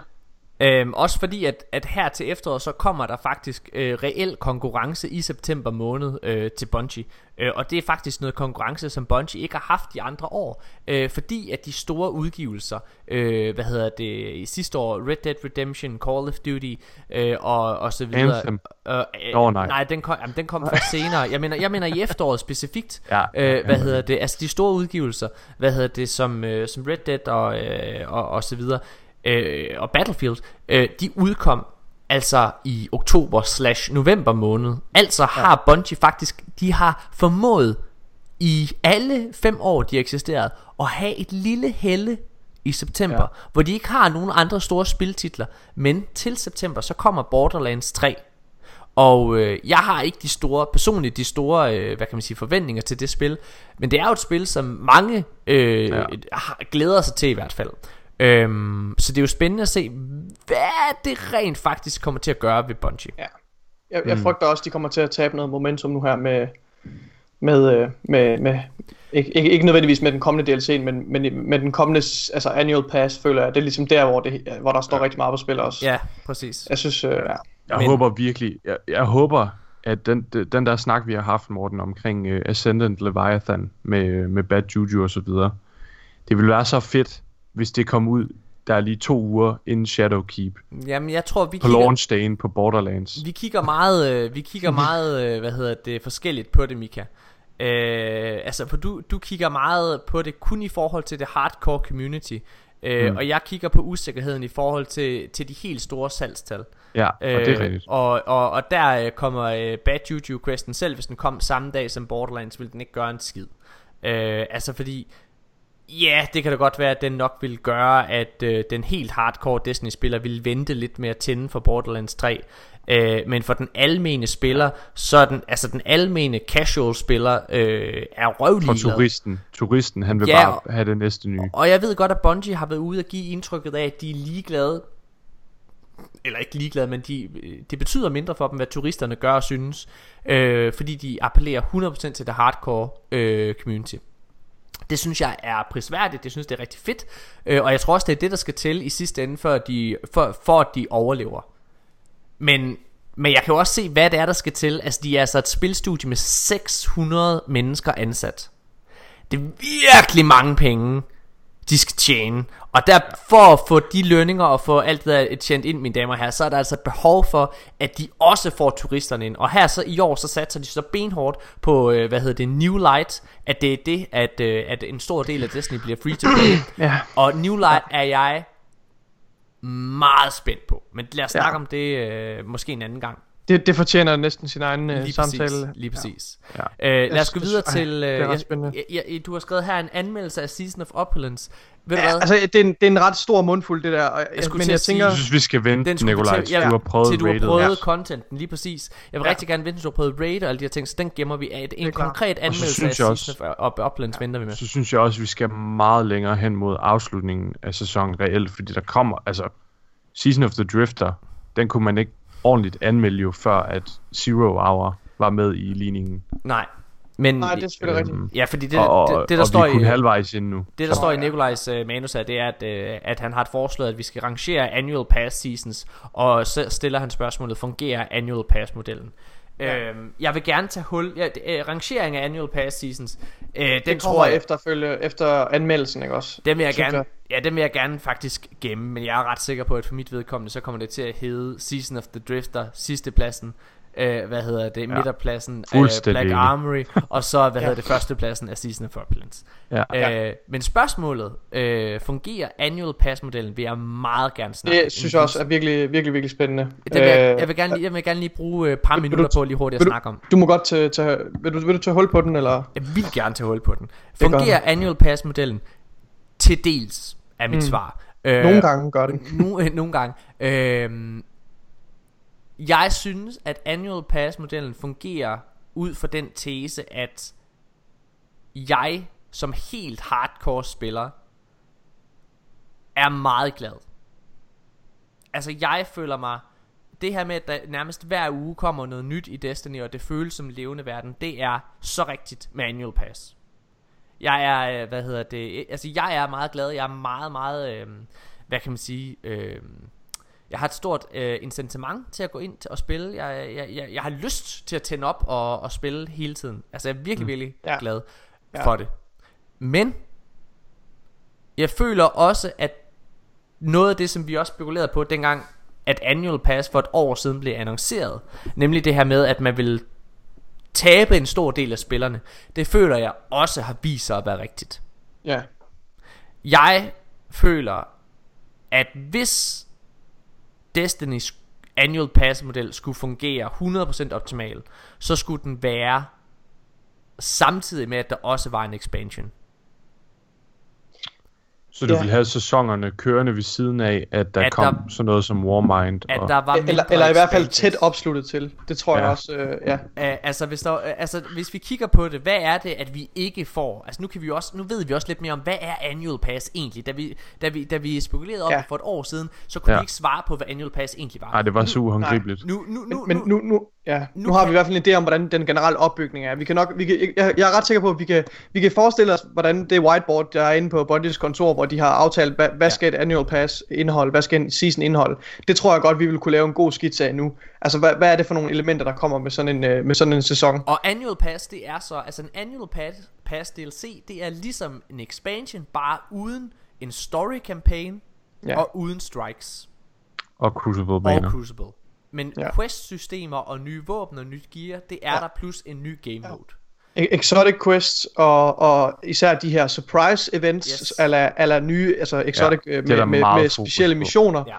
Øhm, også fordi, at, at her til efteråret, så kommer der faktisk øh, reel konkurrence i september måned øh, til Bungie. Øh, og det er faktisk noget konkurrence, som Bungie ikke har haft i andre år. Øh, fordi at de store udgivelser, øh, hvad hedder det, i sidste år, Red Dead Redemption, Call of Duty øh, og, og så videre. Anthem. Øh, øh, Åh, nej. nej, den kom, jamen, den kom først senere. Jeg mener, jeg mener i efteråret specifikt. Ja, øh, hvad hedder det? Altså de store udgivelser, hvad hedder det, som, øh, som Red Dead og, øh, og, og så videre, øh, og Battlefield, øh, de udkom altså i oktober slash november måned. Altså har Bungie faktisk, de har formået i alle fem år, de har eksisteret, at have et lille helle i september, ja. Hvor de ikke har nogen andre store spiltitler. Men til september, så kommer Borderlands 3. Og øh, jeg har ikke de store, personligt de store, øh, hvad kan man sige, forventninger til det spil. Men det er jo et spil, som mange øh, ja. Glæder sig til i hvert fald. Øhm, så det er jo spændende at se, hvad det rent faktisk kommer til at gøre ved Bungie. Ja. Jeg, jeg frygter også, at de kommer til at tabe noget momentum nu her med, med, øh, med, med ikke, ikke, ikke nødvendigvis med den kommende DLC, men, men med den kommende altså annual pass, føler jeg. Det er ligesom der, hvor, det, hvor der står ja. rigtig meget på spil også. Ja, præcis. Jeg synes, øh, ja. Jeg Men- Men... håber virkelig, jeg, jeg håber, at den, den der snak, vi har haft, Morten, omkring uh, Ascendant Leviathan med, med Bad Juju og så videre, det ville være så fedt, hvis det kom ud, der er lige to uger inden Shadowkeep, Jamen, jeg tror, vi på kigger, launch dagen på Borderlands. vi kigger meget, øh, vi kigger meget, øh, hvad hedder det, forskelligt på det, Mika. Øh, altså, for du, du kigger meget på det kun i forhold til det hardcore community. Øh, mm. Og jeg kigger på usikkerheden i forhold til, til de helt store salgstal. Ja, og det er rigtigt. Og, og, og der øh, kommer øh, Bad Juju Questen selv, hvis den kom samme dag som Borderlands, ville den ikke gøre en skid. Øh, altså fordi, ja, det kan da godt være, at den nok vil gøre, at øh, den helt hardcore Destiny-spiller vil vente lidt med at tænde for Borderlands 3. Øh, men for den almene spiller, så er den, altså den almene casual spiller øh, er For røvlig turisten, turisten, han vil Ja, bare have det næste nye. og jeg ved godt, at Bungie har været ude og give indtrykket af, at de er ligeglade. Eller ikke ligeglade, men de, det betyder mindre for dem, hvad turisterne gør og synes. Øh, fordi de appellerer 100% til det hardcore øh, community. Det synes jeg er prisværdigt, det synes det er rigtig fedt, øh, og jeg tror også det er det der skal til i sidste ende, for, de, for, for at de overlever. Men, men jeg kan jo også se hvad det er der skal til. Altså de er altså et spilstudie med 600 mennesker ansat. Det er virkelig mange penge de skal tjene. Og der for at få de lønninger og få alt det der tjent ind mine damer og herrer Så er der altså behov for at de også får turisterne ind. Og her så i år så satser de så benhårdt på øh, hvad hedder det New Light At det er det at, øh, at en stor del af Destiny bliver free to play. Ja. Og New Light er jeg meget spændt på. Men lad os Ja. snakke om det øh, måske en anden gang Det, det fortjener næsten sin egen øh, Lige samtale. præcis, lige præcis. Ja. Ja. Øh, lad os gå Jeg videre til... det er Øh, ret jeg, spændende. jeg, jeg, du har skrevet her en anmeldelse af Season of Opulence. Ved du Ja, hvad? altså, det er, en, det er en ret stor mundfuld, det der. Og, jeg skulle men til jeg at sige- tænker... Jeg synes, vi skal vente, Den Nikolaj. til- ja, du har prøvet til du har rated. prøvet Ja. contenten, lige præcis. Jeg vil Ja. rigtig gerne vente, til du har prøvet raid og alle de her ting, så den gemmer vi af. En er konkret anmeldelse af synes jeg også- Season of Op- Opulence venter vi med. Så synes jeg også, vi skal meget længere hen mod afslutningen af sæsonen reelt, fordi der kommer, altså, Season of the Drifter, den kunne man ikke ordentligt anmelde jo, før at Zero Hour var med i ligningen. Nej. Men, Nej, det er selvfølgelig rigtigt. Øhm, Ja, fordi det, og, og, det, det, der og står vi er i... halvvejs ind nu. Det der Så- står i Nikolajs øh, manus her, det er at, øh, at han har et forslag at vi skal rangere annual pass seasons Og så stiller han spørgsmålet Fungerer annual pass modellen ja. øhm, Jeg vil gerne tage hul ja, det- øh, Rangering af annual pass seasons øh, Den Den tror jeg efterfølge, efter anmeldelsen, ikke også? den vil jeg gerne, ja, den vil jeg gerne faktisk gemme, men jeg er ret sikker på, at for mit vedkommende, så kommer det til at hedde Season of the Drifter, sidste pladsen, øh, hvad hedder det, ja. midterpladsen af Black enig. Armory, og så, hvad hedder det, førstepladsen af Season of Opulence. Ja. Øh, men spørgsmålet, øh, fungerer annual pass modellen, vil jeg meget gerne snakke Det synes jeg også er virkelig, virkelig, virkelig spændende. det vil jeg, Øh, jeg, vil gerne, lige- jeg vil gerne lige bruge et par vil du- minutter på lige hurtigt at vil du- snakke om. Du må godt tage, tage vil, du, vil du tage hul på den, eller? Jeg vil gerne tage hul på den. Fungerer annual pass modellen til dels, er mit Mm. svar. Øh, Nogle gange gør den. no, øh, nogle gange. Øhm, jeg synes, at annual pass modellen fungerer ud fra den tese, at jeg som helt hardcore spiller er meget glad. Altså jeg føler mig det her med at der nærmest hver uge kommer noget nyt i Destiny og det føles som levende verden, det er så rigtigt med annual pass. Jeg er, øh, hvad hedder det, altså jeg er meget glad, jeg er meget, meget, øh, hvad kan man sige, øh, jeg har et stort øh, incitament til at gå ind til at spille. Jeg, jeg, jeg, jeg har lyst til at tænde op og, og spille hele tiden. Altså jeg er virkelig, virkelig Ja. glad Ja. for det. Men jeg føler også, at noget af det, som vi også spekulerede på dengang, at Annual Pass for et år siden blev annonceret, nemlig det her med, at man vil tabe en stor del af spillerne, det føler jeg også har vist sig at være rigtigt. Ja. Jeg føler, at hvis Destiny's annual pass model skulle fungere 100% optimal, så skulle den være samtidig med, at der også var en expansion. Så du Ja. vil have sæsonerne kørende ved siden af, at der At kom der- sådan noget som Warmind. At og, der var Eller, eller i hvert fald tæt opsluttet til. Det tror jeg Ja. også, øh, ja. Altså, hvis der, altså hvis vi kigger på det, hvad er det at vi ikke får? Altså nu kan vi jo også nu ved vi også lidt mere om hvad er annual pass egentlig? Da vi da vi da vi spekulerede om Ja. for et år siden, så kunne Ja. vi ikke svare på hvad annual pass egentlig var. Ej, det var så uhåndgribeligt. Nu nu nu Men, men nu, nu, ja, nu, nu har kan- vi i hvert fald en idé om, hvordan den generelle opbygning er. Vi kan nok, vi kan, jeg, jeg er ret sikker på, at vi kan, vi kan forestille os, hvordan det whiteboard, der er inde på Bungies kontor, hvor de har aftalt, hvad, hvad skal et annual pass indeholde, hvad skal en season indeholde. Det tror jeg godt, vi vil kunne lave en god skitse af nu. Altså, hvad, hvad er det for nogle elementer, der kommer med sådan en, øh, med sådan en sæson? Og annual pass, det er så, altså en annual pass, pass DLC, det er ligesom en expansion, bare uden en story campaign Ja. og uden strikes Og Crucible og. Crucible. Men Ja. quest-systemer og nye våben og nyt gear, det er Ja. der plus en ny game mode. E- Exotic quests og, og især de her surprise events, Yes. eller, eller nye, altså exotic Ja, ja, det er der med, med, meget med specielle missioner. Ja.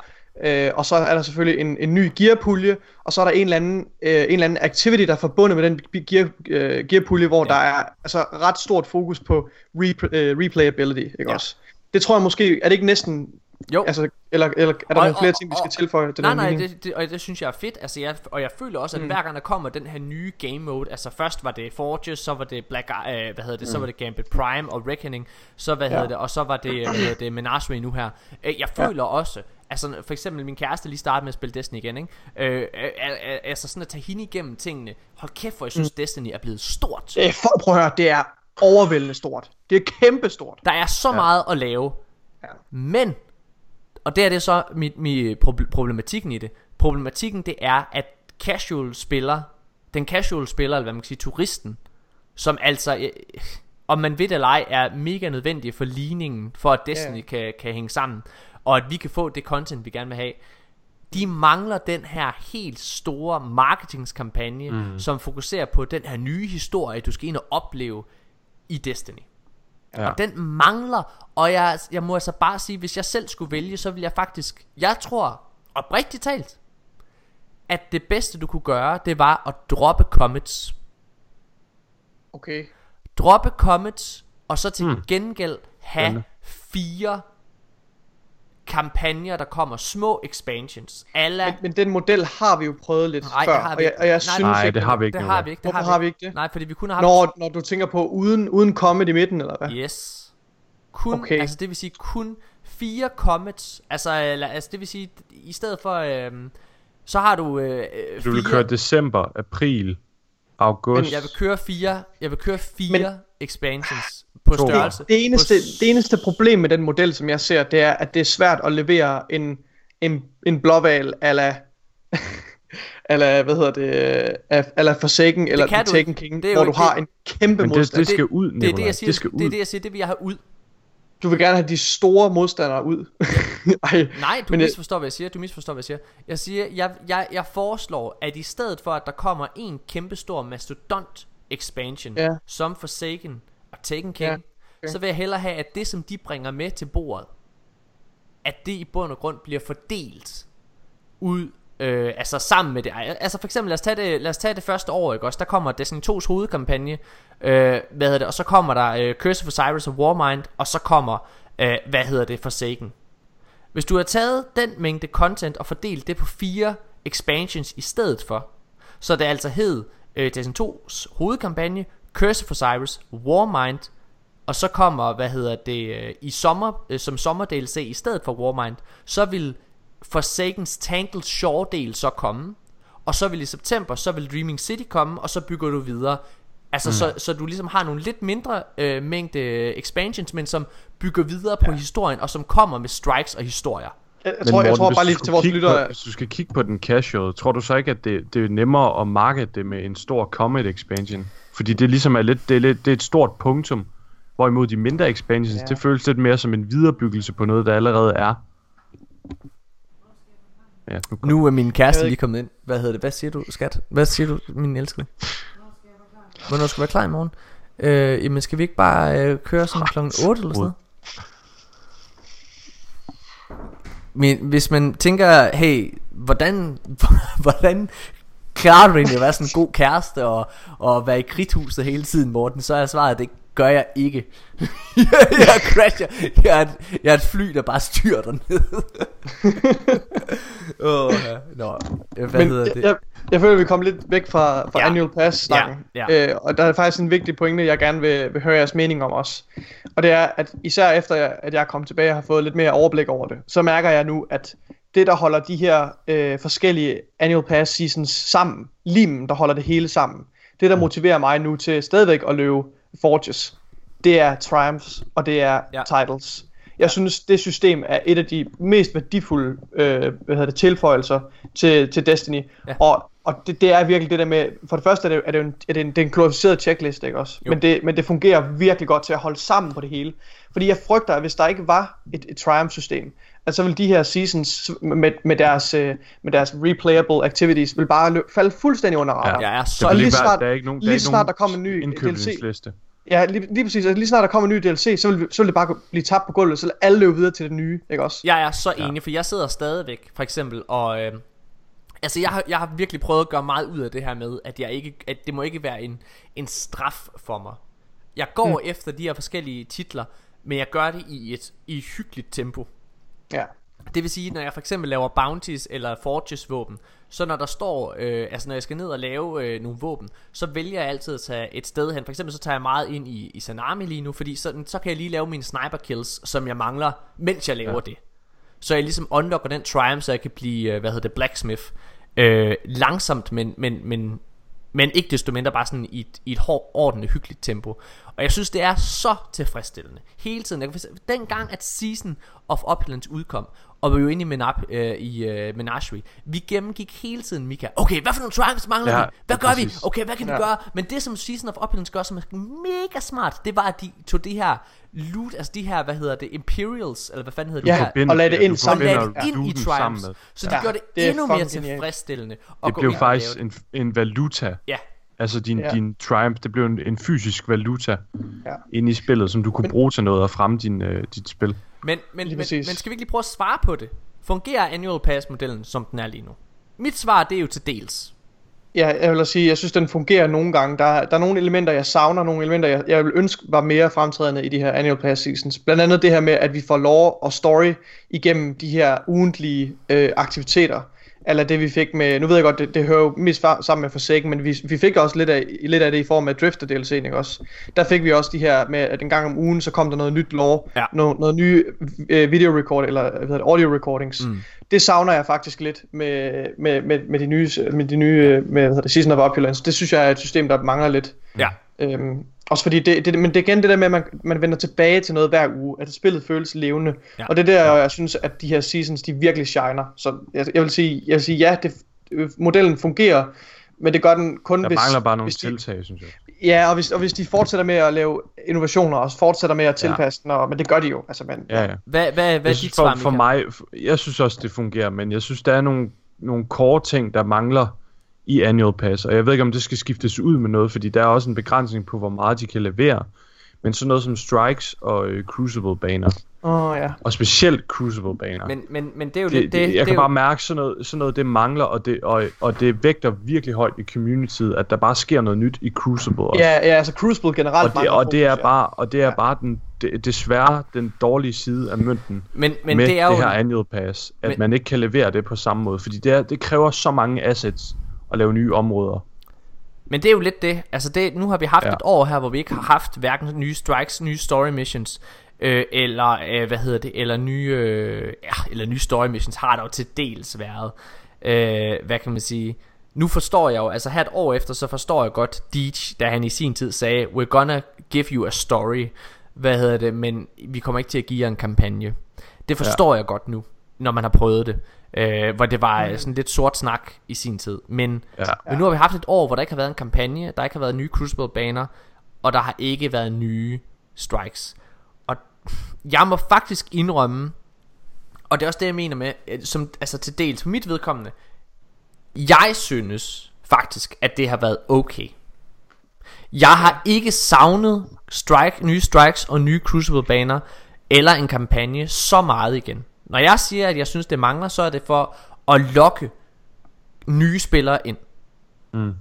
Øh, og så er der selvfølgelig en, en ny gearpulje, og så er der en eller anden, øh, en eller anden activity, der er forbundet med den gear, øh, gearpulje, hvor Ja. ja. der er altså ret stort fokus på re, øh, replayability, ikke Ja. ja. også? Det tror jeg måske, er det ikke næsten, Jo. altså, eller, eller er der Og- nogle flere og- ting, vi og- skal tilføje til nej, den nej, mening? det, det, og det synes jeg er fedt. Altså, jeg, og jeg føler også, at mm. hver gang der kommer den her nye game mode, altså først var det Forges, så var det Black, øh, hvad hedder det, så var det Gambit Prime og Reckoning, så hvad Ja. hedder det, og så var det, hvad hedder det Menagerie nu her. Øh, jeg føler også, altså for eksempel min kæreste lige startede med at spille Destiny igen, ikke? Øh, øh, øh, altså sådan at tage hende igennem tingene. Hold kæft, hvor jeg synes mm. Destiny er blevet stort. Øh, for, prøv at høre, det er overvældende stort. Det er kæmpestort. Der er så ja. meget at lave. Ja. Men, og det er det så mit, mit problematikken i det. Problematikken det er, at casual spiller, den casual spiller, eller hvad man kan sige, turisten, som altså, øh, om man ved det eller ej, er mega nødvendig for ligningen, for at Destiny Ja. kan, kan hænge sammen, og at vi kan få det content, vi gerne vil have. De mangler den her helt store marketingskampagne, mm. som fokuserer på den her nye historie, du skal ind og opleve i Destiny. Ja. Og den mangler, og jeg, jeg må altså bare sige, hvis jeg selv skulle vælge, så vil jeg faktisk, jeg tror, oprigtigt talt, at det bedste du kunne gøre, det var at droppe comments. Okay. Droppe comments, og så til Hmm. gengæld have Spændende. fire kampagner, der kommer små expansions. Alla, Men, men den model har vi jo prøvet lidt Nej, før, det har vi og jeg, ikke. og jeg Nej, synes Nej, ikke, det har vi ikke det har vi ikke. Det Hvorfor har vi ikke det? Nej, fordi vi kun har Når, når du tænker på uden, uden kommet i midten, eller hvad? Yes. Kun, okay. Altså det vil sige kun fire comets, altså, eller, altså det vil sige, i stedet for, øhm, så har du øh, øh, Du vil køre december, april, august. jeg vil køre fire, jeg vil køre fire Men, expansions på størrelse. Det eneste, på, det eneste problem med den model, som jeg ser, det er, at det er svært at levere en, en, en blåval ala, ala, hvad hedder det, af- ala Forsaken eller The Taken. King, Det er hvor du ikke- har det- en kæmpe Men det, modstand. det skal ud, det er det, Nikolaj. jeg siger, det skal det er ud. det, jeg siger, det vil jeg have ud. Du vil gerne have de store modstandere ud. Ej, Nej, du men jeg- misforstår, hvad jeg siger. Du misforstår, hvad jeg siger. Jeg siger, jeg, jeg, jeg foreslår, at i stedet for, at der kommer en kæmpestor mastodont expansion, Ja. som Forsaken Taken King, Ja, okay. så vil jeg hellere have, at det, som de bringer med til bordet, at det i bund og grund bliver fordelt ud, øh, altså sammen med det. Altså for eksempel, lad os tage det, lad os tage det første år, ikke også? Der kommer Destiny 2's hovedkampagne, øh, hvad hedder det, og så kommer der øh, Curse of Osiris og Warmind, og så kommer, øh, hvad hedder det, Forsaken. Hvis du har taget den mængde content og fordelt det på fire expansions i stedet for, så det altså hed øh, Destiny 2's hovedkampagne, Curse of Osiris, Warmind, og så kommer, hvad hedder det, øh, i sommer, øh, som sommer DLC i stedet for Warmind, så vil Forsakens Tangled Shore del så komme, og så vil i september, så vil Dreaming City komme, og så bygger du videre. Altså mm. så, så du ligesom har nogle lidt mindre øh, mængde expansions, men som bygger videre på ja. historien, og som kommer med strikes og historier. jeg, jeg Men tror, jeg Morten, tror hvis bare du lige til vores lyttere, hvis du skal kigge på den casual, tror du så ikke, at det, det er nemmere at markede det med en stor Comet expansion? Fordi det ligesom er lidt, det er, lidt, det er et stort punktum. Hvorimod de mindre expansions, Ja. det føles lidt mere som en viderebyggelse på noget, der allerede er. Ja, nu kom. Nu er min kæreste lige kommet ind. Hvad hedder det? Hvad siger du, skat? Hvad siger du, min elskede? Hvornår skal du være klar i morgen? Øh, jamen skal vi ikke bare øh, køre sådan kl. 8 eller sådan noget? Men hvis man tænker, hey, hvordan, hvordan klarer du egentlig at være sådan en god kæreste og, og være i kridthuset hele tiden, Morten? Så er svaret, at det gør jeg ikke. jeg crasher. Jeg er, et, jeg er et fly, der bare styrter ned. Åh, ja. Nå, hvad men hedder jeg, det? jeg, jeg føler, vi kom lidt væk fra, fra Ja. Annual Pass-snakken. Ja, ja. Øh, og der er faktisk en vigtig pointe, jeg gerne vil, vil høre jeres mening om også. Og det er, at især efter jeg, at jeg er kommet tilbage og har fået lidt mere overblik over det, så mærker jeg nu, at det, der holder de her øh, forskellige Annual Pass Seasons sammen, limen, der holder det hele sammen, det, der motiverer mig nu til stadigvæk at løbe Forges, det er Triumphs, og det er Ja. Titles. Jeg synes, det system er et af de mest værdifulde øh, hvad hedder det, tilføjelser til, til Destiny. Ja. Og, og det, det er virkelig det der med, for det første er det, er det, en, er det, en, det er en glorificeret checklist, ikke også? Jo. Men det, men det fungerer virkelig godt til at holde sammen på det hele. Fordi jeg frygter, at hvis der ikke var et, et Triumph-system, at så vil de her seasons med, med, deres, øh, med deres replayable activities, vil bare løb, falde fuldstændig under radaren. Jeg er Der så vil lige snart- der er ikke nogen, der lige er ikke snart der kommer en ny indkøbningsliste. Ja, lige, lige præcis. Altså, lige snart der kommer en ny DLC, så vil, vi- så vil det bare blive tabt på gulvet, så vil alle løbe videre til det nye, ikke også? Jeg er så enig, for jeg sidder stadigvæk, for eksempel, og... Øh, altså, jeg har, jeg har virkelig prøvet at gøre meget ud af det her med, at, jeg ikke, at det må ikke være en, en straf for mig. Jeg går mm. efter de her forskellige titler, men jeg gør det i et, i et hyggeligt tempo. Ja. Det vil sige, når jeg for eksempel laver bounties eller forges våben, så når der står, øh, altså når jeg skal ned og lave øh, nogle våben, så vælger jeg altid at tage et sted hen. For eksempel så tager jeg meget ind i, i Sanami lige nu, fordi så, så kan jeg lige lave mine sniper kills, som jeg mangler, mens jeg laver ja. det. Så jeg ligesom unlocker den triumph, så jeg kan blive, øh, hvad hedder det, blacksmith. Øh, langsomt, men, men, men, men ikke desto mindre bare sådan i et, i et hårdt, ordentligt, hyggeligt tempo. Og jeg synes, det er så tilfredsstillende. Hele tiden. Jeg kan forstå- dengang, at Season of Opulence udkom, og vi var jo inde i, Menap, øh, i øh, Menagerie, vi gennemgik hele tiden, Mika. Okay, hvad for nogle triumphs mangler Ja, vi? Hvad ja, gør vi? præcis. Okay, hvad kan vi Ja. gøre? Men det, som Season of Opulence gør, som er mega smart, det var, at de tog det her loot, altså de her, hvad hedder det, Imperials, eller hvad fanden hedder Ja, det? her? Forbinder- og lagde det ja, ind sammen. og lagde det ind i looten sammen Triumphs. Så det Ja, gjorde det, det endnu mere tilfredsstillende. at Det gå blev ind og faktisk en, en valuta. Ja, Altså din, Ja. din Triumph, det blev en, en fysisk valuta Ja. inde i spillet, som du kunne bruge til noget og fremme din, øh, dit spil. men, men, men, men skal vi ikke lige prøve at svare på det? Fungerer Annual Pass-modellen, som den er lige nu? Mit svar, det er jo til dels. Ja, jeg vil sige, jeg synes, den fungerer nogle gange. Der, er- der er nogle elementer, jeg savner, nogle elementer, jeg, jeg vil ønske var mere fremtrædende i de her annual pass seasons. Blandt andet det her med, at vi får lore og story igennem de her ugentlige øh, aktiviteter. Eller det vi fik med, nu ved jeg godt, det, det hører jo mest sammen med Forsaken, men vi, vi fik også lidt af, lidt af det i form af Drifter DLC'en, ikke også? Der fik vi også de her med, at en gang om ugen, så kom der noget nyt lore, Ja. noget, noget nye øh, video record, eller hvad hedder det, audio recordings. Mm. Det savner jeg faktisk lidt med, med, med, med de nye, med de nye øh, med, hvad hedder det, Season of Opulence. Det synes jeg er et system, der mangler lidt. Ja. Øhm, også fordi det, det, men det er igen det der med, at man, man vender tilbage til noget hver uge, at spillet føles levende. Ja. Ja. Og det er der, jeg synes, at de her seasons, de virkelig shiner. Så jeg, jeg vil sige, jeg vil sige ja, det, modellen fungerer, men det gør den kun Der hvis... mangler bare nogle hvis de, tiltag, synes jeg. Ja, og hvis, og hvis de fortsætter med at lave innovationer, og fortsætter med at tilpasse den, og, men det gør de jo. Altså, men, Ja, ja. Hvad, hvad, hvad er Jeg dit synes, svar, for, for mig, jeg synes også, det fungerer, men jeg synes, der er nogle, nogle core ting, der mangler i Annual Pass, og jeg ved ikke, om det skal skiftes ud med noget, fordi der er også en begrænsning på, hvor meget de kan levere. Men sådan noget som strikes og øh, crucible-baner, Åh, oh, ja. og specielt crucible-baner, Men, men, men det er jo det, lidt det, det, jeg det kan jo- bare mærke, sådan noget, sådan noget det mangler, og det, og, og det vægter virkelig højt i communityet, at der bare sker noget nyt i Crucible også. Ja, ja, altså Crucible generelt og, det, og det er ja. bare, og det er Ja. bare den, det, desværre den dårlige side af mønten men, men med det er det jo her annual pass, at men, man ikke kan levere det på samme måde, fordi det, er, det kræver så mange assets at lave nye områder. Men det er jo lidt det. Altså det, nu har vi haft ja. Ja. et år her, hvor vi ikke har haft hverken nye strikes, nye story missions, øh, eller øh, hvad hedder det, eller nye, øh, ja, eller nye story missions har der jo til dels været. Øh, hvad kan man sige? Nu forstår jeg jo, altså her et år efter, så forstår jeg godt Deej, da han i sin tid sagde, we're gonna give you a story, hvad hedder det, men vi kommer ikke til at give jer en kampagne. Det forstår ja. jeg godt nu, når man har prøvet det. Øh, hvor det var mm. sådan lidt sort snak i sin tid. Men Ja. men nu har vi haft et år, hvor der ikke har været en kampagne, der ikke har været nye Crucible-baner, og der har ikke været nye strikes. Og jeg må faktisk indrømme, og det er også det, jeg mener med, øh, som, altså til dels for mit vedkommende, jeg synes faktisk, at det har været okay. Jeg har ikke savnet strike, nye strikes og nye Crucible-baner, eller en kampagne så meget igen. Når jeg siger, at jeg synes, det mangler, så er det for at lokke nye spillere ind. Mm.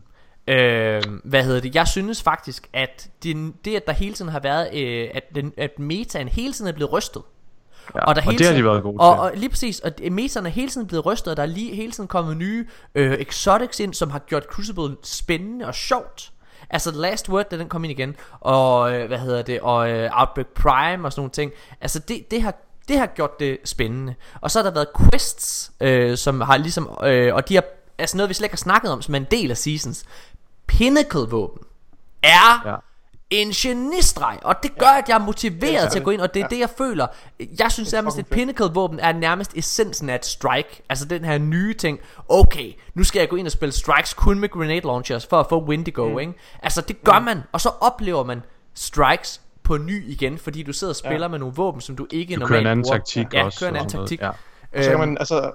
Øh, hvad hedder det? Jeg synes faktisk, at det, det at der hele tiden har været, øh, at, den, at metaen hele tiden er blevet rystet. Ja, Og, der og hele det har de tiden, været gode og, til. og lige præcis, og metaerne er hele tiden blevet rystet, og der er lige, hele tiden kommet nye øh, exotics ind, som har gjort Crucible spændende og sjovt. Altså The Last Word, da den kom ind igen, og øh, hvad hedder det, og øh, Outbreak Prime og sådan nogle ting. Altså det, det har det har gjort det spændende. Og så har der været quests, øh, som har ligesom, øh, og de har, altså noget vi slet ikke har snakket om, som er en del af seasons. Pinnacle våben er Ja. en genistreg, og det gør, at jeg er motiveret Ja, til at gå ind, og det er det, jeg føler. Jeg synes nærmest, fedt. Pinnacle-våben er nærmest essensen af et strike. Altså den her nye ting. Okay, nu skal jeg gå ind og spille strikes kun med grenade launchers, for at få Wendigo, mm. ikke? Altså det gør man, og så oplever man strikes på ny igen, fordi du sidder og spiller med nogle våben, som du ikke Du normalt kører en anden bruger. taktik ja, også. kører en anden taktik. Ja. Og så kan Øhm, man altså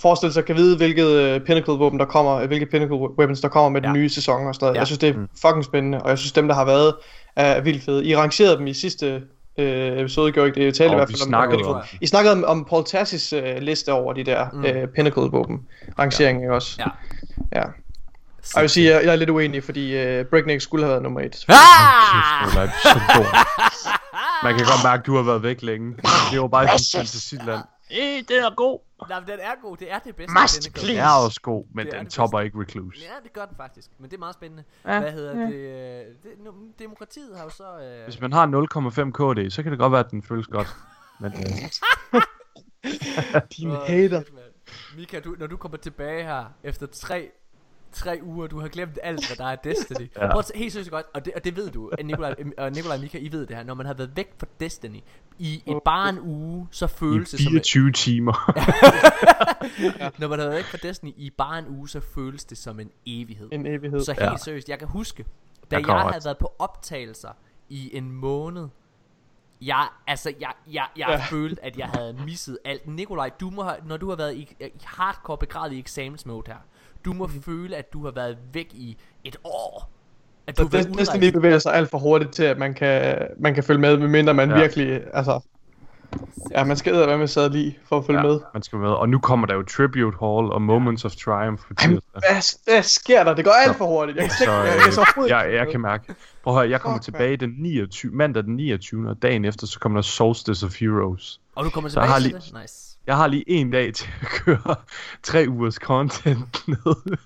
forestille sig, kan vide, hvilket uh, Pinnacle-våben der kommer, øh, hvilke Pinnacle-weapons der kommer med den Ja. nye sæson og sådan noget. Ja. Jeg synes, det er fucking spændende, og jeg synes, dem, der har været, er vildt fede. I rangerede dem i sidste øh, episode, gjorde ikke det? I talte Og i hvert vi fald om, snakkede om I snakkede om, om Paul Tassis øh, liste over de der mm. øh, Pinnacle-våben. Rangering ja. også. Ja. ja. Og jeg vil sige, jeg, jeg er lidt uenig, fordi uh, Breakneck skulle have været nummer et. Ah! Kæft, så. Man kan godt mærke, at du har været væk længe. Det var bare i fantasiland. Eh, det er god. Nej, den er god. Det er det bedste. Must please. Den er også god, men Det den det topper ikke Recluse. Ja, det gør den faktisk. Men det er meget spændende. Ja, Hvad hedder ja. det, øh, det? Nu, demokratiet har jo så... Øh, Hvis man har 0,5 KD, så kan det godt være, at den føles godt. Men øh, Din hater. Mika, du, når du kommer tilbage her efter tre tre uger, du har glemt alt, hvad der er Destiny. Ja. Prøv at, helt seriøst godt, og det, og det ved du, at Nikolaj, og Nikolaj og Mika, I ved det her, når man har været væk fra Destiny i et, bare en uge, så I føles det som, 24 timer. når man har været væk fra Destiny i bare en uge, så føles det som en evighed. En evighed. Så helt Ja. seriøst, jeg kan huske, da Jeg jeg, også. havde været på optagelser i en måned, jeg, altså, jeg, jeg, jeg ja. Ja. følte, at jeg havde misset alt. Nikolaj, du må have, når du har været i, i hardcore begravet i eksamensmode her, du må mm. føle, at du har været væk i et år. At du Så det, Destiny udrejst. bevæger sig alt for hurtigt til, at man kan, man kan følge med, medmindre man Ja. ja. virkelig, altså... Ja, man skal være med sad lige for at følge ja. med. man skal med. Og nu kommer der jo Tribute Hall og Moments of Triumph på Jamen, hvad, hvad sker der? Det går alt for hurtigt. Jeg kan Så ikke, jeg kan så øh, jeg, jeg kan mærke. Prøv at høre, jeg kommer Fuck, tilbage den 29, mandag den 29. og dagen efter, så kommer der Solstice of Heroes. Og du kommer Så jeg har tilbage til lige- det? Nice. Jeg har lige en dag til at køre tre ugers content ned.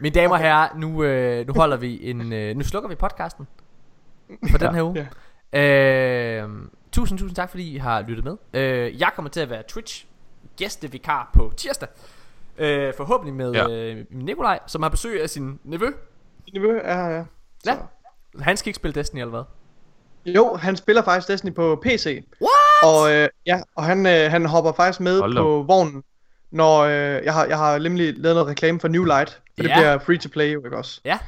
Mine damer og herrer, nu, øh, nu holder vi en, øh, nu slukker vi podcasten for den her uge. Øh, tusind, tusind tak, fordi I har lyttet med. Øh, jeg kommer til at være Twitch gæstevikar på tirsdag. Øh, forhåbentlig med Ja. øh, Nikolaj, som har besøg af sin nevø. Niveau, ja, ja. Ja. Han skal ikke spille Destiny eller hvad? Jo, han spiller faktisk Destiny på PC. What? Og, øh, ja, og han, øh, han hopper faktisk med Hold på vognen, når øh, jeg har, jeg har nemlig lavet noget reklame for New Light. For det Ja. bliver free to play, jo ikke også? Ja.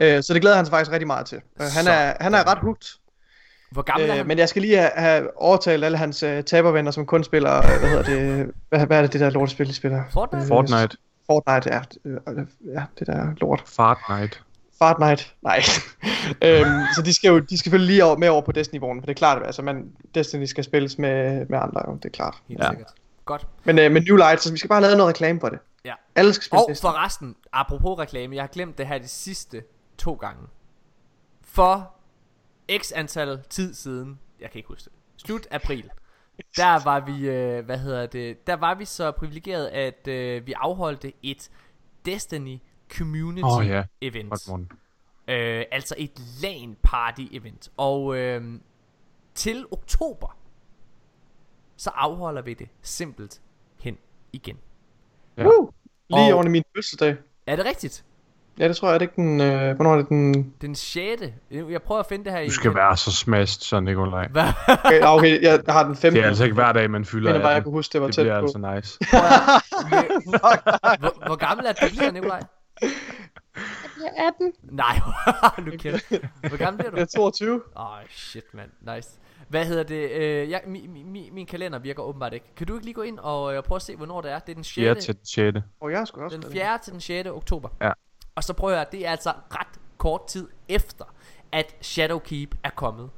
Øh, så det glæder han sig faktisk rigtig meget til. Øh, han, Så- er, han er ret hooked. Hvor gammel er Øh, han? men jeg skal lige have, have overtalt alle hans øh, tabervenner, som kun spiller, øh, hvad hedder det, hvad, hvad er det, det der lortespil, de spiller? Fortnite? Fortnite. Fortnite, ja. Øh, ja, det der lort. Fortnite. Fortnite, nej. øhm, så de skal jo de skal selvfølgelig lige over, med over på Destiny-vognen, for det er klart, altså man, Destiny skal spilles med, med andre, jo, det er klart. Helt Ja. sikkert. Godt. Men øh, med New Light, så vi skal bare lave noget reklame for det. Ja. Alle skal spille Og Destiny. forresten, apropos reklame, jeg har glemt det her de sidste to gange. For x antal tid siden, jeg kan ikke huske det, slut april, der var vi, øh, hvad hedder det, der var vi så privilegeret, at øh, vi afholdte et Destiny Community Åh, ja. event. Øh, altså et LAN party event. Og øh, til oktober, så afholder vi det simpelt hen igen. Ja. Woo! Lige Og- oven i min fødselsdag. Er det rigtigt? Ja, det tror jeg, er det ikke den, øh, hvornår er det den... Den 6. Jeg prøver at finde det her i Du skal være så smashed, så Nikolaj. Hvad? Okay, okay jeg, har den 15. Det er altså ikke hver dag, man fylder mener bare, jeg 18. kunne huske, det var Det tæt bliver på. altså nice. hvor, hvor gammel er du bliver, Nikolaj? Jeg er 18. Nej, nu kæft. Hvor gammel bliver du? Jeg er 22. Åh, oh, shit, mand. Nice. Hvad hedder det? Øh, jeg, mi, mi, mi, min kalender virker åbenbart ikke. Kan du ikke lige gå ind og øh, prøve at se, hvornår det er? Det er den 6. 4 til den 6. Og jeg også Den det. 4. til den 6. oktober. Ja. Og så prøv at høre, det er altså ret kort tid efter, at Shadowkeep er kommet.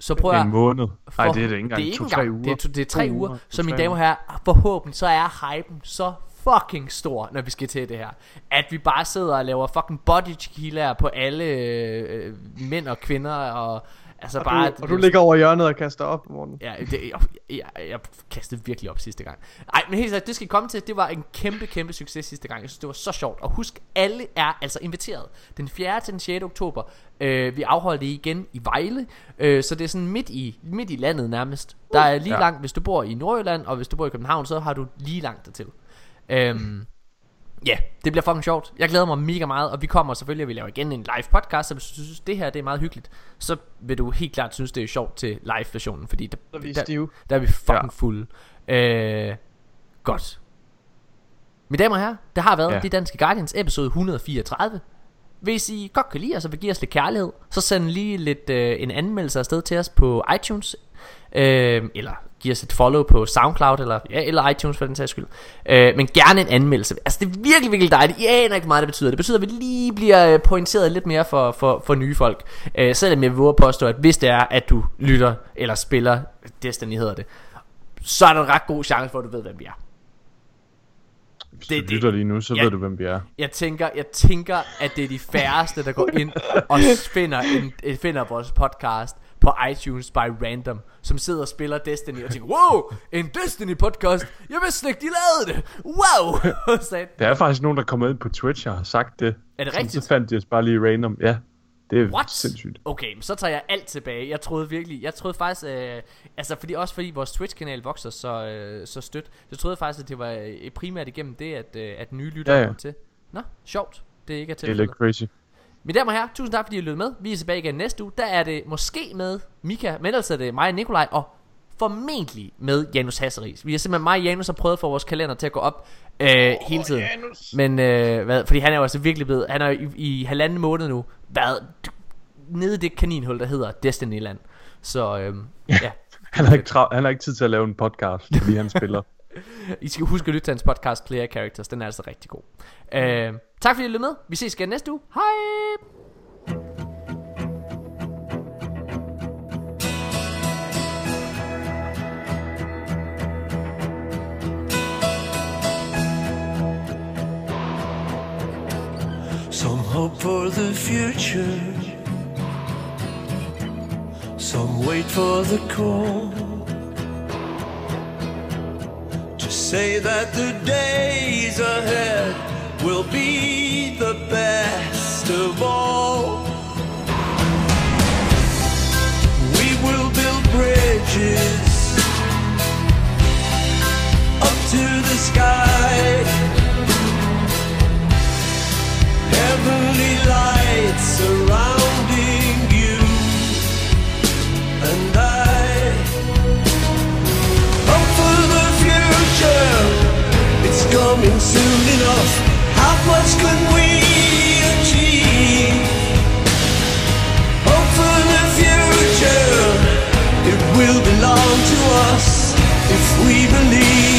Så prøv at En måned. Nej, det er det ikke engang. Det er ikke engang. uger. Det er, to, det er tre uger. uger, Så mine damer og herrer, forhåbentlig så er hypen så fucking stor, når vi skal til det her. At vi bare sidder og laver fucking body tequila på alle øh, mænd og kvinder og altså Og bare du, og du ligger over hjørnet og kaster op, morgen. Ja, det, jeg, jeg, jeg kastede virkelig op sidste gang. Nej, men helt seriøst, det skal komme til. Det var en kæmpe, kæmpe succes sidste gang. Jeg synes, det var så sjovt. Og husk, alle er altså inviteret. Den 4. til den 6. oktober. Øh, vi afholder det igen i Vejle. Øh, så det er sådan midt i, midt i landet nærmest. Der er lige Ja. langt, hvis du bor i Nordjylland, og hvis du bor i København, så har du lige langt dertil. Øhm, Ja, yeah, det bliver fucking sjovt. Jeg glæder mig mega meget, og vi kommer selvfølgelig, at vi laver igen en live podcast, så hvis du synes, det her det er meget hyggeligt, så vil du helt klart synes, det er sjovt til live-versionen, fordi der, Så er vi der, stive. der er vi fucking Ja. fulde. Øh, godt. Mine damer og herrer, det har været ja. De Danske Guardians episode 134. Hvis I godt kan lide os og vil give os lidt kærlighed, så send lige lidt øh, en anmeldelse afsted til os på iTunes. Øh, eller giv os et follow på SoundCloud eller, ja, eller iTunes for den sags skyld. Øh, men gerne en anmeldelse. Altså det er virkelig, virkelig dejligt. I aner ikke meget det betyder. Det betyder, at vi lige bliver øh, pointeret lidt mere for, for, for nye folk. Øh, selvom jeg vil påstå, at hvis det er, at du lytter eller spiller Destiny hedder det, så er der en ret god chance for, at du ved, hvem vi er. Hvis det- du lytter lige nu, så Ja. ved du, hvem vi er. Jeg tænker, jeg tænker, at det er de færreste, der går ind og finder, en, finder vores podcast på iTunes by random, som sidder og spiller Destiny og tænker, wow, en Destiny podcast, jeg vidste ikke, de lavede det, wow, så, Der er faktisk nogen, der kommer ind på Twitch og har sagt det. Er det rigtigt? Så fandt de os bare lige random. Ja, det er What? sindssygt. Okay, men så tager jeg alt tilbage. Jeg troede virkelig, jeg troede faktisk, øh, altså fordi også fordi vores Twitch-kanal vokser så, øh, så stødt, så troede jeg faktisk, at det var øh, primært igennem det, at, øh, at nye lyttere Ja, ja, kom til. Nå, sjovt. Det ikke er Det er tilfældet. lidt crazy. Mine damer og herrer, tusind tak fordi I lyttede med. Vi er tilbage igen næste uge. Der er det måske med Mika, men ellers er det mig og Nikolaj, og formentlig med Janus Hasseris. Vi har simpelthen mig og Janus har prøvet at få vores kalender til at gå op øh, hele tiden. Men øh, hvad, fordi han er jo altså virkelig blevet, han er i, i halvanden måned nu været nede i det kaninhul, der hedder Destinyland. Så øh, ja, Han har, ikke tra- han har ikke tid til at lave en podcast, fordi han spiller. I skal huske at lytte til hans podcast Player Characters. Den er altså rigtig god. Øh, tak fordi I lyttede med. Vi ses igen næste uge. Hej! Some hope for the future. Some wait for the call. Say that the days ahead will be the best of all. We will build bridges up to the sky. Heavenly lights surrounding future, it's coming soon enough. How much can we achieve? Hope for the future, it will belong to us if we believe,